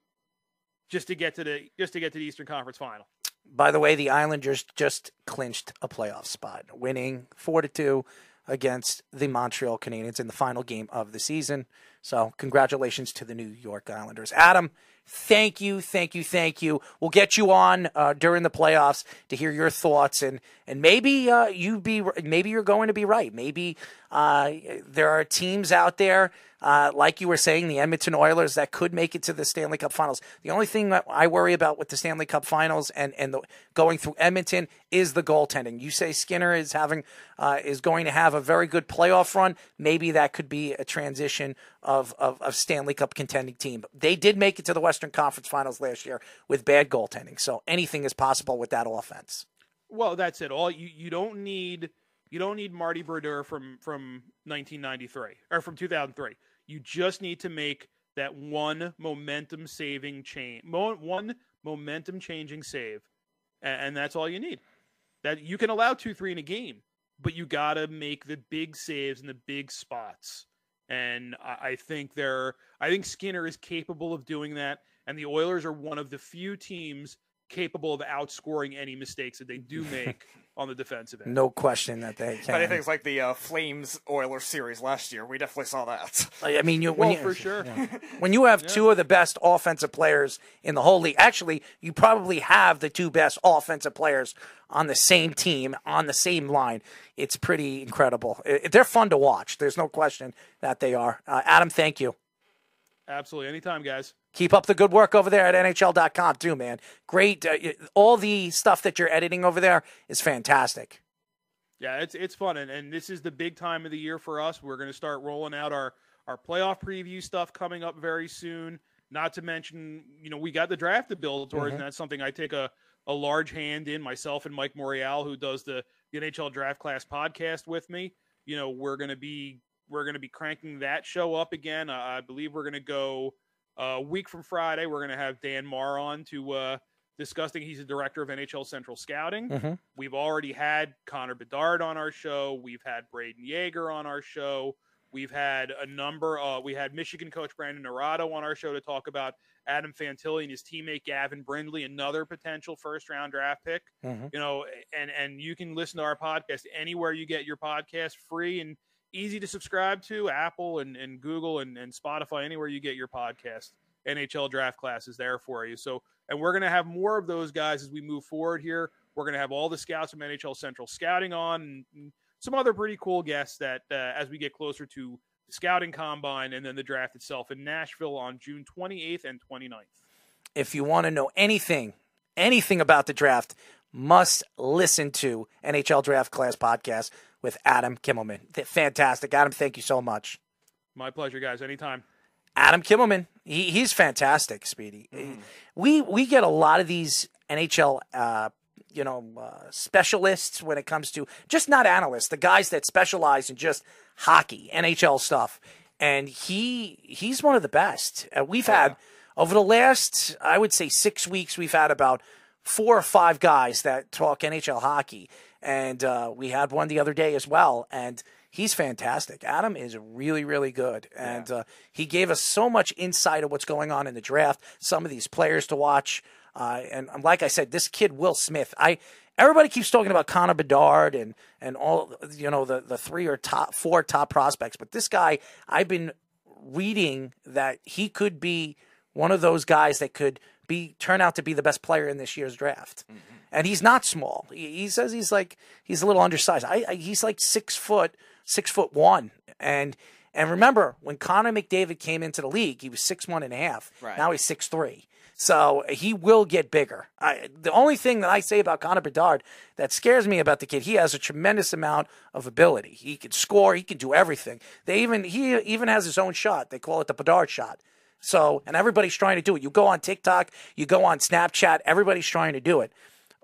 just to get to the just to get to the Eastern Conference final. By the way, the Islanders just clinched a playoff spot, winning four to two against the Montreal Canadiens in the final game of the season. So, congratulations to the New York Islanders. Adam, thank you, thank you, thank you. We'll get you on uh, during the playoffs to hear your thoughts, and and maybe uh, you be maybe you're going to be right. Maybe uh, there are teams out there uh, like you were saying, the Edmonton Oilers that could make it to the Stanley Cup Finals. The only thing that I worry about with the Stanley Cup Finals and and the, going through Edmonton is the goaltending. You say Skinner is having uh, is going to have a very good playoff run. Maybe that could be a transition of, of of Stanley Cup contending team. They did make it to the Western Conference Finals last year with bad goaltending, so anything is possible with that offense. Well, that's it. All you you don't need you don't need Marty Brodeur from from 1993 or from 2003. You just need to make that one momentum saving change, one momentum changing save, and, that's all you need. That you can allow two, three in a game, but you got to make the big saves in the big spots. And I think they're, I think Skinner is capable of doing that. And the Oilers are one of the few teams capable of outscoring any mistakes that they do make on the defensive end. No question that they If can. anything's like the uh, Flames Oilers series last year, we definitely saw that. I mean, you when Well, you, for sure. when you have two of the best offensive players in the whole league, actually, you probably have the two best offensive players on the same team on the same line. It's pretty incredible. It- they're fun to watch. There's no question that they are. Uh, Adam, thank you. Absolutely. Anytime, guys. Keep up the good work over there at NHL.com too, man. Great. Uh, all the stuff that you're editing over there is fantastic. Yeah, it's it's fun, and, and this is the big time of the year for us. We're going to start rolling out our our playoff preview stuff coming up very soon. Not to mention, you know, we got the draft to build towards, Mhm. and that's something I take a, a large hand in. Myself and Mike Morreale, who does the, the NHL Draft Class podcast with me. You know, we're going to be we're going to be cranking that show up again. Uh, I believe we're going to go a week from Friday. We're going to have Dan Marr on to uh, discussing. He's the director of NHL Central Scouting. Mhm. We've already had Connor Bedard on our show. We've had Brayden Yager on our show. We've had a number. Uh, we had Michigan coach Brandon Naurato on our show to talk about Adam Fantilli and his teammate Gavin Brindley, another potential first round draft pick. Mhm. You know, and and you can listen to our podcast anywhere you get your podcast, free and easy to subscribe to. Apple and, and Google and, and Spotify, anywhere you get your podcast. NHL draft class is there for you. So, and we're going to have more of those guys as we move forward here. We're going to have all the scouts from NHL Central Scouting on and, some other pretty cool guests that uh, as we get closer to the scouting combine and then the draft itself in Nashville on June 28th and 29th. If you want to know anything, anything about the draft, must listen to NHL Draft Class podcast with Adam Kimelman. Fantastic. Adam, thank you so much. My pleasure, guys. Anytime. Adam Kimelman, he, he's fantastic, Speedy. We we get a lot of these NHL, uh, you know, uh, specialists when it comes to just not analysts, the guys that specialize in just hockey, NHL stuff, and he he's one of the best. Uh, we've had over the last, I would say, six weeks, we've had about four or five guys that talk NHL hockey, and uh, we had one the other day as well, and he's fantastic. Adam is really, really good, and uh, he gave us so much insight of what's going on in the draft, some of these players to watch, uh, and um, like I said, this kid Will Smith, I. Everybody keeps talking about Connor Bedard and, and all you know the, the three or top four top prospects, but this guy I've been reading that he could be one of those guys that could be turn out to be the best player in this year's draft. And he's not small. He, he says he's like he's a little undersized. I, I he's like six foot six foot one. And and remember when Connor McDavid came into the league, he was six one and a half. Right. Now he's six three. So he will get bigger. I, the only thing that I say about Connor Bedard that scares me about the kid, he has a tremendous amount of ability. He can score. He can do everything. They even he even has his own shot. They call it the Bedard shot. So and everybody's trying to do it. You go on TikTok, you go on Snapchat. Everybody's trying to do it.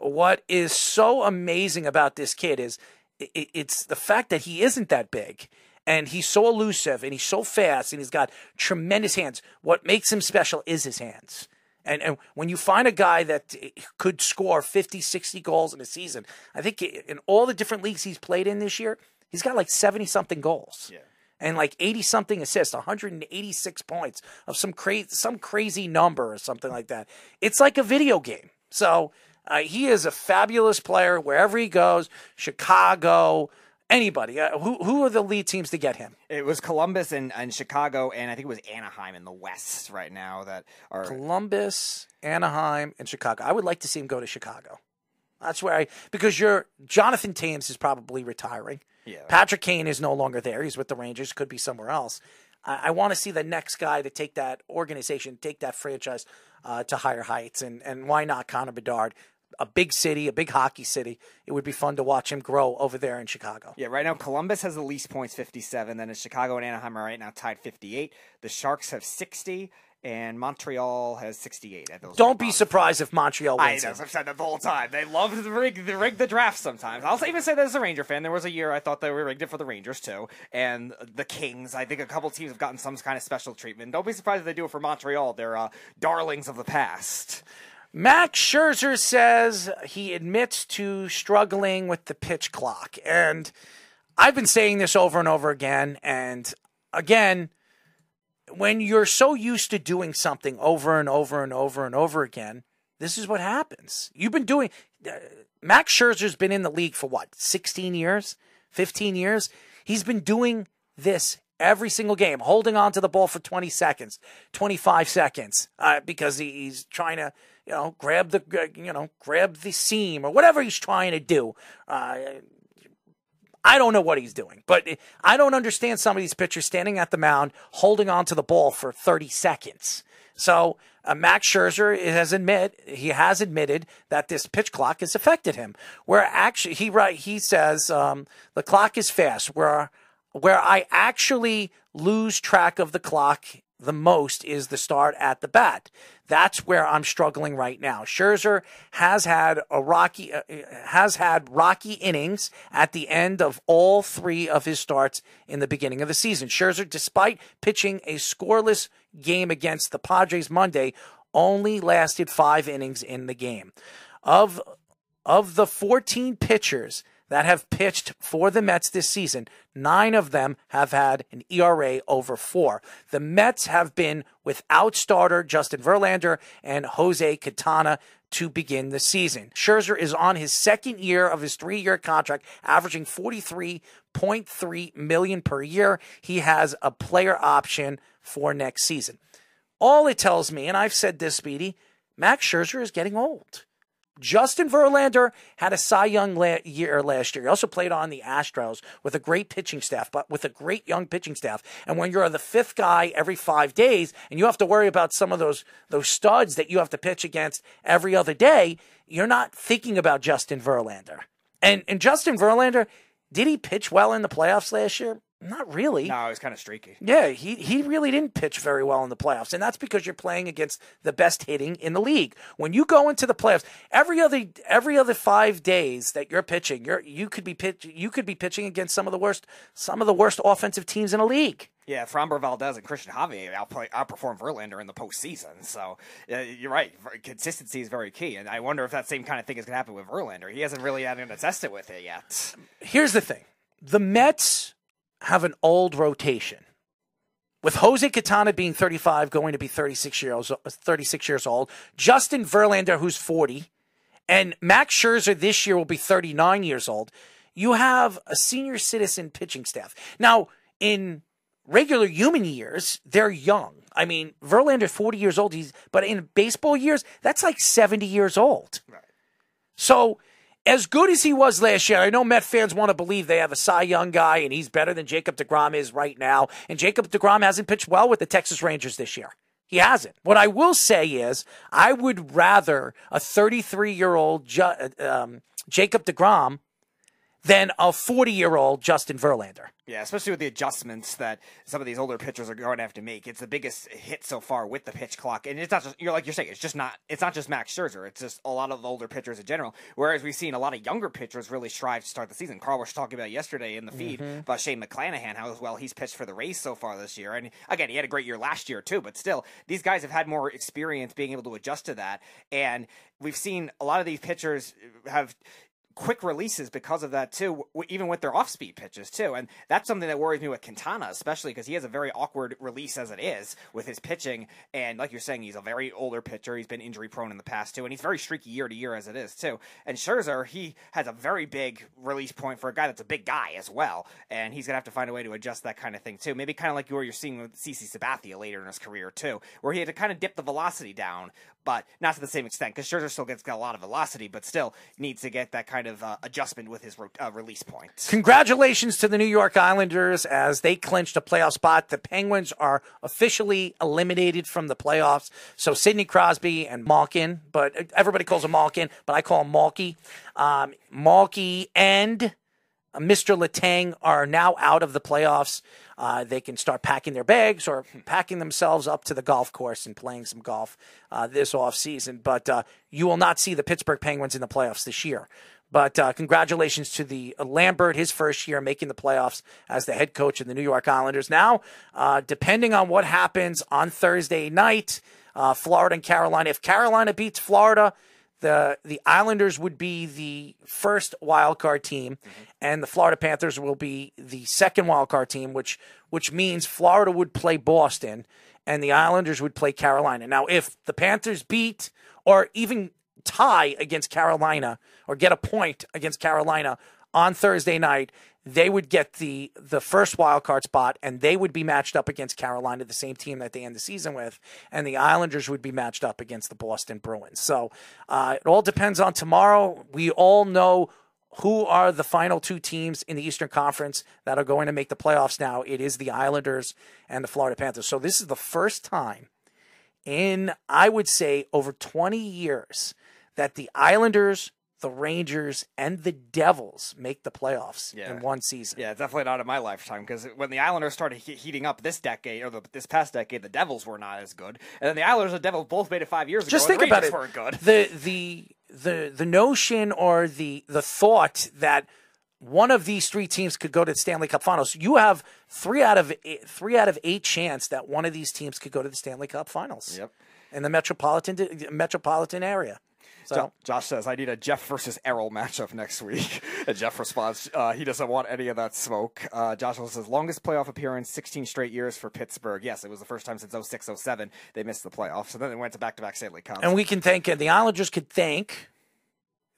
What is so amazing about this kid is it's the fact that he isn't that big and he's so elusive and he's so fast and he's got tremendous hands. What makes him special is his hands. And, and when you find a guy that could score 50, 60 goals in a season, I think in all the different leagues he's played in this year, he's got like 70 something goals. Yeah. And like 80 something assists, 186 points of some crazy some crazy number or something like that. It's like a video game. So uh, he is a fabulous player wherever he goes. Chicago, anybody. Uh, who who are the lead teams to get him? It was Columbus and, and Chicago, and I think it was Anaheim in the West right now that are. Columbus, Anaheim, and Chicago. I would like to see him go to Chicago. That's where I because you're Jonathan Toews is probably retiring. Yeah. Patrick Kane is no longer there. He's with the Rangers. Could be somewhere else. I, I want to see the next guy to take that organization, take that franchise uh, to higher heights, and and why not Connor Bedard? A big city, a big hockey city. It would be fun to watch him grow over there in Chicago. Yeah, right now Columbus has the least points, 57. Then it's Chicago and Anaheim are right now tied 58. The Sharks have 60, and Montreal has 68. At those Don't be surprised if Montreal wins. I know, I've said that the whole time. They love to rig, to rig the draft sometimes. I'll even say that as a Ranger fan. There was a year I thought they were rigged it for the Rangers too, and the Kings. I think a couple teams have gotten some kind of special treatment. Don't be surprised if they do it for Montreal. They're uh, darlings of the past. Max Scherzer says he admits to struggling with the pitch clock. And I've been saying this over and over again. And again, when you're so used to doing something over and over and over and over again, this is what happens. You've been doing. Uh, Max Scherzer's been in the league for what, 16 years, 15 years. He's been doing this every single game, holding on to the ball for 20 seconds, 25 seconds, uh, because he, he's trying to, you know, grab the, you know, grab the seam or whatever he's trying to do. Uh, I don't know what he's doing, but I don't understand some of these pitchers standing at the mound, holding on to the ball for 30 seconds. So uh, Max Scherzer has admit he has admitted that this pitch clock has affected him. Where actually he right he says um, the clock is fast. Where where I actually lose track of the clock the most is the start at the bat. That's where I'm struggling right now. Scherzer has had a rocky uh, has had rocky innings at the end of all three of his starts in the beginning of the season. Scherzer, despite pitching a scoreless game against the Padres Monday, only lasted five innings in the game. Of of the 14 pitchers that have pitched for the Mets this season, nine of them have had an ERA over four. The Mets have been without starter Justin Verlander and Jose Quintana to begin the season. Scherzer is on his second year of his three-year contract, averaging 43.3 million per year. He has a player option for next season. All it tells me, and I've said this, Speedy, Max Scherzer is getting old. Justin Verlander had a Cy Young la- year last year. He also played on the Astros with a great pitching staff, but with a great young pitching staff. And when you're the fifth guy every five days, and you have to worry about some of those those studs that you have to pitch against every other day, you're not thinking about Justin Verlander. And and Justin Verlander, did he pitch well in the playoffs last year? Not really. No, it was kind of streaky. Yeah, he he really didn't pitch very well in the playoffs, and that's because you're playing against the best hitting in the league. When you go into the playoffs, every other every other five days that you're pitching, you're you could be pitch you could be pitching against some of the worst some of the worst offensive teams in the league. Yeah, Framber Valdez and Cristian Javier outplay, outperform Verlander in the postseason. So uh, you're right. Consistency is very key, and I wonder if that same kind of thing is going to happen with Verlander. He hasn't really had to test it with it yet. Here's the thing: the Mets have an old rotation. With Jose Quintana being 35, going to be 36 years, 36 years old, Justin Verlander, who's 40, and Max Scherzer this year will be 39 years old, you have a senior citizen pitching staff. Now, in regular human years, they're young. I mean, Verlander 40 years old, he's but in baseball years, that's like 70 years old. Right. So as good as he was last year, I know Met fans want to believe they have a Cy Young guy and he's better than Jacob DeGrom is right now. And Jacob DeGrom hasn't pitched well with the Texas Rangers this year. He hasn't. What I will say is, I would rather a 33 year old um, Jacob DeGrom than a 40 year old Justin Verlander. Yeah, especially with the adjustments that some of these older pitchers are going to have to make. It's the biggest hit so far with the pitch clock, and it's not just you're like you're saying. It's just not. It's not just Max Scherzer. It's just a lot of the older pitchers in general. Whereas we've seen a lot of younger pitchers really strive to start the season. Carl was talking about yesterday in the feed mm-hmm. about Shane McClanahan, how well he's pitched for the Rays so far this year. And again, he had a great year last year too. But still, these guys have had more experience being able to adjust to that. And we've seen a lot of these pitchers have quick releases because of that too, even with their off-speed pitches too, and that's something that worries me with Quintana, especially because he has a very awkward release as it is with his pitching, and like you're saying, he's a very older pitcher. He's been injury prone in the past too, and he's very streaky year to year as it is too. And Scherzer, he has a very big release point for a guy that's a big guy as well, and he's gonna have to find a way to adjust that kind of thing too. Maybe kind of like you you're seeing with CC Sabathia later in his career too, where he had to kind of dip the velocity down, but not to the same extent because Scherzer still gets got a lot of velocity, but still needs to get that kind of uh, adjustment with his uh, release point. Congratulations to the New York Islanders as they clinched a playoff spot. The Penguins are officially eliminated from the playoffs. So Sidney Crosby and Malkin, but everybody calls him Malkin, but I call him Malky. Um, Malky and Mr. Letang are now out of the playoffs. Uh, they can start packing their bags or packing themselves up to the golf course and playing some golf uh, this off season. But uh, you will not see the Pittsburgh Penguins in the playoffs this year. But uh, congratulations to the uh, Lambert, his first year making the playoffs as the head coach of the New York Islanders. Now, uh, depending on what happens on Thursday night, Florida and Carolina. If Carolina beats Florida, the the Islanders would be the first wild card team, mm-hmm. and the Florida Panthers will be the second wild card team, which which means Florida would play Boston, and the Islanders would play Carolina. Now, if the Panthers beat or even tie against Carolina or get a point against Carolina on Thursday night, they would get the the first wild card spot and they would be matched up against Carolina, the same team that they end the season with, and the Islanders would be matched up against the Boston Bruins. So uh, it all depends on tomorrow. We all know who are the final two teams in the Eastern Conference that are going to make the playoffs now. It is the Islanders and the Florida Panthers. So this is the first time in I would say over 20 years that the Islanders the Rangers and the Devils make the playoffs Yeah. in one season. Yeah, definitely not in my lifetime because when the Islanders started he- heating up this decade or the, this past decade, the Devils were not as good, and then the Islanders and the Devils both made it five years ago. Just think about it. Weren't good. The the the the notion or the the thought that one of these three teams could go to the Stanley Cup Finals. You have three out of eight, three out of eight chance that one of these teams could go to the Stanley Cup Finals. Yep. In the metropolitan metropolitan area. So Jo- Josh says, I need a Jeff versus Errol matchup next week. and Jeff responds, uh, he doesn't want any of that smoke. Uh, Josh also says, longest playoff appearance, 16 straight years for Pittsburgh. Yes, it was the first time since 06 07 they missed the playoffs. And then they went to back to back Stanley Cups. And we can thank the Islanders could thank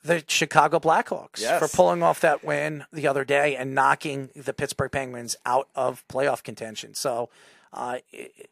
the Chicago Blackhawks Yes. for pulling off that win the other day and knocking the Pittsburgh Penguins out of playoff contention. So, uh,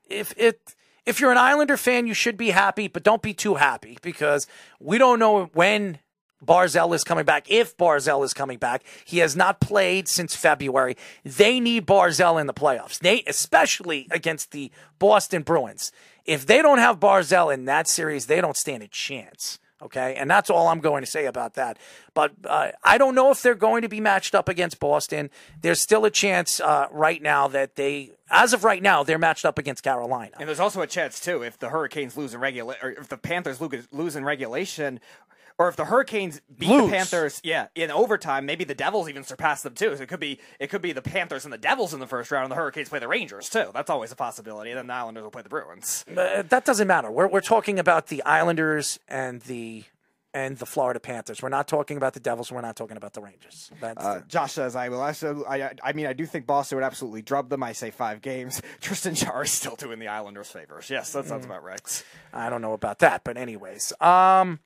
if it if you're an Islander fan, you should be happy, but don't be too happy because we don't know when Barzal is coming back. If Barzal is coming back, he has not played since February. They need Barzal in the playoffs, they, especially against the Boston Bruins. If they don't have Barzal in that series, they don't stand a chance. Okay, and that's all I'm going to say about that. But uh, I don't know if they're going to be matched up against Boston. There's still a chance uh, right now that they, as of right now, they're matched up against Carolina. And there's also a chance too if the Hurricanes lose in regula- or if the Panthers lose in regulation, or if the Hurricanes beat Lose. the Panthers, yeah, in overtime, maybe the Devils even surpass them too. So it could be it could be the Panthers and the Devils in the first round, and the Hurricanes play the Rangers too. That's always a possibility. And then the Islanders will play the Bruins. Uh, that doesn't matter. We're we're talking about the Islanders and the and the Florida Panthers. We're not talking about the Devils. We're not talking about the Rangers. That's Uh, Josh says, "I will also. I, I mean, I do think Boston would absolutely drub them. I say five games. Tristan Jarry is still doing the Islanders favors. Yes, that Mm. sounds about right. I don't know about that, but anyways, um,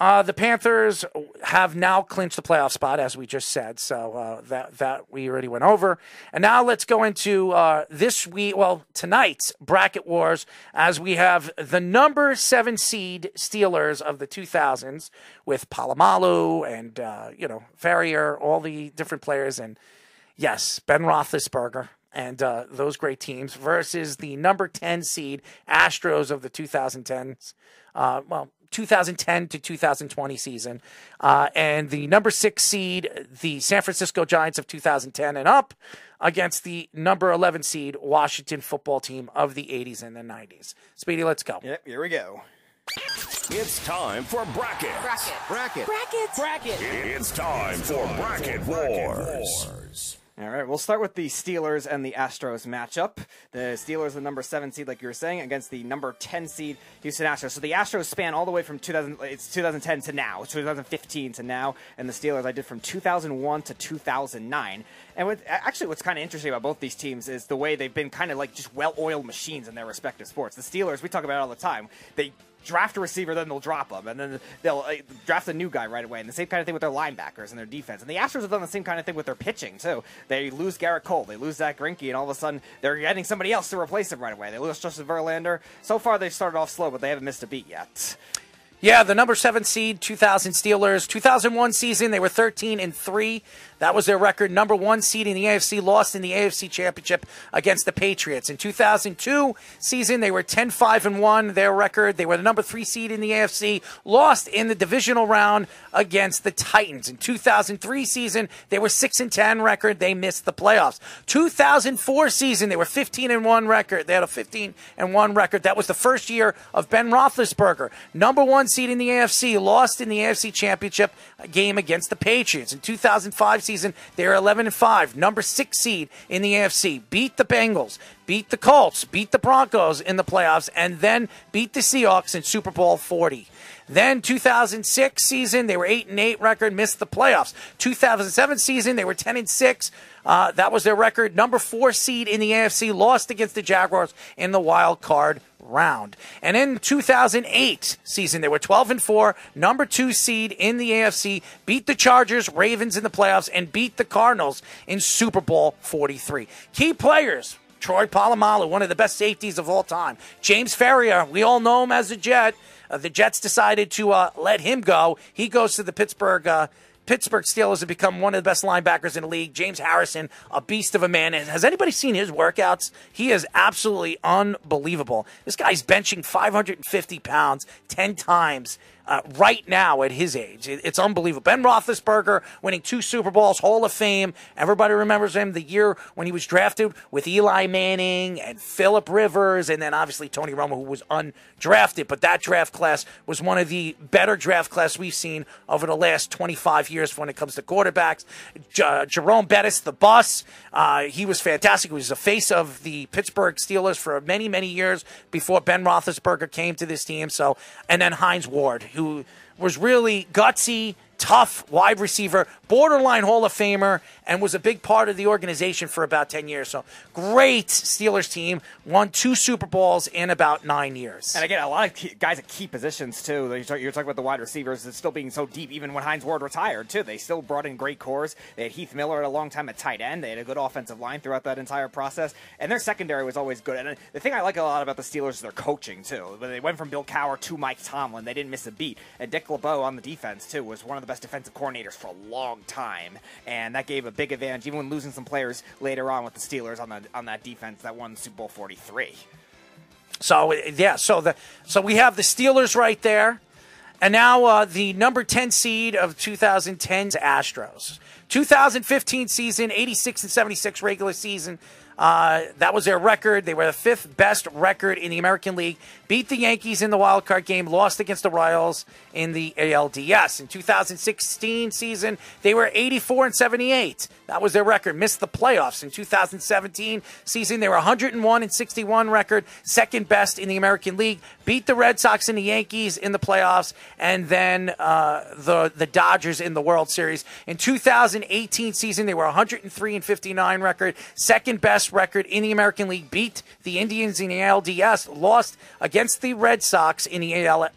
uh, the Panthers have now clinched the playoff spot, as we just said. So uh, that that we already went over, and now let's go into uh, this week. Well, tonight's bracket wars, as we have the number seven seed Steelers of the 2000s with Polamalu and uh, you know Farrior, all the different players, and yes, Ben Roethlisberger and uh, those great teams versus the number 10 seed Astros of the 2010s, uh, well, 2010 to 2020 season, uh, and the number six seed, the San Francisco Giants of 2010 and up, against the number 11 seed Washington football team of the 80s and the 90s. Speedy, let's go. Yep, here we go. It's time for bracket. Bracket. Bracket. Bracket. Bracket. It's time for bracket wars. All right, we'll start with the Steelers and the Astros matchup. The Steelers, the number seven seed, like you were saying, against the number ten seed Houston Astros. So the Astros span all the way from 2000, it's 2010 to now, it's 2015 to now, and the Steelers I did from 2001 to 2009. And what, actually, what's kind of interesting about both these teams is the way they've been kind of like just well-oiled machines in their respective sports. The Steelers, we talk about it all the time. They draft a receiver, then they'll drop them, and then they'll uh, draft a new guy right away. And the same kind of thing with their linebackers and their defense. And the Astros have done the same kind of thing with their pitching too. They lose Gerrit Cole, they lose Zack Greinke, and all of a sudden they're getting somebody else to replace him right away. They lose Justin Verlander. So far they've started off slow, but they haven't missed a beat yet. Yeah, the number seven seed, 2000 Steelers. 2001 season, they were 13 and three. That was their record. Number one seed in the AFC, lost in the AFC Championship against the Patriots. In 2002 season, they were 10 5 and one. Their record, they were the number three seed in the AFC, lost in the divisional round against the Titans. In 2003 season, they were 6 and 10 record. They missed the playoffs. 2004 season, they were 15 and one record. They had a 15 and one record. That was the first year of Ben Roethlisberger. Number one seed in the AFC, lost in the AFC Championship game against the Patriots. In 2005 season, They're 11 and 5, number six seed in the AFC, beat the Bengals, beat the Colts, beat the Broncos in the playoffs, and then beat the Seahawks in Super Bowl 40. Then 2006 season, they were 8 and 8 record, missed the playoffs. 2007 season, they were 10 and 6. Uh, that was their record. Number four seed in the AFC, lost against the Jaguars in the wild card round. And in 2008 season, they were 12 and 4, number 2 seed in the AFC, beat the Chargers, Ravens in the playoffs and beat the Cardinals in Super Bowl 43. Key players Troy Polamalu, one of the best safeties of all time. James Farrior, we all know him as a Jet. Uh, the Jets decided to uh, let him go. He goes to the Pittsburgh uh, Pittsburgh Steelers have become one of the best linebackers in the league. James Harrison, a beast of a man. And has anybody seen his workouts? He is absolutely unbelievable. This guy's benching 550 pounds 10 times uh, right now at his age. It, it's unbelievable. Ben Roethlisberger winning two Super Bowls, Hall of Fame. Everybody remembers him the year when he was drafted with Eli Manning and Philip Rivers, and then obviously Tony Romo, who was undrafted. But that draft class was one of the better draft class we've seen over the last 25 years when it comes to quarterbacks. J- Jerome Bettis, the bus, uh, he was fantastic. He was the face of the Pittsburgh Steelers for many, many years before Ben Roethlisberger came to this team. So, and then Hines Ward, who was really gutsy, tough wide receiver, borderline Hall of Famer, and was a big part of the organization for about 10 years. So great Steelers team, won two Super Bowls in about nine years. And again, a lot of guys at key positions, too. You're talking, about the wide receivers, it's still being so deep, even when Hines Ward retired, too. They still brought in great cores. They had Heath Miller at a long time at tight end. They had a good offensive line throughout that entire process. And their secondary was always good. And the thing I like a lot about the Steelers is their coaching, too. They went from Bill Cowher to Mike Tomlin, they didn't miss a beat. And Dick LeBeau on the defense, too, was one of the best defensive coordinators for a long time. And that gave a big advantage, even when losing some players later on with the Steelers on, the, on that defense that won Super Bowl 43. So yeah, so the so we have the Steelers right there, and now uh, the number ten seed of 2010's Astros. 2015 season, 86 and 76 regular season. Uh, that was their record. They were the fifth best record in the American League. Beat the Yankees in the wild card game. Lost against the Royals in the ALDS. In 2016 season, they were 84 and 78. That was their record. Missed the playoffs. In 2017 season, they were 101 and 61 record, second best in the American League. Beat the Red Sox and the Yankees in the playoffs, and then uh, the the Dodgers in the World Series. In 2018 season, they were 103 and 59 record, second best record in the American League. Beat the Indians in the ALDS. Lost against the Red Sox in the AL,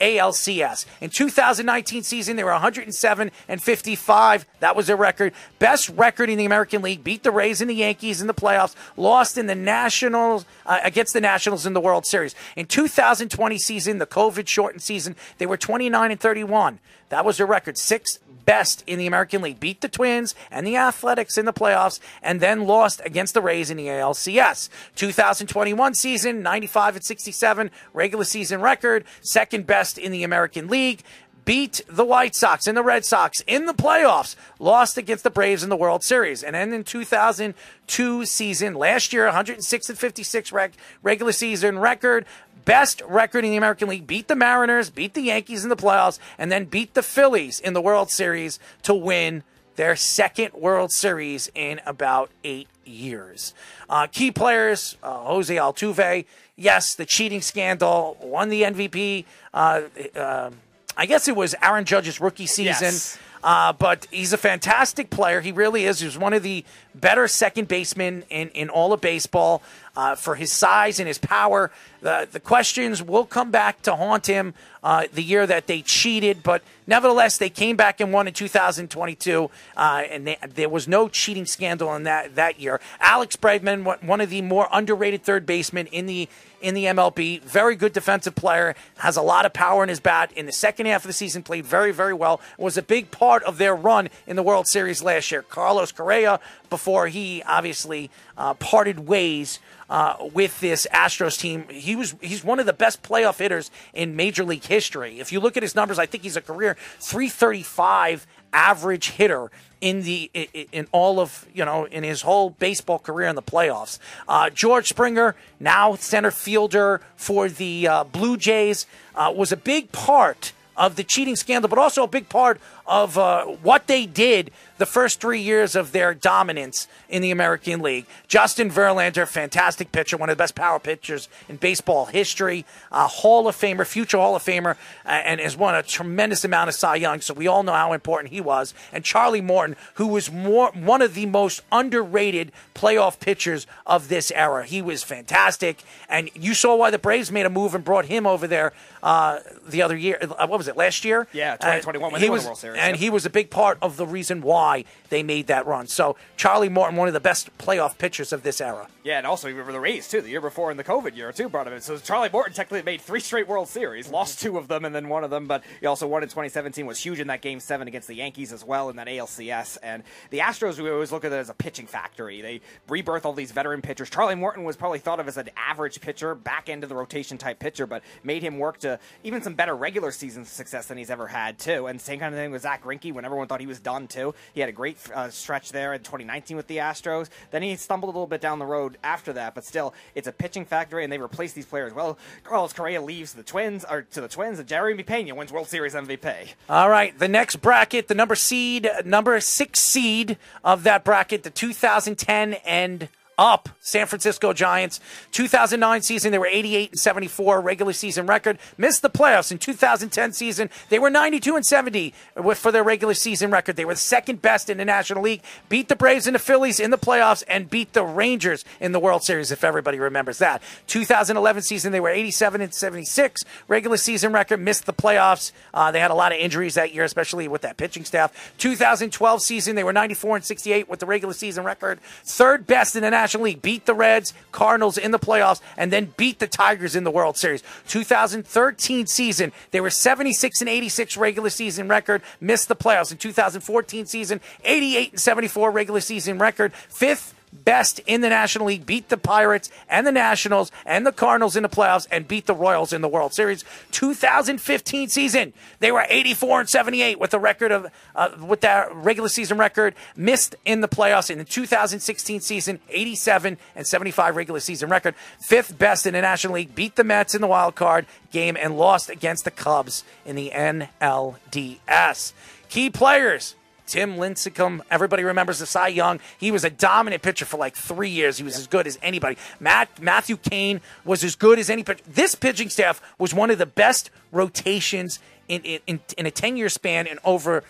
ALCS. In 2019 season, they were 107 and 55. That was their record. Best record in the American League. Beat the Rays and the Yankees in the playoffs. Lost in the Nationals uh, against the Nationals in the World Series. In 2020 season, the COVID shortened season, they were 29 and 31. That was their record. Sixth best in the American League. Beat the Twins and the Athletics in the playoffs, and then lost against the Rays in the ALCS. 2021 season, 95 and 67 regular season record, second best in the American League. Beat the White Sox and the Red Sox in the playoffs, lost against the Braves in the World Series. And then in 2002 season, last year, 106 and 56 reg- regular season record, best record in the American League, beat the Mariners, beat the Yankees in the playoffs, and then beat the Phillies in the World Series to win their second World Series in about eight years. Uh, key players, uh, Jose Altuve, yes, the cheating scandal, won the MVP. Uh, uh, I guess it was Aaron Judge's rookie season. Yes. Uh, but he's a fantastic player. He really is. He's one of the better second basemen in, in all of baseball uh, for his size and his power. The, the questions will come back to haunt him uh, the year that they cheated, but nevertheless, they came back and won in 2022, uh, and they, there was no cheating scandal in that, that year. Alex Bregman, one- of the more underrated third basemen in the in the MLB. Very good defensive player, has a lot of power in his bat. In the second half of the season, played very, very well. Was a big part of their run in the World Series last year. Carlos Correa, before he obviously uh, parted ways uh, with this Astros team, he was he's one of the best playoff hitters in Major League history. If you look at his numbers, I think he's a career 335 average hitter in the in, all of you know in his whole baseball career in the playoffs. Uh, George Springer, now center fielder for the uh, Blue Jays, uh, was a big part of the cheating scandal, but also a big part of uh, what they did the first three years of their dominance in the American League. Justin Verlander, fantastic pitcher, one of the best power pitchers in baseball history, a Hall of Famer, future Hall of Famer, uh, and has won a tremendous amount of Cy Young. So we all know how important he was. And Charlie Morton, who was more one of the most underrated playoff pitchers of this era. He was fantastic, and you saw why the Braves made a move and brought him over there uh, the other year. Uh, what was it last year? Yeah, 2021 when he was, the World Series. and Yep. he was a big part of the reason why they made that run. So Charlie Morton, one of the best playoff pitchers of this era. Yeah, and also for the Rays too. The year before in the COVID year too brought him in. So Charlie Morton technically made three straight World Series, lost two of them and then one of them, but he also won in 2017. Was huge in that Game Seven against the Yankees as well in that ALCS. And the Astros, we always look at it as a pitching factory. They rebirth all these veteran pitchers. Charlie Morton was probably thought of as an average pitcher, back end of the rotation type pitcher, but made him work to even some better regular season success than he's ever had too. And same kind of thing with Zack Greinke when everyone thought he was done too. He had a great uh, stretch there in 2019 with the Astros. Then he stumbled a little bit down the road after that, but still, it's a pitching factory, and they replace these players. Well, Carlos Correa leaves the Twins, or to the Twins, and Jeremy Pena wins World Series MVP. All right, the next bracket, the number seed, number six seed of that bracket, the 2010 and up San Francisco Giants. 2009 season, they were 88 and 74 regular season record. Missed the playoffs in 2010 season. They were 92 and 70 with- for their regular season record. They were the second best in the National League. Beat the Braves and the Phillies in the playoffs and beat the Rangers in the World Series, if everybody remembers that. 2011 season, they were 87 and 76 regular season record. Missed the playoffs. Uh, they had a lot of injuries that year, especially with that pitching staff. 2012 season, they were 94 and 68 with the regular season record. Third best in the National League. Beat the Reds, Cardinals in the playoffs, and then beat the Tigers in the World Series. 2013 season, they were 76 and 86 regular season record. Missed the playoffs. In 2014 season, 88 and 74 regular season record. Fifth best in the National League, beat the Pirates and the Nationals and the Cardinals in the playoffs, and beat the Royals in the World Series. 2015 season, they were 84 and 78 with a record of uh, with that regular season record. Missed in the playoffs in the 2016 season, 87 and 75 regular season record. Fifth best in the National League, beat the Mets in the wild card game, and lost against the Cubs in the NLDS. Key players. Tim Lincecum, everybody remembers the Cy Young. He was a dominant pitcher for like three years. He was as good as anybody. Matt Matthew Cain was as good as any pitcher. This pitching staff was one of the best rotations in in, in, in a ten year span and over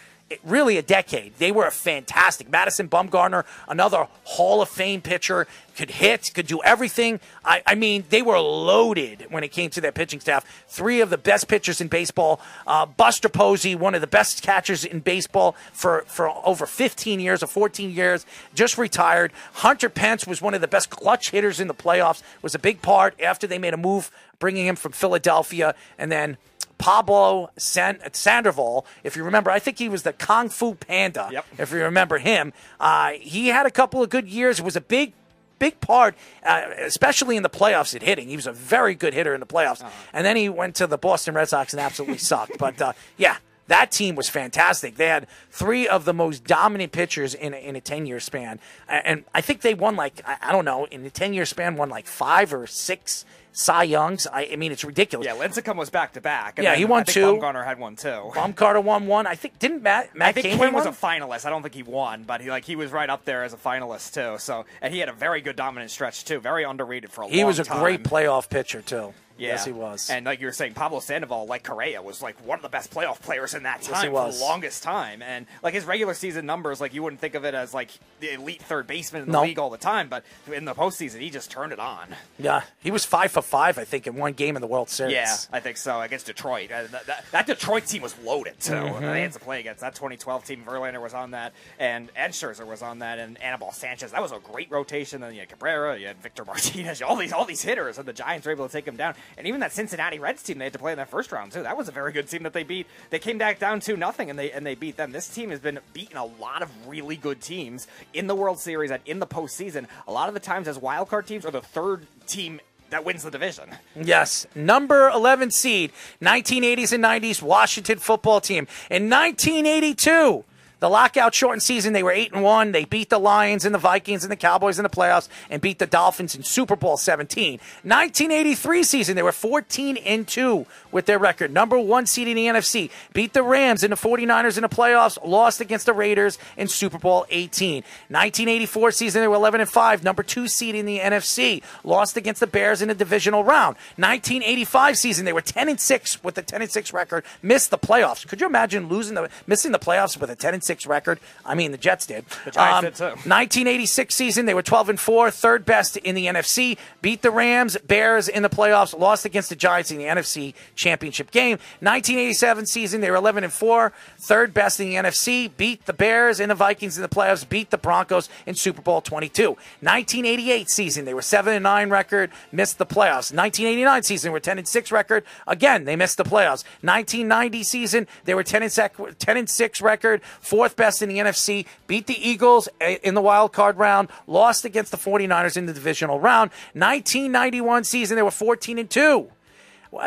really a decade. They were a fantastic. Madison Bumgarner, another Hall of Fame pitcher, could hit, could do everything. I, I mean, they were loaded when it came to their pitching staff. Three of the best pitchers in baseball. Uh, Buster Posey, one of the best catchers in baseball for, for over 15 years or 14 years, just retired. Hunter Pence was one of the best clutch hitters in the playoffs, was a big part after they made a move bringing him from Philadelphia. And then Pablo San- Sandoval, if you remember, I think he was the Kung Fu Panda. If you remember him, uh, he had a couple of good years. It was a big, big part, uh, especially in the playoffs at hitting. He was a very good hitter in the playoffs, and then he went to the Boston Red Sox and absolutely sucked. But uh, yeah. That team was fantastic. They had three of the most dominant pitchers in a, in a ten year span, and I think they won like I, don't know in a ten year span won like five or six Cy Youngs. I, I mean it's ridiculous. Yeah, Lincecum was back to back. Yeah, he won I think two. Bumgarner had one too. Bumgarner won one. I think didn't Matt Matt I think Cain win was a finalist. I don't think he won, but he like he was right up there as a finalist too. So and he had a very good dominant stretch too. Very underrated for a long time. He was a time. great playoff pitcher too. Yeah. Yes, he was. And like you were saying, Pablo Sandoval, like Correa, was like one of the best playoff players in that Yes, time he for the longest time. And like his regular season numbers, like you wouldn't think of it as like the elite third baseman in the No. league all the time, but in the postseason, he just turned it on. yeah, he was five for five, I think, in one game in the World Series. Yeah, I think so against Detroit. Uh, that, that, that Detroit team was loaded too. Mhm. They had to play against that 2012 team. Verlander was on that, and Ed Scherzer was on that, and Anibal Sanchez. That was a great rotation. Then you had Cabrera, you had Victor Martinez, all these all these hitters, and the Giants were able to take him down. And even that Cincinnati Reds team they had to play in that first round too. That was a very good team that they beat. They came back down two nothing, and they and they beat them. This team has been beating a lot of really good teams in the World Series and in the postseason. A lot of the times as wild card teams or the third team that wins the division. Yes, number 11 seed, 1980s and 90s Washington football team. In 1982, The lockout shortened season, they were eight and one. They beat the Lions and the Vikings and the Cowboys in the playoffs, and beat the Dolphins in Super Bowl 17. 1983 season, they were 14 and two with their record, number one seed in the NFC. Beat the Rams and the 49ers in the playoffs, lost against the Raiders in Super Bowl 18. 1984 season, they were 11 and five, number two seed in the NFC, lost against the Bears in the divisional round. 1985 season, they were 10 and six with a 10 and six record, missed the playoffs. Could you imagine losing the missing the playoffs with a 10 and six record? I mean, the Jets did. The Giants um, did too. 1986 season, they were 12 and four, third best in the NFC. Beat the Rams, Bears in the playoffs, lost against the Giants in the NFC Championship game. 1987 season, they were 11 and four, third best in the NFC. Beat the Bears and the Vikings in the playoffs. Beat the Broncos in Super Bowl 22. 1988 season, they were seven and nine record, missed the playoffs. 1989 season, they were 10 and six record. Again, they missed the playoffs. 1990 season, they were 10 and, sec- 10 and six record, fourth best in the NFC. Beat the Eagles in the wild card round, lost against the 49ers in the divisional round. 1991 season, they were 14 and two.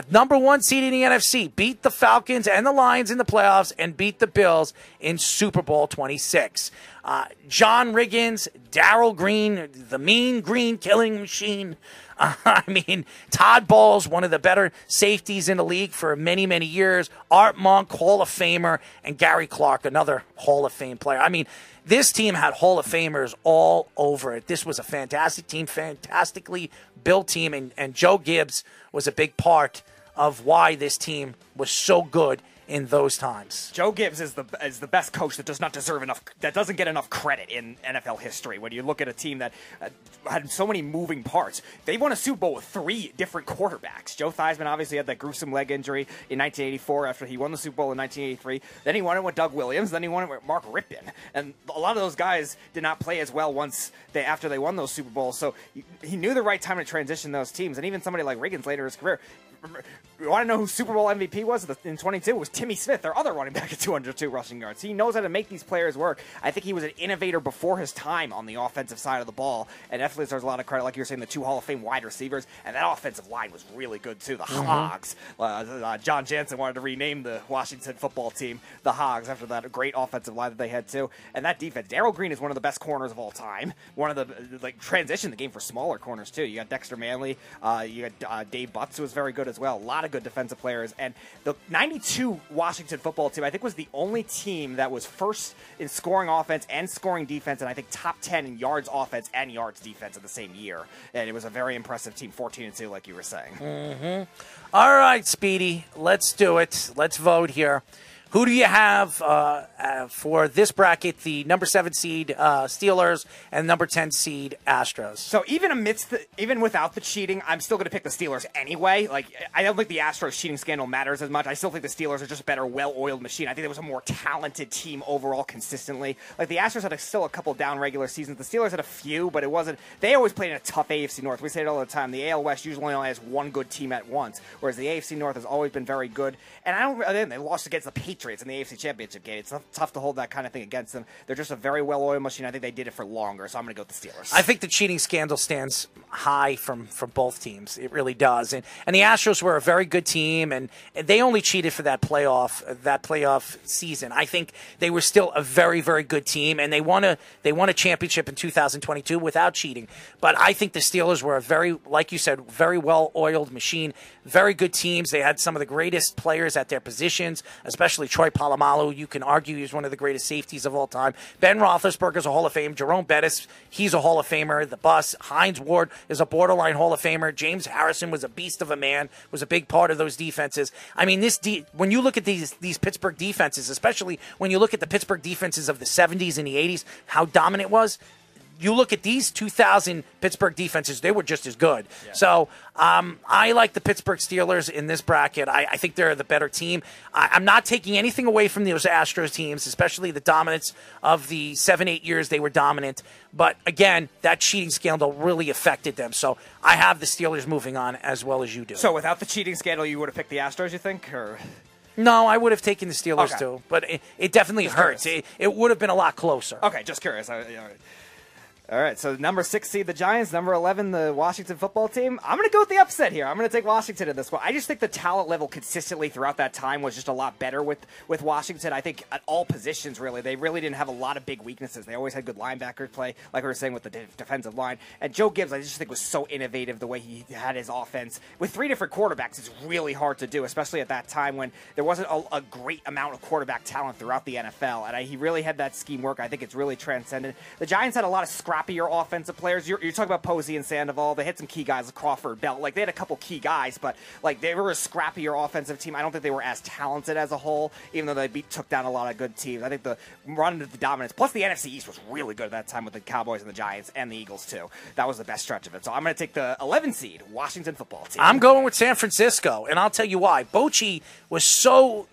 Number one seed in the NFC, beat the Falcons and the Lions in the playoffs, and beat the Bills in Super Bowl 26. Uh, John Riggins, Darrell Green, the mean green killing machine. Uh, I mean, Todd Bowles, one of the better safeties in the league for many, many years. Art Monk, Hall of Famer, and Gary Clark, another Hall of Fame player. I mean, this team had Hall of Famers all over it. This was a fantastic team, fantastically built team, and, and Joe Gibbs was a big part of why this team was so good in those times. Joe Gibbs is the is the best coach that does not deserve enough that doesn't get enough credit in NFL history. When you look at a team that uh, had so many moving parts, they won a Super Bowl with three different quarterbacks. Joe Theismann obviously had that gruesome leg injury in 1984 after he won the Super Bowl in 1983. Then he won it with Doug Williams. Then he won it with Mark Rypien, and a lot of those guys did not play as well once they after they won those Super Bowls. So he, knew the right time to transition those teams, and even somebody like Riggins later in his career. You want to know who Super Bowl MVP was in 22? It was Timmy Smith, their other running back at 202 rushing yards. He knows how to make these players work. I think he was an innovator before his time on the offensive side of the ball, and definitely deserves a lot of credit, like you were saying, the two Hall of Fame wide receivers, and that offensive line was really good too. The Mhm. Hogs. Uh, uh, John Jansen wanted to rename the Washington football team the Hogs after that great offensive line that they had too, and that defense. Darrell Green is one of the best corners of all time. One of the like transition the game for smaller corners too. You got Dexter Manley, uh, you got uh, Dave Butz who was very good as well. A lot of good defensive players, and the '92 Washington football team I think was the only team that was first in scoring offense and scoring defense, and I think top ten in yards offense and yards defense in the same year. And it was a very impressive team, 14 and two, like you were saying. hmm All right, Speedy, let's do it. Let's vote here. Who do you have uh, uh, for this bracket? The number seven seed uh, Steelers and number ten seed Astros. So even amidst the, even without the cheating, I'm still going to pick the Steelers anyway. Like I don't think the Astros cheating scandal matters as much. I still think the Steelers are just a better, well-oiled machine. I think there was a more talented team overall, consistently. Like the Astros had a, still a couple down regular seasons. The Steelers had a few, but it wasn't. They always played in a tough AFC North. We say it all the time. The AL West usually only has one good team at once, whereas the AFC North has always been very good. And I don't. Then they lost against the Patriots in the AFC Championship game. It's tough, tough to hold that kind of thing against them. They're just a very well-oiled machine. I think they did it for longer, so I'm going to go with the Steelers. I think the cheating scandal stands high from from both teams. It really does. And and the Astros were a very good team, and they only cheated for that playoff that playoff season. I think they were still a very very good team, and they won a they won a championship in 2022 without cheating. But I think the Steelers were a very like you said very well oiled machine. Very good teams. They had some of the greatest players at their positions, especially Troy Polamalu. You can argue he's one of the greatest safeties of all time. Ben Roethlisberger's a Hall of Fame. Jerome Bettis, he's a Hall of Famer. The bus. Hines Ward is a borderline Hall of Famer. James Harrison was a beast of a man. Was a big part of those defenses. I mean, this de- when you look at these these Pittsburgh defenses, especially when you look at the Pittsburgh defenses of the 70s and the 80s, how dominant it was you look at these 2000 Pittsburgh defenses, they were just as good. So um, I like the Pittsburgh Steelers in this bracket. I, I think they're the better team. I, I'm not taking anything away from those Astros teams, especially the dominance of the seven, eight years they were dominant. But again, that cheating scandal really affected them. So I have the Steelers moving on as well as you do. So without the cheating scandal, you would have picked the Astros, you think, or? no, I would have taken the Steelers Okay. too, but it, it definitely Just hurts. curious. It, it would have been a lot closer. Okay, just curious. I, all right. All right, so number six seed the Giants, number eleven the Washington football team. I'm going to go with the upset here. I'm going to take Washington in this one. I just think the talent level consistently throughout that time was just a lot better with with Washington. I think at all positions really, they really didn't have a lot of big weaknesses. They always had good linebacker play, like we were saying with the de- defensive line. And Joe Gibbs, I just think was so innovative the way he had his offense with three different quarterbacks. It's really hard to do, especially at that time when there wasn't a, a great amount of quarterback talent throughout the NFL. And I, he really had that scheme work. I think it's really transcended. The Giants had a lot of scrappier offensive players. You're, you're talking about Posey and Sandoval. They had some key guys, Crawford, Bell. Like they had a couple key guys, but like they were a scrappier offensive team. I don't think they were as talented as a whole, even though they beat, took down a lot of good teams. I think the run into the dominance, plus the NFC East was really good at that time with the Cowboys and the Giants and the Eagles too. That was the best stretch of it. So I'm going to take the 11 seed Washington football team. I'm going with San Francisco, and I'll tell you why. Bochy was so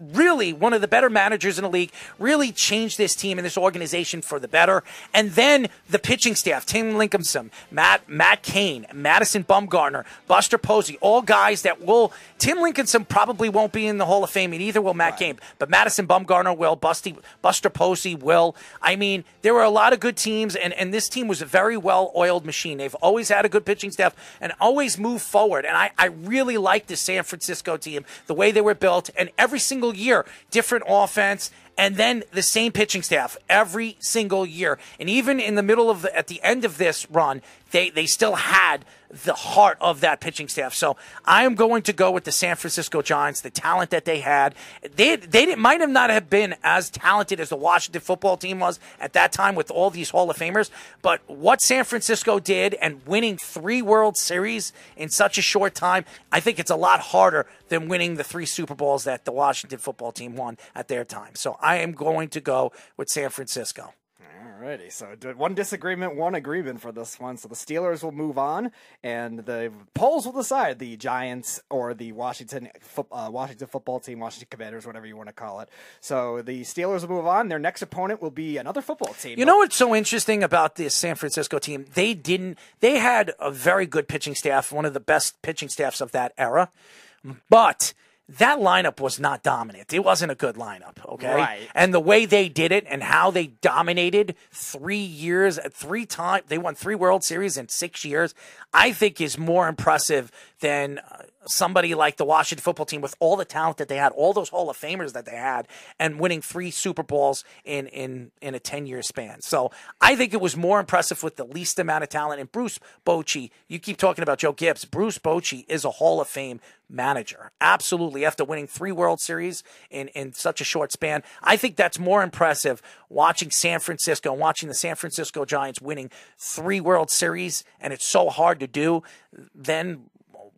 really one of the better managers in the league, really changed this team and this organization for the better. And then the pitching staff, Tim Lincecum, Matt Matt Cain, Madison Bumgarner, Buster Posey, all guys that will Tim Lincecum probably won't be in the Hall of Fame, and either will Matt Cain, but Madison Bumgarner will, Busty, Buster Posey will. I mean, there were a lot of good teams, and, and this team was a very well oiled machine. They've always had a good pitching staff and always moved forward. And I, I really like the San Francisco team, the way they were built, and every single year, different offense and then the same pitching staff every single year. And even in the middle of the, at the end of this run, they, they still had the heart of that pitching staff. So I am going to go with the San Francisco Giants, the talent that they had. They, they might have not have been as talented as the Washington football team was at that time with all these Hall of Famers. But what San Francisco did and winning three World Series in such a short time, I think it's a lot harder than winning the three Super Bowls that the Washington football team won at their time. So I am going to go with San Francisco. Alrighty, so one disagreement, one agreement for this one. So the Steelers will move on, and the polls will decide the Giants or the Washington uh, Washington football team, Washington Commanders, whatever you want to call it. So the Steelers will move on. Their next opponent will be another football team. You know what's so interesting about this San Francisco team? They didn't. They had a very good pitching staff, one of the best pitching staffs of that era, but that lineup was not dominant. It wasn't a good lineup, okay? Right. And the way they did it and how they dominated three years, three times, they won three World Series in six years, I think is more impressive than uh, somebody like the Washington football team with all the talent that they had, all those Hall of Famers that they had, and winning three Super Bowls in in in a ten year span. So I think it was more impressive with the least amount of talent. And Bruce Bochy, you keep talking about Joe Gibbs. Bruce Bochy is a Hall of Fame manager. Absolutely. After winning three World Series in, in such a short span, I think that's more impressive watching San Francisco and watching the San Francisco Giants winning three World Series, and it's so hard to do, than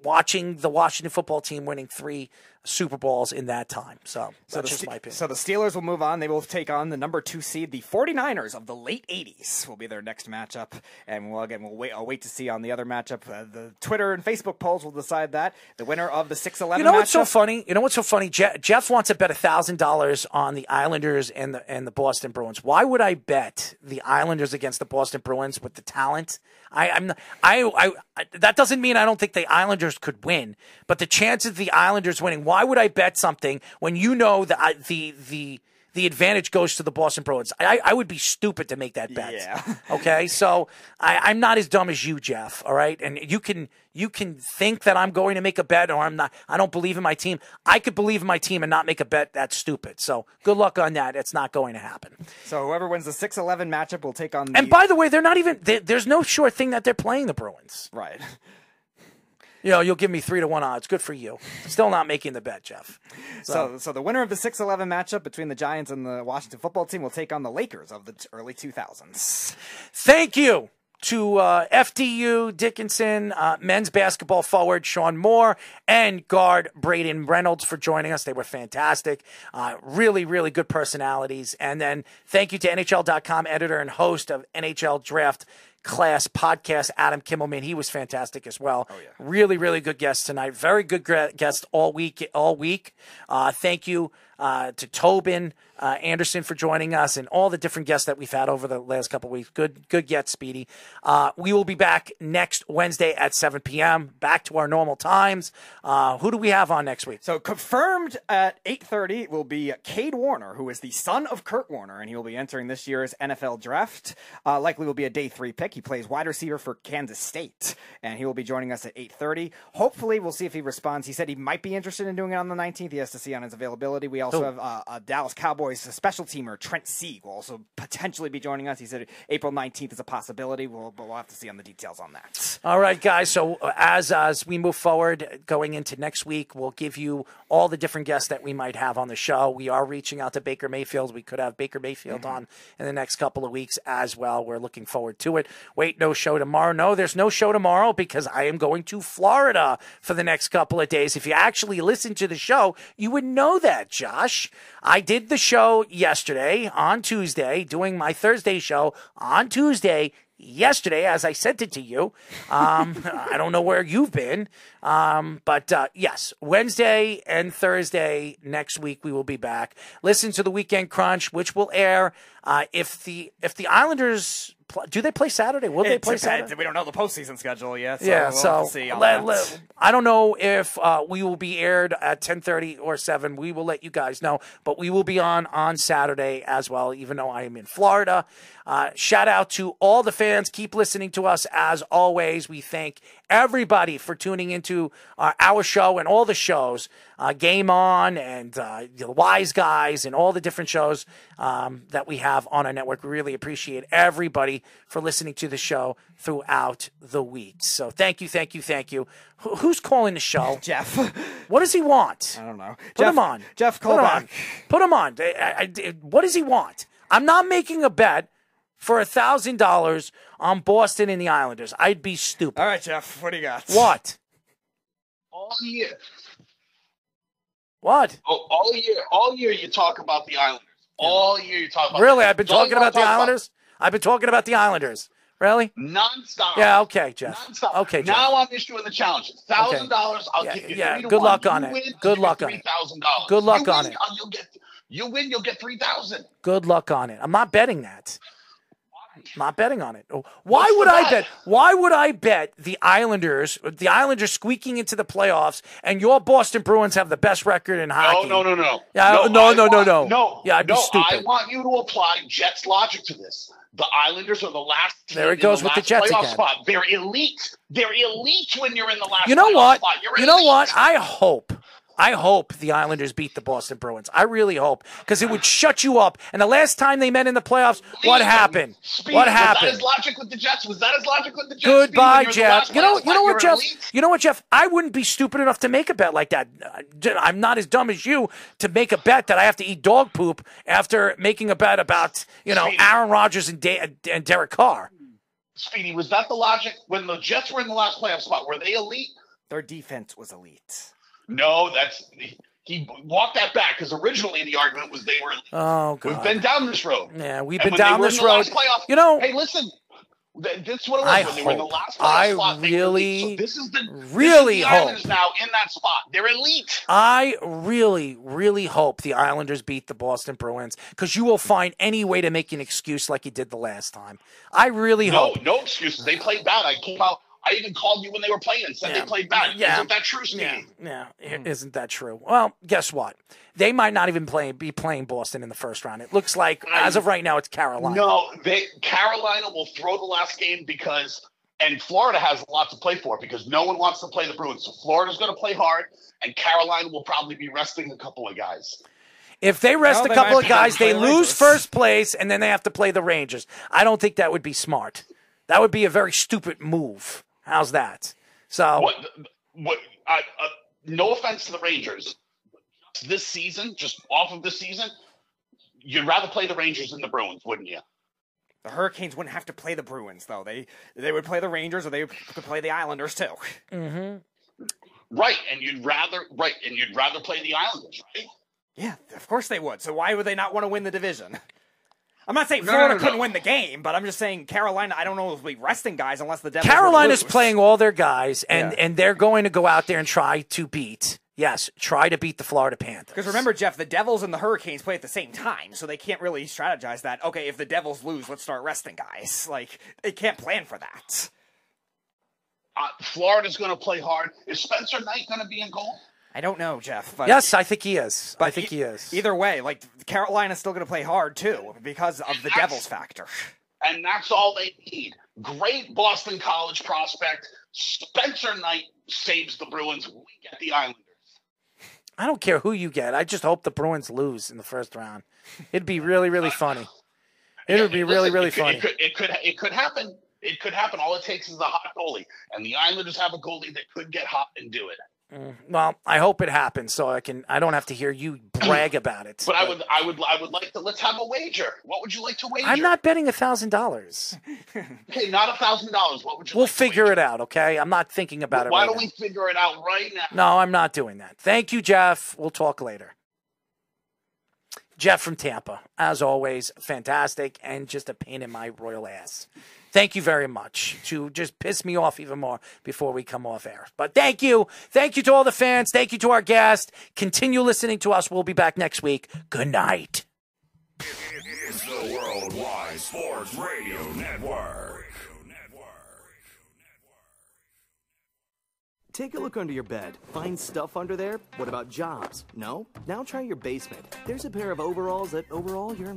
watching the Washington football team winning three Super Bowls in that time. So, So that's the, just my opinion. so the Steelers will move on. They will take on the number two seed, the 49ers of the late 80s will be their next matchup. And we'll, again, we'll wait, I'll wait to see on the other matchup. Uh, the Twitter and Facebook polls will decide that. The winner of the 6-11 You know what's so funny? You know what's so funny? Je- Jeff wants to bet thousand dollars on the Islanders and the and the Boston Bruins. Why would I bet the Islanders against the Boston Bruins with the talent? I, I'm not- I, I I that doesn't mean I don't think the Islanders could win, but the chances of the Islanders winning. Why would I bet something when you know that I, the the the advantage goes to the Boston Bruins? I, I would be stupid to make that bet. Yeah. okay, so I, I'm not as dumb as you, Jeff. All right, and you can you can think that I'm going to make a bet or I'm not. I don't believe in my team. I could believe in my team and not make a bet. That's stupid. So good luck on that. It's not going to happen. So whoever wins the 6-11 matchup will take on the... And by the way, they're not even. They, there's no sure thing that they're playing the Bruins. Right. You know, you'll give me three to one odds. Good for you. Still not making the bet, Jeff. So, so the winner of the 6-11 matchup between the Giants and the Washington football team will take on the Lakers of the early 2000s. Thank you to uh, FDU Dickinson uh, men's basketball forward Sean Moore and guard Brayden Reynolds for joining us. They were fantastic, uh, really, really good personalities. And then thank you to NHL.com editor and host of NHL Draft Class podcast, Adam Kimelman. He was fantastic as well. Oh, yeah. Really, really good guest tonight. Very good guest all week. All week. Uh, thank you uh, to Tobin uh, Anderson for joining us, and all the different guests that we've had over the last couple weeks. Good, good get, Speedy. Uh, we will be back next Wednesday at 7 p.m. Back to our normal times. Uh, who do we have on next week? So confirmed at 8:30 will be Cade Warner, who is the son of Kurt Warner, and he will be entering this year's NFL draft. Uh, likely will be a day three pick. He plays wide receiver for Kansas State, and he will be joining us at 8:30. Hopefully, we'll see if he responds. He said he might be interested in doing it on the 19th. He has to see on his availability. We also Cool. have uh, a Dallas Cowboys special teamer Trent Sieg will also potentially be joining us. He said April 19th is a possibility. We'll, but we'll have to see on the details on that. All right, guys. So uh, as as we move forward, going into next week, we'll give you all the different guests that we might have on the show. We are reaching out to Baker Mayfield. We could have Baker Mayfield on in the next couple of weeks as well. We're looking forward to it. Wait, no show tomorrow. No, there's no show tomorrow because I am going to Florida for the next couple of days. If you actually listen to the show, you would know that, Josh. I did the show yesterday on Tuesday, doing my Thursday show on Tuesday yesterday, as I sent it to you. Um, I don't know where you've been, um, but uh, yes, Wednesday and Thursday next week we will be back. Listen to the Weekend Crunch, which will air uh, if the if the Islanders. Pl- do they play Saturday? Will they play depends. Saturday? We don't know the postseason schedule yet. So yeah, we'll so have to see let- let- I don't know if uh, we will be aired at ten thirty or seven. We will let you guys know, but we will be on on Saturday as well. Even though I am in Florida, uh, shout out to all the fans. Keep listening to us as always. We thank everybody for tuning into uh, our show and all the shows, uh, Game On and uh, the Wise Guys and all the different shows um, that we have on our network. We really appreciate everybody for listening to the show throughout the week. So thank you, thank you, thank you. Who- who's calling the show? Jeff. What does he want? I don't know. Put Jeff- him on. Jeff, Put call him back. on. Put him on. I- I- I- what does he want? I'm not making a bet for a thousand dollars on Boston and the Islanders. I'd be stupid. All right, Jeff. What do you got? What? All year, What? oh, all year, all year you talk about the Islanders. All year you talk about. Really? I've been That's all talking you wanna about the talk Islanders. I've been talking about the Islanders. Really? Nonstop. Yeah. Okay, Jeff. Nonstop. Okay, Jeff. Now I'm issuing the challenge. Thousand dollars. I'll Yeah, give you yeah, three to good one. luck You on it. win, Good luck on you it. Thousand dollars. Good luck you on win, it. uh, You'll get. You win. You'll get three thousand. Good luck on it. I'm not betting that. Not betting on it. Oh, Why What's would the I bet? bet? Why would I bet the Islanders, the Islanders squeaking into the playoffs, and your Boston Bruins have the best record in hockey? No, no, no, no. Yeah, no, no, no, no, want- no. No. Yeah, I'd be no, stupid. I want you to apply Jets logic to this. The Islanders are the last team There it in goes the with the Jets again. spot. They're elite. They're elite when you're in the last You know what? spot. You're You know elite. what? I hope. I hope the Islanders beat the Boston Bruins. I really hope because it would shut you up. And the last time they met in the playoffs, what happened? Speedy, what Was that happened? his logic with the Jets? Was that his logic with the Jets? Goodbye, you're in the Jeff. You know, you know what, Jeff? You know what, Jeff? I wouldn't be stupid enough to make a bet like that. I'm not as dumb as you to make a bet that I have to eat dog poop after making a bet about you know. Aaron Rodgers and, da- and Derek Carr. Speedy, was that the logic when the Jets were in the last playoff spot? Were they elite? Their defense was elite. No, that's he walked that back because originally the argument was they were. Oh God. We've been down this road. Yeah, we've been down this road. playoff- You know, hey, listen. th- That's what it was I when they were in the last I really, So this is the really this is the hope. Islanders now in that spot. They're elite. I really, really hope the Islanders beat the Boston Bruins because you will find any way to make an excuse like you did the last time. I really No, hope. no excuses. They played bad. I came out. I even called you when they were playing and said Yeah. they played bad. Yeah. Isn't that true, Steve? Yeah, yeah, hmm. isn't that true? Well, guess what? They might not even play be playing Boston in the first round. It looks like as of right now it's Carolina. No, they Carolina will throw the last game because and Florida has a lot to play for because no one wants to play the Bruins. So Florida's going to play hard, and Carolina will probably be resting a couple of guys. If they rest No, a they couple of guys, they the lose Rangers. first place and then they have to play the Rangers. I don't think that would be smart. That would be a very stupid move. How's that? So What? What? I, uh, no offense to the Rangers, this season, just off of this season, you'd rather play the Rangers than the Bruins, wouldn't you? The Hurricanes wouldn't have to play the Bruins though. They they would play the Rangers or they could play the Islanders too. Mm-hmm. Right, and you'd rather right, and you'd rather play the Islanders, right? Yeah, of course they would. So why would they not want to win the division? I'm not saying No, no, Florida no, no. couldn't win the game, but I'm just saying Carolina. I don't know if we'll be resting guys unless the Devils Carolina's lose. playing all their guys, and Yeah. and they're going to go out there and try to beat Yes, try to beat the Florida Panthers. Because remember, Jeff, the Devils and the Hurricanes play at the same time, so they can't really strategize that. Okay, if the Devils lose, let's start resting guys. Like they can't plan for that. Uh, Florida's going to play hard. Is Spencer Knight going to be in goal? I don't know, Jeff. But yes, I think he is. I think e- he is. Either way, like Carolina's still going to play hard too because of the Devils factor. And that's all they need. Great Boston College prospect. Spencer Knight saves the Bruins. We get the Islanders. I don't care who you get. I just hope the Bruins lose in the first round. It'd be really, really funny. It would be really, really it could, funny. It could, it could, it could happen. It could happen. All it takes is a hot goalie, and the Islanders have a goalie that could get hot and do it. Mm, Well, I hope it happens so I can. I don't have to hear you brag about it. But I would, I would, I would like to. Let's have a wager. What would you like to wager? I'm not betting a thousand dollars. Okay, not a thousand dollars. What would you? We'll like to figure it out. Okay, I'm not thinking about it Why right don't now. we figure it out right now? No, I'm not doing that. Thank you, Jeff. We'll talk later. Jeff from Tampa, as always, fantastic and just a pain in my royal ass. Thank you very much to just piss me off even more before we come off air. But thank you. Thank you to all the fans. Thank you to our guest. Continue listening to us. We'll be back next week. Good night. It's the Worldwide Sports Radio Network. Take a look under your bed. Find stuff under there? What about jobs? No? Now try your basement. There's a pair of overalls that overall you're